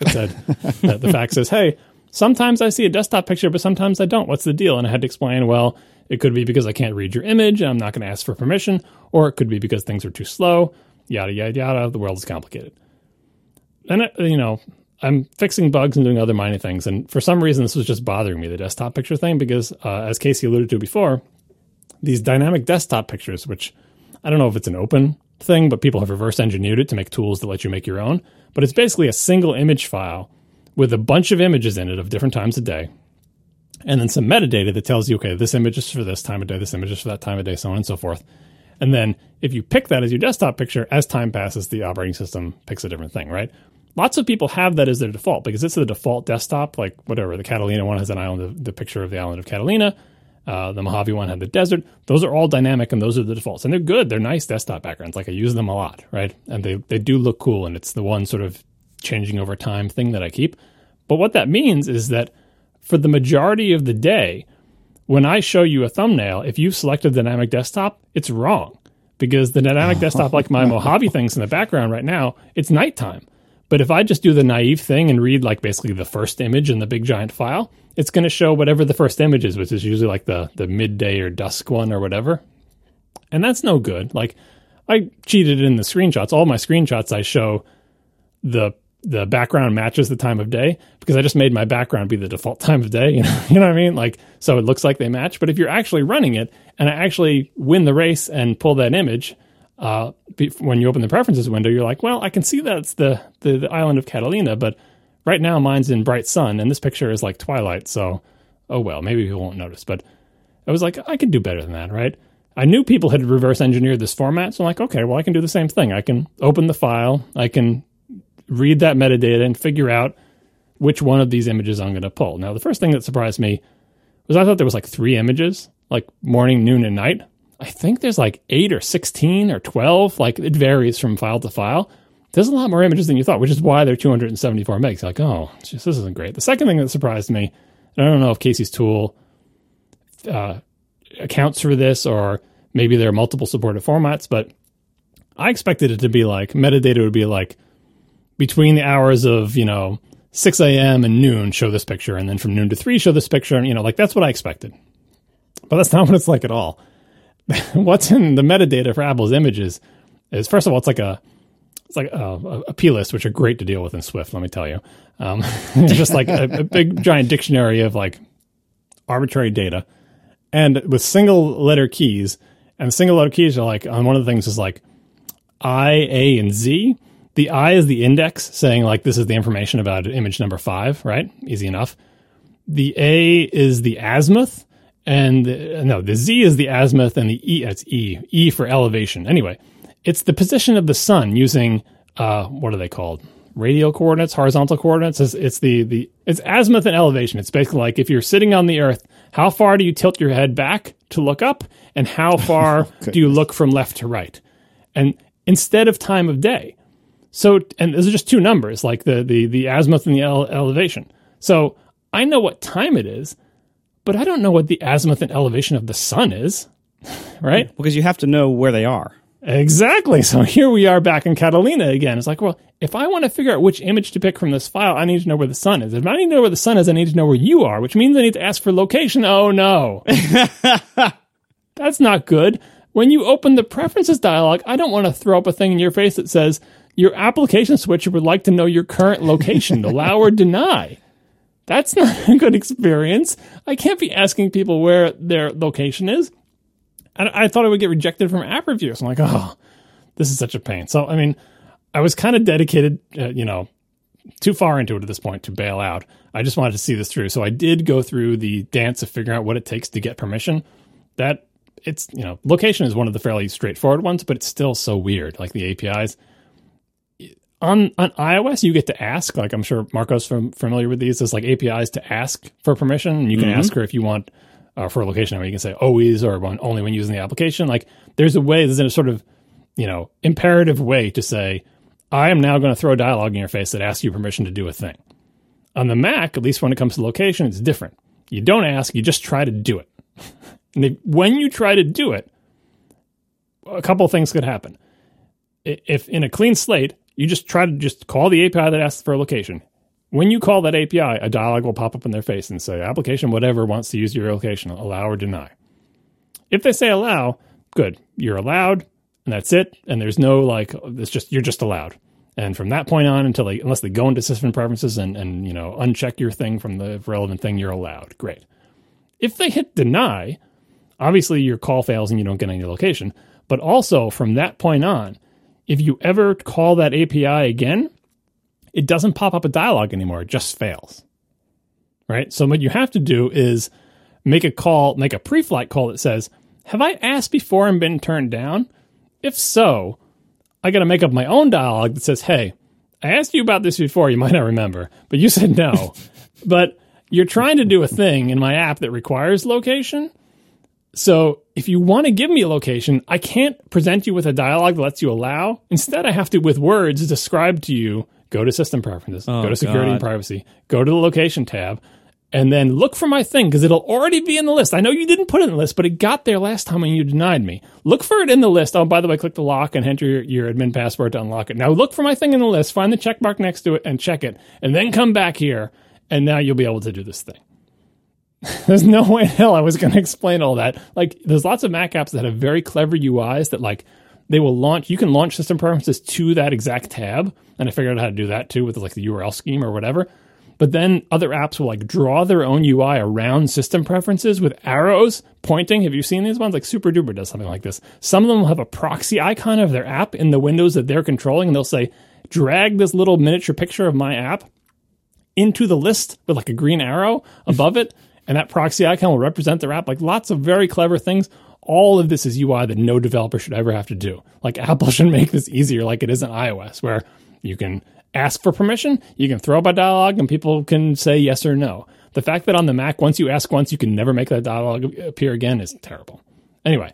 It said that the FAQ says, "Hey, sometimes I see a desktop picture, but sometimes I don't. What's the deal?" And I had to explain, well, it could be because I can't read your image and I'm not going to ask for permission, or it could be because things are too slow. Yada yada yada. The world is complicated. And you know, I'm fixing bugs and doing other minor things. And for some reason, this was just bothering me, the desktop picture thing, because uh, as Casey alluded to before, these dynamic desktop pictures, which I don't know if it's an open thing, but people have reverse engineered it to make tools that let you make your own. But it's basically a single image file with a bunch of images in it of different times of day. And then some metadata that tells you, okay, this image is for this time of day, this image is for that time of day, so on and so forth. And then if you pick that as your desktop picture, as time passes, the operating system picks a different thing, right? Lots of people have that as their default because it's the default desktop, like whatever. The Catalina one has an island, the picture of the island of Catalina. Uh, the Mojave one had the desert. Those are all dynamic, and those are the defaults, and they're good. They're nice desktop backgrounds. Like I use them a lot, right? And they they do look cool, and it's the one sort of changing over time thing that I keep. But what that means is that for the majority of the day, when I show you a thumbnail, if you've selected dynamic desktop, it's wrong because the dynamic desktop, like my Mojave things in the background right now, it's nighttime. But if I just do the naive thing and read like basically the first image in the big giant file, it's going to show whatever the first image is, which is usually like the the midday or dusk one or whatever. And that's no good. Like I cheated in the screenshots. All my screenshots I show the the background matches the time of day because I just made my background be the default time of day. You know, you know what I mean? Like so it looks like they match. But if you're actually running it and I actually win the race and pull that image, uh, when you open the preferences window, you're like, well, I can see that's the, the, the island of Catalina, but right now mine's in bright sun and this picture is like twilight. So, oh well, maybe people won't notice. But I was like, I could do better than that, right? I knew people had reverse engineered this format, so I'm like, okay, well, I can do the same thing. I can open the file, I can read that metadata and figure out which one of these images I'm going to pull. Now, the first thing that surprised me was I thought there was like three images, like morning, noon, and night. I think there's like eight or 16 or 12. Like it varies from file to file. There's a lot more images than you thought, which is why they're 274 megs. Like, oh, this isn't great. The second thing that surprised me, and I don't know if Casey's tool uh, accounts for this or maybe there are multiple supported formats, but I expected it to be like metadata would be like between the hours of, you know, 6 a.m. and noon, show this picture, and then from noon to 3, show this picture. And, you know, like that's what I expected. But that's not what it's like at all. What's in the metadata for Apple's images is, first of all, it's like a it's like a, a plist, which are great to deal with in Swift. Let me tell you, um, it's just like a, a big giant dictionary of like arbitrary data, and with single letter keys. And single letter keys are like on one of the things is like I, A, and Z the I is the index saying like this is the information about image number five, right? Easy enough. The A is the azimuth, and the, no, the Z is the azimuth, and the E it's E E for elevation. Anyway, it's the position of the sun using uh, what are they called? Radial coordinates, horizontal coordinates. It's, it's the the it's azimuth and elevation. It's basically like if you're sitting on the Earth, how far do you tilt your head back to look up, and how far do you look from left to right? And instead of time of day. So, and those are just two numbers, like the the the azimuth and the ele- elevation. So I know what time it is, but I don't know what the azimuth and elevation of the sun is, right? Because you have to know where they are. Exactly. So here we are back in Catalina again. It's like, well, if I want to figure out which image to pick from this file, I need to know where the sun is. If I need to know where the sun is, I need to know where you are, which means I need to ask for location. Oh no. That's not good. When you open the preferences dialog, I don't want to throw up a thing in your face that says, your application switcher would like to know your current location, allow or deny. That's not a good experience. I can't be asking people where their location is. And I thought I would get rejected from app reviews. I'm like, oh, this is such a pain. So, I mean, I was kind of dedicated, uh, you know, too far into it at this point to bail out. I just wanted to see this through. So I did go through the dance of figuring out what it takes to get permission. That it's you know location is one of the fairly straightforward ones, but it's still so weird. Like the APIs on on iOS, you get to ask. Like I'm sure Marco's from, familiar with these. There's like APIs to ask for permission, and you can ask her if you want uh, for a location. Or you can say always or when, only when using the application. Like there's a way. There's a sort of you know imperative way to say I am now going to throw a dialog in your face that asks you permission to do a thing. On the Mac, at least when it comes to location, it's different. You don't ask, you just try to do it. and they, when you try to do it, a couple of things could happen. If in a clean slate, you just try to just call the API that asks for a location. When you call that API, a dialog will pop up in their face and say, application whatever wants to use your location, allow or deny. If they say allow, good. You're allowed, and that's it. And there's no like it's just you're just allowed. And from that point on until they unless they go into system preferences and, and you know uncheck your thing from the relevant thing, you're allowed. Great. If they hit deny, obviously your call fails and you don't get any location. But also from that point on, if you ever call that API again, it doesn't pop up a dialog anymore. It just fails. Right? So what you have to do is make a call, make a pre-flight call that says, "Have I asked before and been turned down? If so, I got to make up my own dialogue that says, "Hey, I asked you about this before. You might not remember, but you said no. but you're trying to do a thing in my app that requires location. So if you want to give me a location, I can't present you with a dialogue that lets you allow. Instead, I have to, with words, describe to you go to system preferences, go oh, to security and privacy, go to the location tab, and then look for my thing because it'll already be in the list. I know you didn't put it in the list, but it got there last time when you denied me. Look for it in the list. Oh, by the way, click the lock and enter your, your admin password to unlock it. Now look for my thing in the list, find the check mark next to it and check it, and then come back here, and now you'll be able to do this thing. There's no way in hell I was going to explain all that. Like, there's lots of Mac apps that have very clever UIs that, like, they will launch. You can launch system preferences to that exact tab, and I figured out how to do that too with like the URL scheme or whatever. But then other apps will like draw their own UI around system preferences with arrows pointing. Have you seen these ones? Like SuperDuper does something like this. Some of them will have a proxy icon of their app in the windows that they're controlling, and they'll say, "Drag this little miniature picture of my app into the list with like a green arrow above it, and that proxy icon will represent their app. Like lots of very clever things. All of this is UI that no developer should ever have to do. Like Apple should make this easier, like it is in iOS, where you can ask for permission, you can throw up a dialogue, and people can say yes or no. The fact that on the Mac, once you ask once, you can never make that dialogue appear again is terrible. Anyway,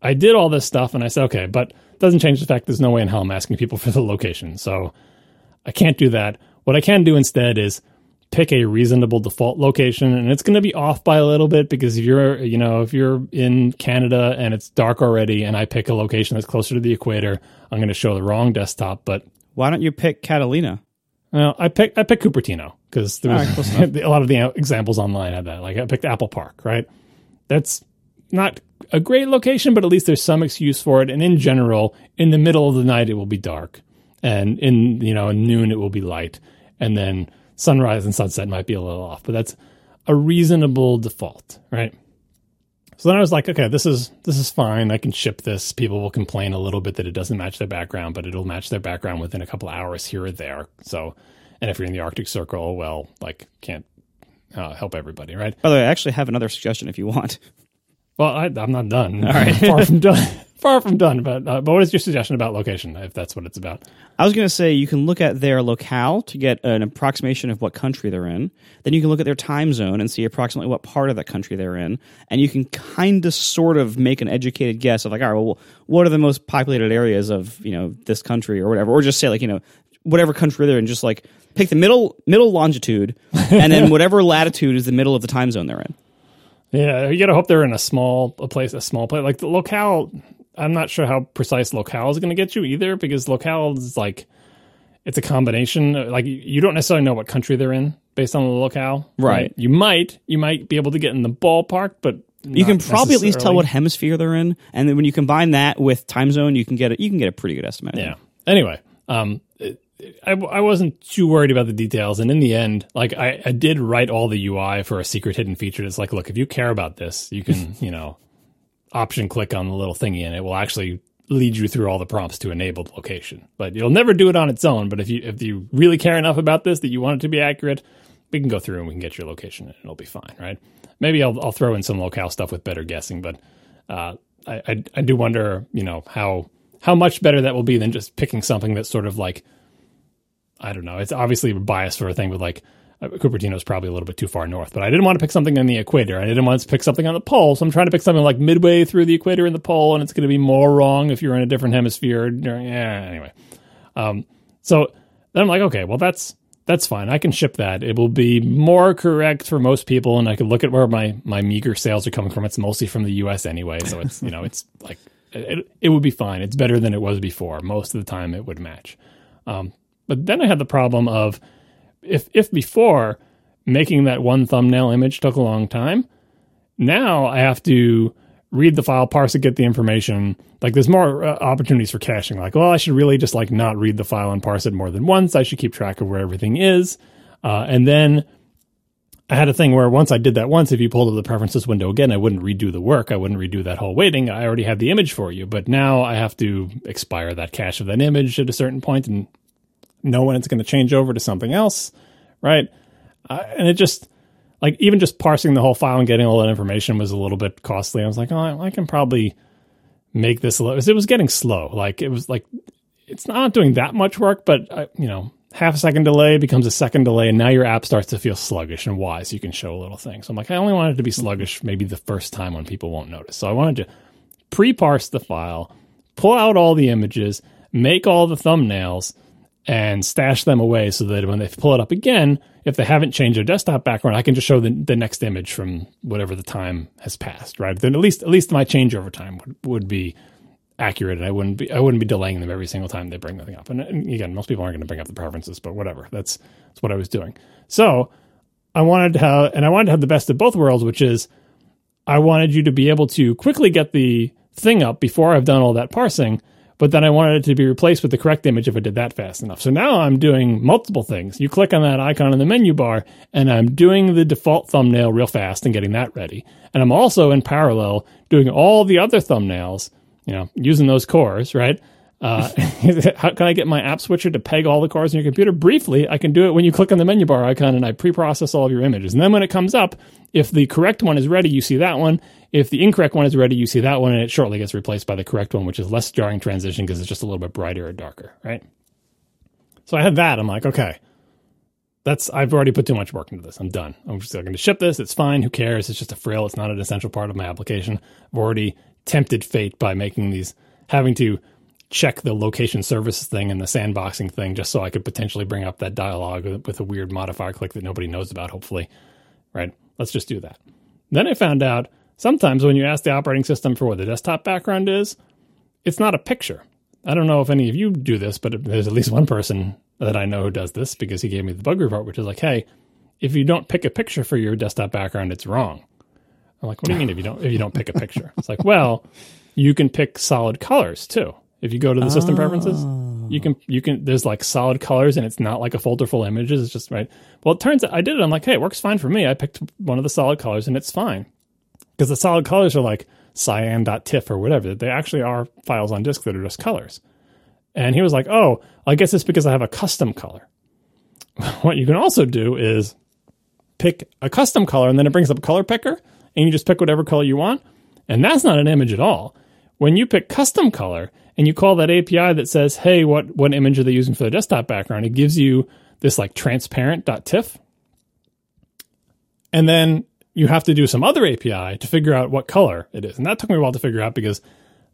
I did all this stuff and I said, okay, but it doesn't change the fact there's no way in hell I'm asking people for the location. So I can't do that. What I can do instead is pick a reasonable default location and it's going to be off by a little bit because if you're, you know, if you're in Canada and it's dark already and I pick a location that's closer to the equator, I'm going to show the wrong desktop, but Why don't you pick Catalina? well, I picked I picked Cupertino because there was right, a lot of the uh, examples online had that. Like I picked Apple Park, right? That's not a great location, but at least there's some excuse for it. And in general, in the middle of the night, it will be dark, and in you know noon it will be light, and then sunrise and sunset might be a little off, but that's a reasonable default, right? So then I was like, okay, this is this is fine. I can ship this. People will complain a little bit that it doesn't match their background, but it'll match their background within a couple hours here or there. So, and if you're in the Arctic Circle, well, like can't uh, help everybody, right? By the way, I actually have another suggestion if you want. Well, I, I'm not done. All right, far from done. Far from done. But uh, but what is your suggestion about location, if that's what it's about? I was going to say you can look at their locale to get an approximation of what country they're in. Then you can look at their time zone and see approximately what part of that country they're in. And you can kind of sort of make an educated guess of like, all right, well, what are the most populated areas of, you know, this country or whatever. Or just say like, you know, whatever country they're in, just like pick the middle middle longitude and then whatever latitude is the middle of the time zone they're in. Yeah, you gotta hope they're in a small a place, a small place. Like the locale, I'm not sure how precise locale is going to get you either, because locale is like it's a combination. Like you- don't necessarily know what country they're in based on the locale, Right. You might you might be able to get in the ballpark, but You can probably at least tell what hemisphere they're in, and then when you combine that with time zone, you can get a, you can get a pretty good estimate. Yeah. Anyway, um, it- I, I wasn't too worried about the details, and in the end, like I, I did write all the UI for a secret hidden feature. That's like, look, if you care about this, you can, you know, option click on the little thingy, and it will actually lead you through all the prompts to enable the location. But you'll never do it on its own. But if you if you really care enough about this that you want it to be accurate, we can go through and we can get your location, and it'll be fine, right? Maybe I'll I'll throw in some locale stuff with better guessing, but uh, I, I I do wonder, you know, how how much better that will be than just picking something that's sort of like I don't know. It's obviously a bias for a thing but like uh, Cupertino is probably a little bit too far north, but I didn't want to pick something on the equator. I didn't want to pick something on the pole, so I'm trying to pick something like midway through the equator and the pole, and it's going to be more wrong if you're in a different hemisphere. Yeah, anyway. Um, so then I'm like, okay, well that's that's fine. I can ship that. It will be more correct for most people, and I can look at where my my meager sales are coming from. It's mostly from the U.S. anyway, so it's you know it's like it, it would be fine. It's better than it was before. Most of the time, it would match. Um, but then I had the problem of if if before making that one thumbnail image took a long time, now I have to read the file, parse it, get the information. Like there's more uh, opportunities for caching. Like, well, I should really just like not read the file and parse it more than once. I should keep track of where everything is. Uh, and then I had a thing where once I did that once, if you pulled up the preferences window again, I wouldn't redo the work. I wouldn't redo that whole waiting. I already have the image for you. But now I have to expire that cache of that image at a certain point and know when it's going to change over to something else, right? Uh, and it just like even just parsing the whole file and getting all that information was a little bit costly. I was like, oh, I, can probably make this. A little, it was getting slow. Like it was like it's not doing that much work, but uh, you know, half a second delay becomes a second delay, and now your app starts to feel sluggish. And why? So you can show a little thing. So I'm like, I only wanted to be sluggish maybe the first time when people won't notice. So I wanted to pre-parse the file, pull out all the images, make all the thumbnails and stash them away so that when they pull it up again, if they haven't changed their desktop background, I can just show the, the next image from whatever the time has passed, right? Then at least at least my changeover time would, would be accurate, and I wouldn't be I wouldn't be delaying them every single time they bring the thing up. And, and again, most people aren't going to bring up the preferences, but whatever. That's that's what I was doing. So I wanted to have, and I wanted to have the best of both worlds, which is I wanted you to be able to quickly get the thing up before I've done all that parsing but then I wanted it to be replaced with the correct image if I did that fast enough. So now I'm doing multiple things. You click on that icon in the menu bar, and I'm doing the default thumbnail real fast and getting that ready. And I'm also in parallel doing all the other thumbnails, you know, using those cores, right? Uh, how can I get my app switcher to peg all the cars in your computer? Briefly, I can do it when you click on the menu bar icon and I pre-process all of your images. And then when it comes up, if the correct one is ready, you see that one. If the incorrect one is ready, you see that one, and it shortly gets replaced by the correct one, which is less jarring transition because it's just a little bit brighter or darker, right? So I had that. I'm like, okay, that's I've already put too much work into this. I'm done. I'm just going to ship this. It's fine. Who cares? It's just a frill. It's not an essential part of my application. I've already tempted fate by making these having to check the location services thing and the sandboxing thing just so I could potentially bring up that dialogue with a weird modifier click that nobody knows about, hopefully. Right? Let's just do that. Then I found out sometimes when you ask the operating system for what the desktop background is, it's not a picture. I don't know if any of you do this, but there's at least one person that I know who does this because he gave me the bug report, which is like, hey, if you don't pick a picture for your desktop background, it's wrong. I'm like, what do you mean if you don't if you don't pick a picture? It's like, well, you can pick solid colors too. If you go to the system oh. preferences, you can oh. you can there's like solid colors and it's not like a folder full of images. It's just right. Well, it turns out I did it. I'm like, hey, it works fine for me. I picked one of the solid colors and it's fine because the solid colors are like cyan.tiff or whatever. They actually are files on disk that are just colors. And he was like, oh, I guess it's because I have a custom color. what you can also do is pick a custom color and then it brings up a color picker and you just pick whatever color you want. And that's not an image at all. When you pick custom color, and you call that API that says, hey, what, what image are they using for the desktop background? It gives you this like transparent.tiff. And then you have to do some other API to figure out what color it is. And that took me a while to figure out because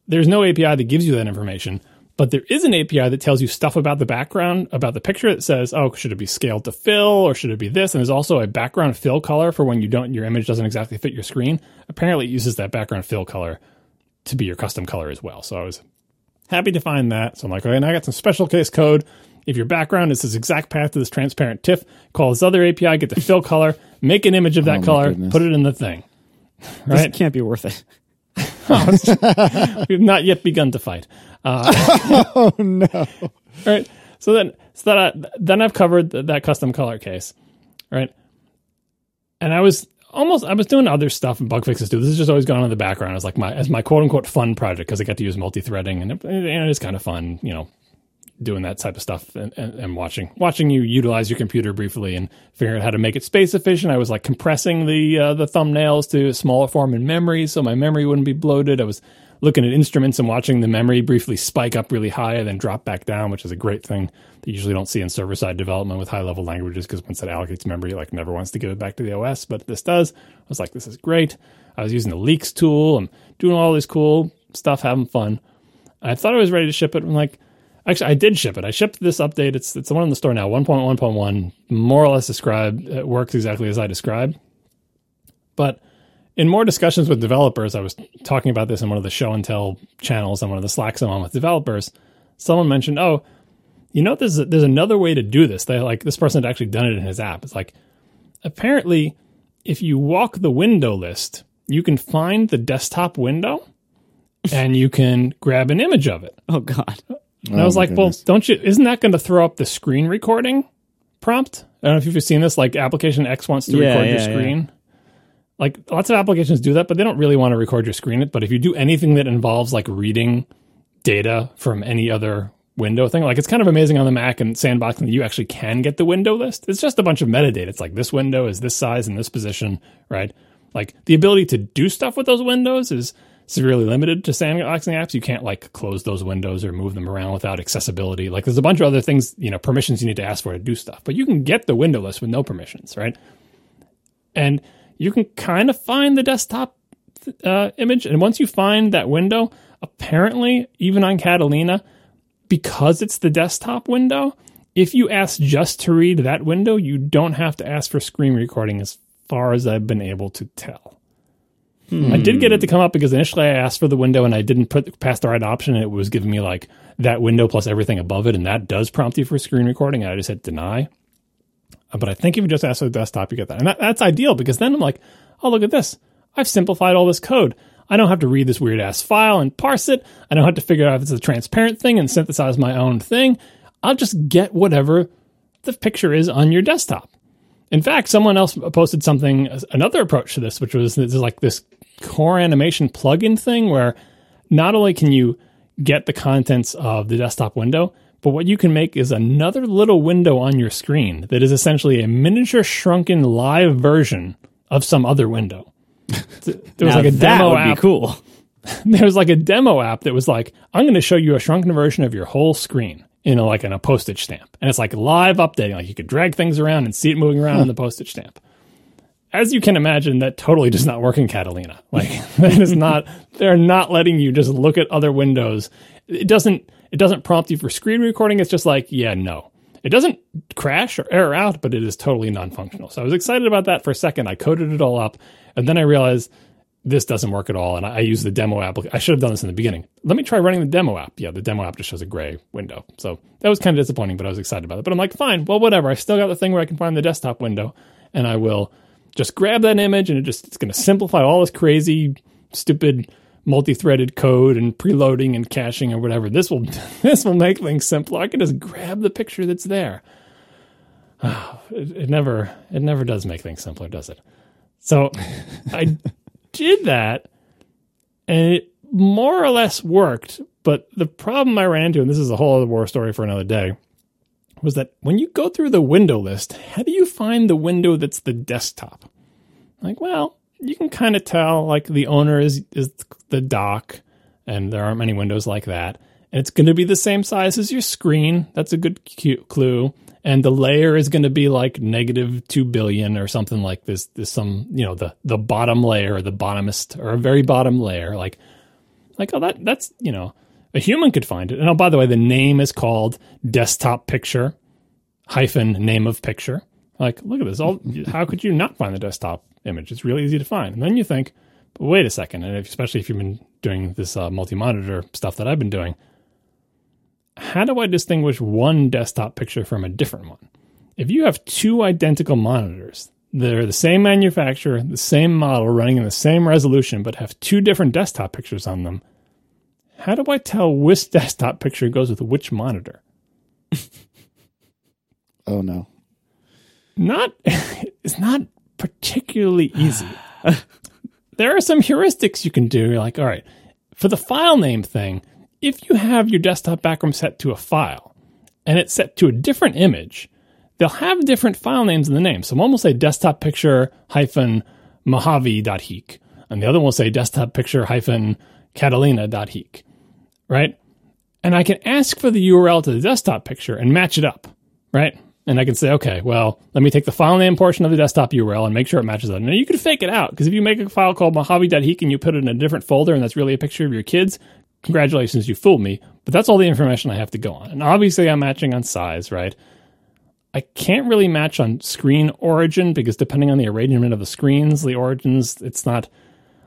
there's no API that gives you that information. But there is an API that tells you stuff about the background, about the picture that says, oh, should it be scaled to fill or should it be this? And there's also a background fill color for when you don't, your image doesn't exactly fit your screen. Apparently it uses that background fill color to be your custom color as well. So I was Happy to find that. So I'm like, okay, and I got some special case code. If your background is this exact path to this transparent TIFF, call this other API, get the fill color, make an image of that oh color, goodness. put it in the thing. Right? This can't be worth it. We've not yet begun to fight. Uh, oh no! Right. So then, so that I, then I've covered that custom color case, right? And I was almost I was doing other stuff and bug fixes too. This has just always gone on in the background as like my as my quote unquote fun project because I got to use multi threading and it, it is kind of fun, you know, doing that type of stuff and, and, and watching watching you utilize your computer briefly and figuring out how to make it space efficient. I was like compressing the uh, the thumbnails to a smaller form in memory, so my memory wouldn't be bloated. I was looking at instruments and watching the memory briefly spike up really high and then drop back down, which is a great thing that you usually don't see in server side development with high level languages because once it allocates memory, it like never wants to give it back to the OS, but this does. I was like, this is great. I was using the leaks tool. I'm doing all this cool stuff, having fun. I thought I was ready to ship it. I'm like, actually, I did ship it. I shipped this update. It's it's the one in the store now, 1.1.1, more or less described. It works exactly as I described. But in more discussions with developers, I was talking about this in one of the show and tell channels on one of the Slacks I'm on with developers. Someone mentioned, oh, you know, there's there's another way to do this. They like this person had actually done it in his app. It's like apparently, if you walk the window list, you can find the desktop window, and you can grab an image of it. Oh God. And I oh, was Oh, my like, well, don't you? Isn't that going to throw up the screen recording prompt? I don't know if you've seen this. Like, application X wants to Yeah, record your screen. yeah. Like, lots of applications do that, but they don't really want to record your screen. It. But if you do anything that involves like reading data from any other window thing, like it's kind of amazing on the Mac and Sandbox that you actually can get the window list. It's just a bunch of metadata. It's like this window is this size and this position, right? Like the ability to do stuff with those windows is severely limited to sandboxing apps. You can't like close those windows or move them around without accessibility. Like there's a bunch of other things, you know, permissions you need to ask for to do stuff, but you can get the window list with no permissions, right? And you can kind of find the desktop uh, image. And once you find that window, apparently, even on Catalina, because it's the desktop window, if you ask just to read that window, you don't have to ask for screen recording as far as I've been able to tell. I did get it to come up because initially I asked for the window and I didn't put past the right option and it was giving me like that window plus everything above it and that does prompt you for screen recording and I just hit deny. Uh, But I think if you just ask for the desktop, you get that. And that, that's ideal because then I'm like, oh, look at this. I've simplified all this code. I don't have to read this weird ass file and parse it. I don't have to figure out if it's a transparent thing and synthesize my own thing. I'll just get whatever the picture is on your desktop. In fact, someone else posted something, another approach to this, which was there's like this core animation plugin thing where not only can you get the contents of the desktop window, but what you can make is another little window on your screen that is essentially a miniature shrunken live version of some other window. There was like a that demo would app be cool. there was like a demo app that was like, I'm going to show you a shrunken version of your whole screen in a, like in a postage stamp, and it's like live updating. Like you could drag things around and see it moving around in the postage stamp. As you can imagine, that totally does not work in Catalina. Like that is not. They're not letting you just look at other windows. It doesn't. It doesn't prompt you for screen recording. It's just like, yeah, no. It doesn't crash or error out, but it is totally non-functional. So I was excited about that for a second. I coded it all up, and then I realized this doesn't work at all. And I, I use the demo app. I should have done this in the beginning. Let me try running the demo app. Yeah, the demo app just shows a gray window. So that was kind of disappointing, but I was excited about it. But I'm like, fine, well, whatever. I still got the thing where I can find the desktop window and I will just grab that image and it just, it's going to simplify all this crazy, stupid, multi-threaded code and preloading and caching or whatever. This will, this will make things simpler. I can just grab the picture that's there. it, it never, it never does make things simpler, does it? So I did that and it more or less worked. But the problem I ran into, and this is a whole other war story for another day, was that when you go through the window list, how do you find the window that's the desktop? Like, well, you can kind of tell like the owner is is the dock, and there aren't many windows like that. And it's going to be the same size as your screen. That's a good cu- clue. And the layer is going to be like negative two billion or something like this. This some you know the the bottom layer or the bottomest or a very bottom layer. Like like oh that that's you know a human could find it. And oh by the way, the name is called desktop picture hyphen name of picture. Like look at this. All how could you not find the desktop image? It's really easy to find. And then you think, but wait a second. And if, especially if you've been doing this uh, multi monitor stuff that I've been doing how do I distinguish one desktop picture from a different one? If you have two identical monitors that are the same manufacturer, the same model, running in the same resolution, but have two different desktop pictures on them, how do I tell which desktop picture goes with which monitor? Oh no. Not, it's not particularly easy. there are some heuristics you can do. You're like, all right, for the file name thing, if you have your desktop background set to a file, and it's set to a different image, they'll have different file names in the name. So one will say desktop picture hyphen Mojave.heic, and the other one will say desktop picture hyphen Catalina.heic, right? And I can ask for the URL to the desktop picture and match it up, right? And I can say, okay, well, let me take the file name portion of the desktop URL and make sure it matches up. Now you can fake it out because if you make a file called Mojave.heic and you put it in a different folder and that's really a picture of your kids, congratulations, you fooled me. But that's all the information I have to go on. And obviously I'm matching on size, right? I can't really match on screen origin because depending on the arrangement of the screens, the origins, it's not.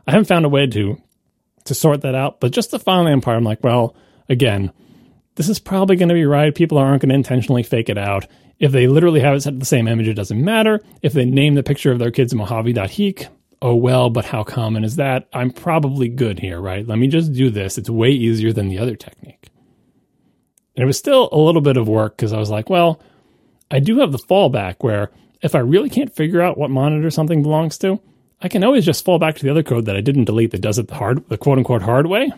I haven't found a way to to sort that out. But just the file name part, I'm like, well, again, this is probably going to be right. People aren't going to intentionally fake it out. If they literally have it set to the same image, it doesn't matter. If they name the picture of their kids Mojave.heic, oh well, but how common is that? I'm probably good here, right? Let me just do this. It's way easier than the other technique. And it was still a little bit of work because I was like, well, I do have the fallback where if I really can't figure out what monitor something belongs to, I can always just fall back to the other code that I didn't delete that does it the hard, the quote unquote hard way.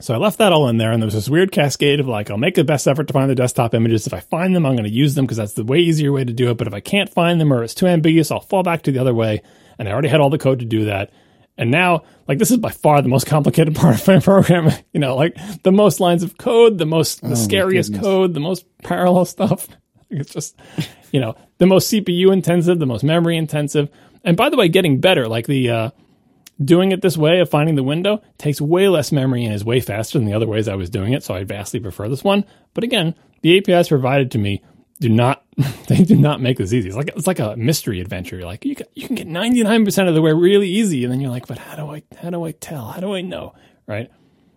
So I left that all in there, and there was this weird cascade of like, I'll make the best effort to find the desktop images. If I find them, I'm going to use them because that's the way easier way to do it. But if I can't find them or it's too ambiguous, I'll fall back to the other way. And I already had all the code to do that. And now, like, this is by far the most complicated part of my program. You know, like the most lines of code, the most, the my scariest code, the most parallel stuff. It's just, you know, the most CPU intensive, the most memory intensive. And by the way, getting better, like the, uh, doing it this way of finding the window takes way less memory and is way faster than the other ways I was doing it. So I vastly prefer this one. But again, the APIs provided to me do not they do not make this easy. It's like it's like a mystery adventure. You're like you can, you can get 99% of the way really easy and then you're like, "But how do I how do I tell? How do I know?" Right?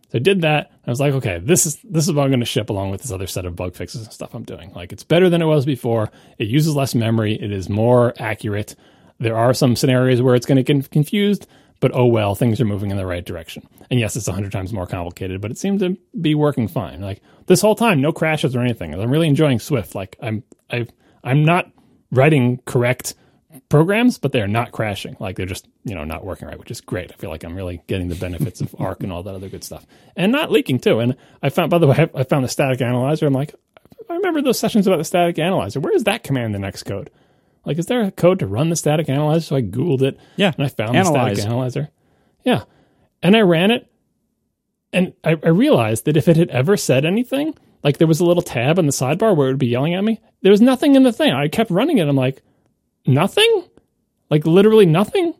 So I did that. I was like, "Okay, this is this is what I'm going to ship along with this other set of bug fixes and stuff I'm doing. Like it's better than it was before. It uses less memory. It is more accurate. There are some scenarios where it's going to get confused, but oh well, things are moving in the right direction. And yes, it's a hundred times more complicated, but it seemed to be working fine. Like this whole time, no crashes or anything. I'm really enjoying Swift. Like I'm, I, I'm not writing correct programs, but they're not crashing. Like they're just you know not working right, which is great. I feel like I'm really getting the benefits of Arc and all that other good stuff, and not leaking too. And I found, by the way, I found the static analyzer. I'm like, I remember those sessions about the static analyzer. Where is that command in Xcode? Like, is there a code to run the static analyzer? So I Googled it. Yeah. And I found Analyze. the static analyzer. Yeah. And I ran it. And I, I realized that if it had ever said anything, like there was a little tab on the sidebar where it would be yelling at me, there was nothing in the thing. I kept running it. I'm like, nothing? Like literally nothing?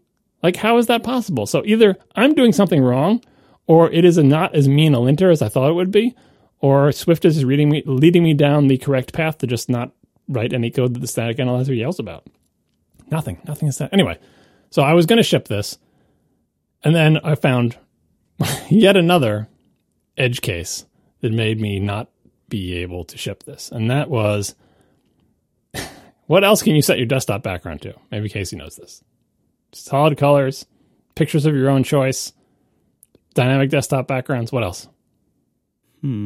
Like, how is that possible? So either I'm doing something wrong, or it is a not as mean a linter as I thought it would be, or Swift is reading me, leading me down the correct path to just not write any code that the static analyzer yells about. Nothing. Nothing is that. Anyway, so I was going to ship this, and then I found yet another edge case that made me not be able to ship this. And that was what else can you set your desktop background to? Maybe Casey knows this. Solid colors, pictures of your own choice, dynamic desktop backgrounds. What else?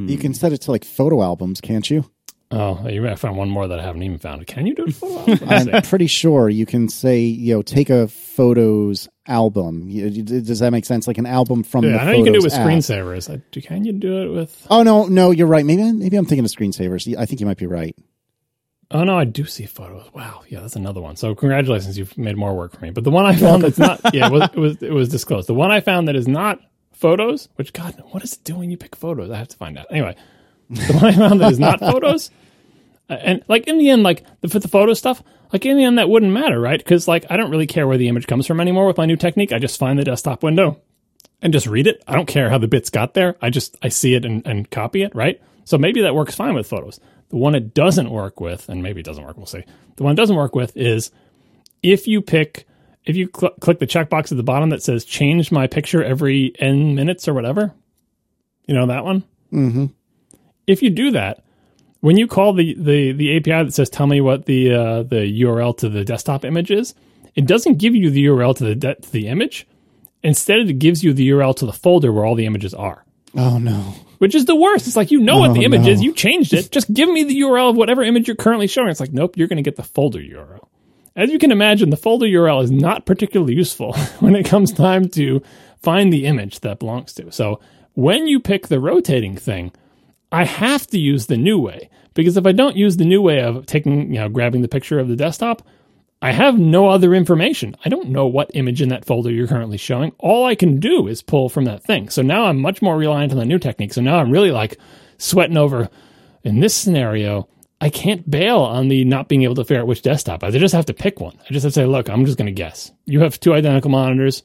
You can set it to like photo albums, can't you? Oh, you I found one more that I haven't even found. Can you do it? for a while? I'm pretty sure you can say, you know, take a photos album. You- Does that make sense? Like an album from the yeah, I know you can do it with app. screensavers. I- Can you do it with? Oh no, no, you're right. Maybe maybe I'm thinking of screensavers. I think you might be right. Oh no, I do see photos. Wow, yeah, that's another one. So congratulations, you've made more work for me. But the one I found that's not, yeah, it was, it was it was disclosed. The one I found that is not photos. Which God, what is it doing? you pick photos? I have to find out. Anyway, the one I found that is not photos, and like in the end, like the, for the photo stuff, like in the end, that wouldn't matter, right? Because like I don't really care where the image comes from anymore with my new technique. I just find the desktop window and just read it. I don't care how the bits got there. I just I see it and, and copy it, right? So maybe that works fine with photos. The one it doesn't work with, and maybe it doesn't work, we'll see. The one it doesn't work with is if you pick if you cl- click the checkbox at the bottom that says change my picture every n minutes or whatever, you know that one. Mm-hmm. If you do that, when you call the, the, the API that says tell me what the uh, the URL to the desktop image is, it doesn't give you the URL to the de- to the image. Instead, it gives you the URL to the folder where all the images are, Oh no. which is the worst. It's like you know what the Oh, image no. is, you changed it. Just give me the URL of whatever image you're currently showing. It's like nope, you're going to get the folder URL. As you can imagine, the folder URL is not particularly useful when it comes time to find the image that belongs to. So when you pick the rotating thing, I have to use the new way because if I don't use the new way of taking, you know, grabbing the picture of the desktop, I have no other information. I don't know what image in that folder you're currently showing. All I can do is pull from that thing. So now I'm much more reliant on the new technique. So now I'm really like sweating over in this scenario. I can't bail on the not being able to figure out which desktop. I just have to pick one. I just have to say, look, I'm just going to guess. You have two identical monitors.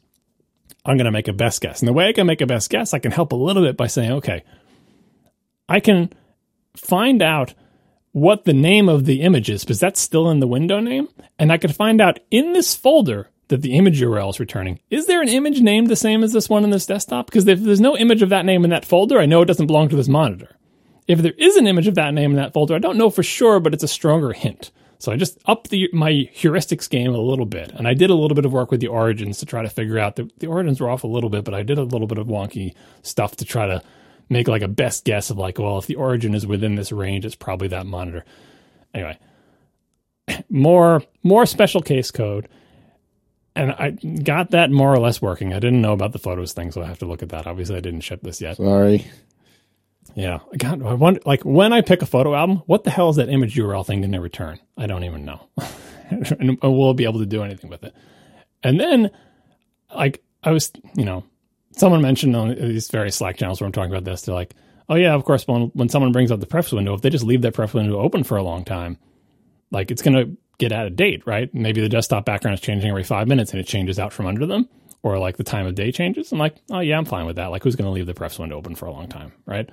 I'm going to make a best guess. And the way I can make a best guess, I can help a little bit by saying, okay, I can find out what the name of the image is because that's still in the window name. And I could find out in this folder that the image URL is returning. Is there an image named the same as this one in this desktop? Because if there's no image of that name in that folder, I know it doesn't belong to this monitor. If there is an image of that name in that folder, I don't know for sure, but it's a stronger hint. So I just upped the, my heuristics game a little bit, and I did a little bit of work with the origins to try to figure out the, the origins were off a little bit, but I did a little bit of wonky stuff to try to make like a best guess of like, well, if the origin is within this range, it's probably that monitor. Anyway, more more special case code, and I got that more or less working. I didn't know about the photos thing, so I have to look at that. Obviously, I didn't ship this yet. Sorry. Yeah, God, I wonder, like when I pick a photo album, what the hell is that image URL thing going to return? I don't even know, and we'll be able to do anything with it. And then, like I was, you know, someone mentioned on these various Slack channels where I'm talking about this, they're like, oh yeah, of course, when when someone brings up the preference window, if they just leave that preference window open for a long time, like it's going to get out of date, right? Maybe the desktop background is changing every five minutes and it changes out from under them, or like the time of day changes. I'm like, oh yeah, I'm fine with that. Like, who's going to leave the preference window open for a long time, right?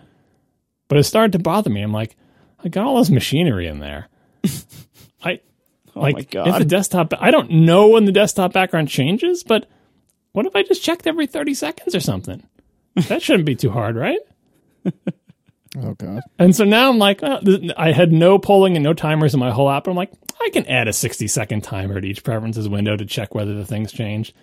But it started to bother me. I'm like, I got all this machinery in there. I oh like my God. if the desktop. I don't know when the desktop background changes, but what if I just checked every 30 seconds or something? That shouldn't be too hard, right? Oh god. And so now I'm like, oh, I had no polling and no timers in my whole app. I'm like, I can add a 60 second timer to each preferences window to check whether the things changed.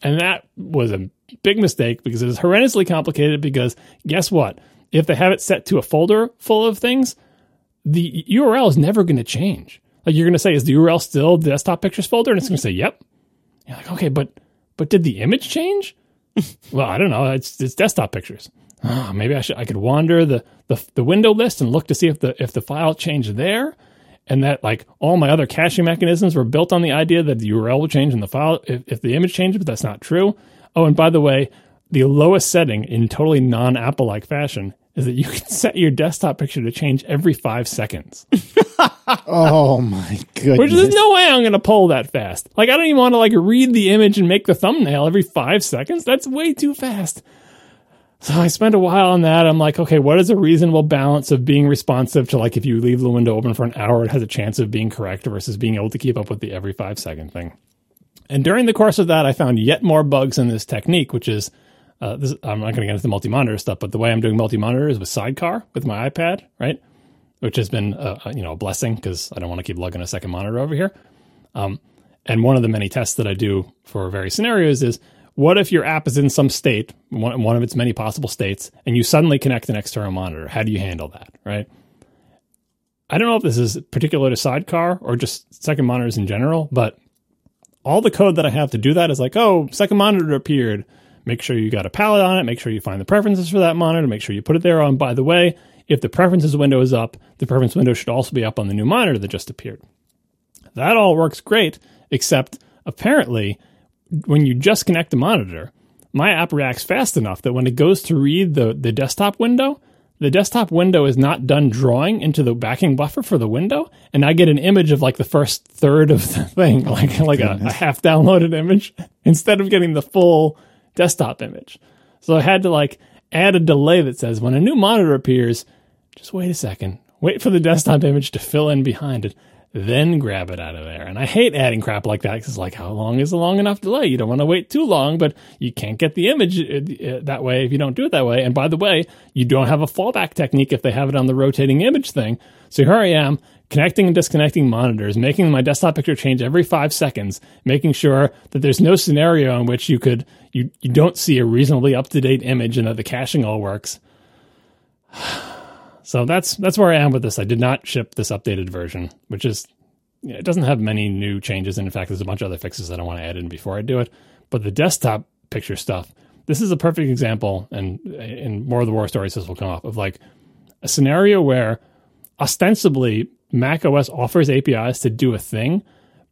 And that was a big mistake because it was horrendously complicated. Because guess what? If they have it set to a folder full of things, the URL is never going to change. Like you're going to say, is the URL still the desktop pictures folder? And it's going to say, yep. You're like, okay, but but did the image change? well, I don't know. It's it's desktop pictures. Oh, maybe I should I could wander the, the the window list and look to see if the if the file changed there, and that like all my other caching mechanisms were built on the idea that the URL will change in the file if, if the image changes, but that's not true. Oh, and by the way, the lowest setting in totally non Apple like fashion is that you can set your desktop picture to change every five seconds. Oh my goodness. Which there's no way I'm going to pull that fast. Like I don't even want to like read the image and make the thumbnail every five seconds. That's way too fast. So I spent a while on that. I'm like, okay, what is a reasonable balance of being responsive to like if you leave the window open for an hour, it has a chance of being correct versus being able to keep up with the every five second thing. And during the course of that, I found yet more bugs in this technique, which is uh, this, I'm not going to get into the multi-monitor stuff, but the way I'm doing multi-monitor is with Sidecar with my iPad, right? Which has been, uh, you know, a blessing because I don't want to keep lugging a second monitor over here. Um, and one of the many tests that I do for various scenarios is what if your app is in some state, one, one of its many possible states, and you suddenly connect an external monitor? How do you handle that, right? I don't know if this is particular to Sidecar or just second monitors in general, but all the code that I have to do that is like, oh, second monitor appeared. Make sure you got a palette on it. Make sure you find the preferences for that monitor. Make sure you put it there. On by the way, if the preferences window is up, the preference window should also be up on the new monitor that just appeared. That all works great, except apparently when you just connect the monitor, my app reacts fast enough that when it goes to read the, the desktop window, the desktop window is not done drawing into the backing buffer for the window, and I get an image of like the first third of the thing, like like a, a half downloaded image, instead of getting the full desktop image. So I had to like add a delay that says when a new monitor appears, just wait a second, wait for the desktop image to fill in behind it, then grab it out of there. And I hate adding crap like that because it's like, how long is a long enough delay? You don't want to wait too long, but you can't get the image uh, that way if you don't do it that way. And by the way, you don't have a fallback technique if they have it on the rotating image thing. So here I am connecting and disconnecting monitors, making my desktop picture change every five seconds, making sure that there's no scenario in which you could you, you don't see a reasonably up to date image and that the caching all works. So that's that's where I am with this. I did not ship this updated version, which is it doesn't have many new changes, and in fact, there's a bunch of other fixes that I want to add in before I do it. But the desktop picture stuff, this is a perfect example, and in more of the war stories, this will come up of like a scenario where ostensibly Mac OS offers APIs to do a thing,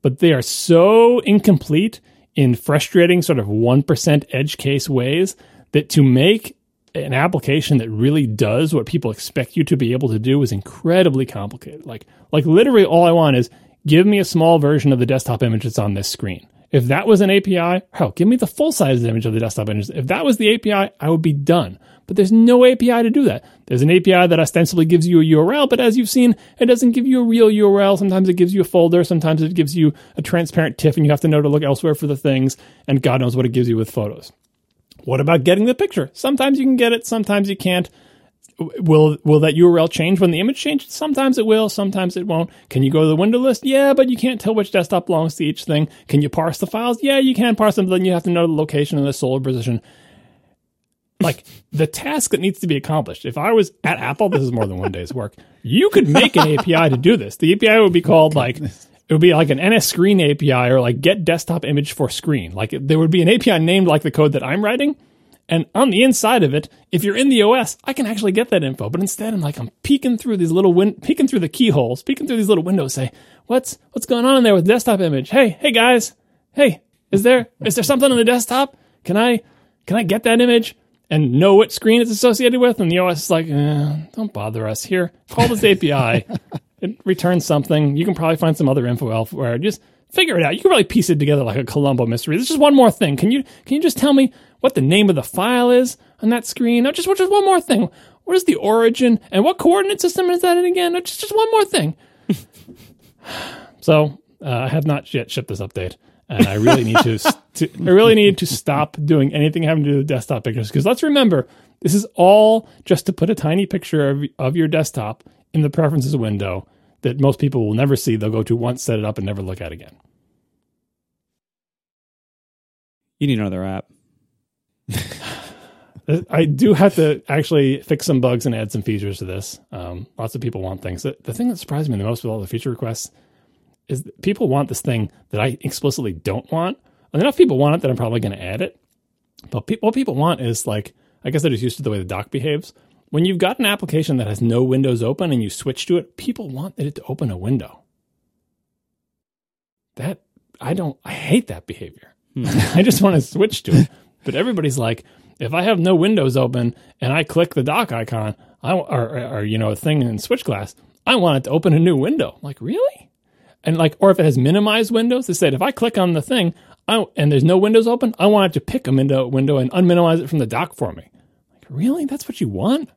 but they are so incomplete in frustrating sort of 1% edge case ways that to make an application that really does what people expect you to be able to do is incredibly complicated. Like like literally all I want is give me a small version of the desktop image that's on this screen. If that was an API, hell, give me the full size image of the desktop image. If that was the API, I would be done. But there's no API to do that. There's an API that ostensibly gives you a URL, but as you've seen, it doesn't give you a real URL. Sometimes it gives you a folder, sometimes it gives you a transparent TIFF, and you have to know to look elsewhere for the things, and God knows what it gives you with photos. What about getting the picture? Sometimes you can get it, sometimes you can't. Will will that URL change when the image changes? Sometimes it will, sometimes it won't. Can you go to the window list? Yeah, but you can't tell which desktop belongs to each thing. Can you parse the files? Yeah, you can parse them, but then you have to know the location and the solar position. Like the task that needs to be accomplished. If I was at Apple, this is more than one day's work. You could make an API to do this. The API would be called like it would be like an NSScreen API or like Get Desktop Image for Screen. Like there would be an API named like the code that I'm writing, and on the inside of it, if you're in the OS, I can actually get that info. But instead, I'm like I'm peeking through these little win- peeking through the keyholes, peeking through these little windows. Say, what's what's going on in there with desktop image? Hey, hey guys, hey, is there is there something on the desktop? Can I can I get that image? and know what screen it's associated with. And the OS is like, eh, don't bother us here. Call this API. it returns something. You can probably find some other info elsewhere. Just figure it out. You can really piece it together like a Columbo mystery. There's just one more thing. Can you can you just tell me what the name of the file is on that screen? No, just just one more thing. What is the origin and what coordinate system is that in again? No, just just one more thing. so uh, I have not yet shipped this update and I really need to, to, I really need to stop doing anything having to do with desktop pictures because let's remember this is all just to put a tiny picture of, of your desktop in the preferences window that most people will never see. They'll go to once, set it up, and never look at again. You need another app. I do have to actually fix some bugs and add some features to this. Um, lots of people want things. The, thing that surprised me the most with all the feature requests is that people want this thing that I explicitly don't want. And enough people want it that I'm probably going to add it. But pe- what people want is like, I guess they're just used to the way the dock behaves. When you've got an application that has no windows open and you switch to it, people want it to open a window. That I don't. I hate that behavior. Hmm. I just want to switch to it. But everybody's like, if I have no windows open and I click the dock icon, I or, or, you know a thing in SwitchGlass, I want it to open a new window. I'm like really? And like, or if it has minimized windows, it said if I click on the thing I, and there's no windows open, I want it to pick a window window and unminimize it from the dock for me. Like, really? That's what you want?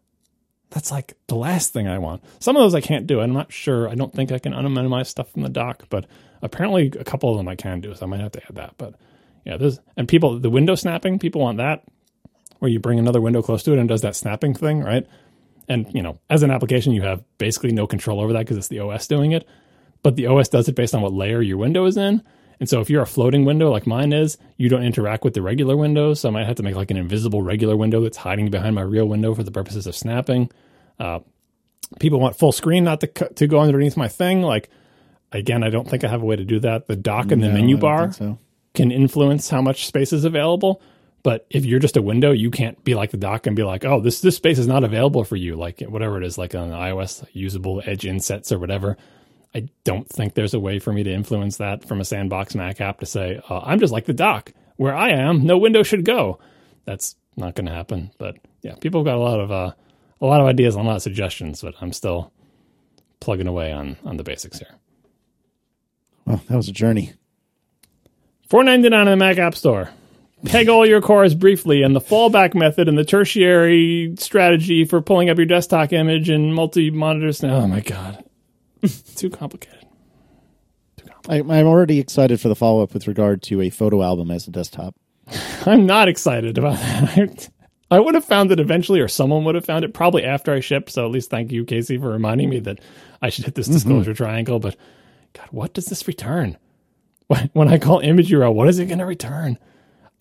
That's like the last thing I want. Some of those I can't do. I'm not sure. I don't think I can unminimize stuff from the dock, but apparently a couple of them I can do. So I might have to add that. But yeah, and people the window snapping. People want that, where you bring another window close to it and does that snapping thing, right? And you know, as an application, you have basically no control over that because it's the OS doing it but the OS does it based on what layer your window is in. And so if you're a floating window like mine is, you don't interact with the regular window. So I might have to make like an invisible regular window that's hiding behind my real window for the purposes of snapping. Uh, people want full screen not to to go underneath my thing. Like again, I don't think I have a way to do that. The dock and the menu bar so. can influence how much space is available. But if you're just a window, you can't be like the dock and be like, oh, this this space is not available for you. Like whatever it is, like on iOS, usable edge insets or whatever. I don't think there's a way for me to influence that from a sandbox Mac app to say, uh, I'm just like the dock. Where I am, no window should go. That's not going to happen. But yeah, people have got a lot of uh, a lot of ideas and a lot of suggestions, but I'm still plugging away on on the basics here. Well, that was a journey. Four ninety nine in the Mac App Store. Peg all your cores briefly and the fallback method and the tertiary strategy for pulling up your desktop image and multi monitors. Oh my god, too complicated. I, I'm already excited for the follow up with regard to a photo album as a desktop. I'm not excited about that. I would have found it eventually, or someone would have found it probably after I shipped. So at least thank you, Casey, for reminding me that I should hit this mm-hmm. disclosure triangle. But God, what does this return? When when I call image URL, what is it going to return?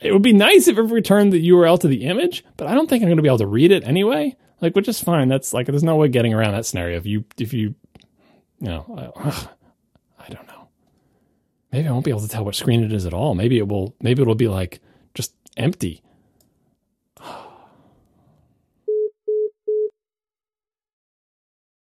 It would be nice if it returned the URL to the image, but I don't think I'm going to be able to read it anyway. Like, which is fine. That's like, there's no way getting around that scenario. If you, if you, you know, I, ugh, I don't know. Maybe I won't be able to tell what screen it is at all. Maybe it will. Maybe it'll be like just empty.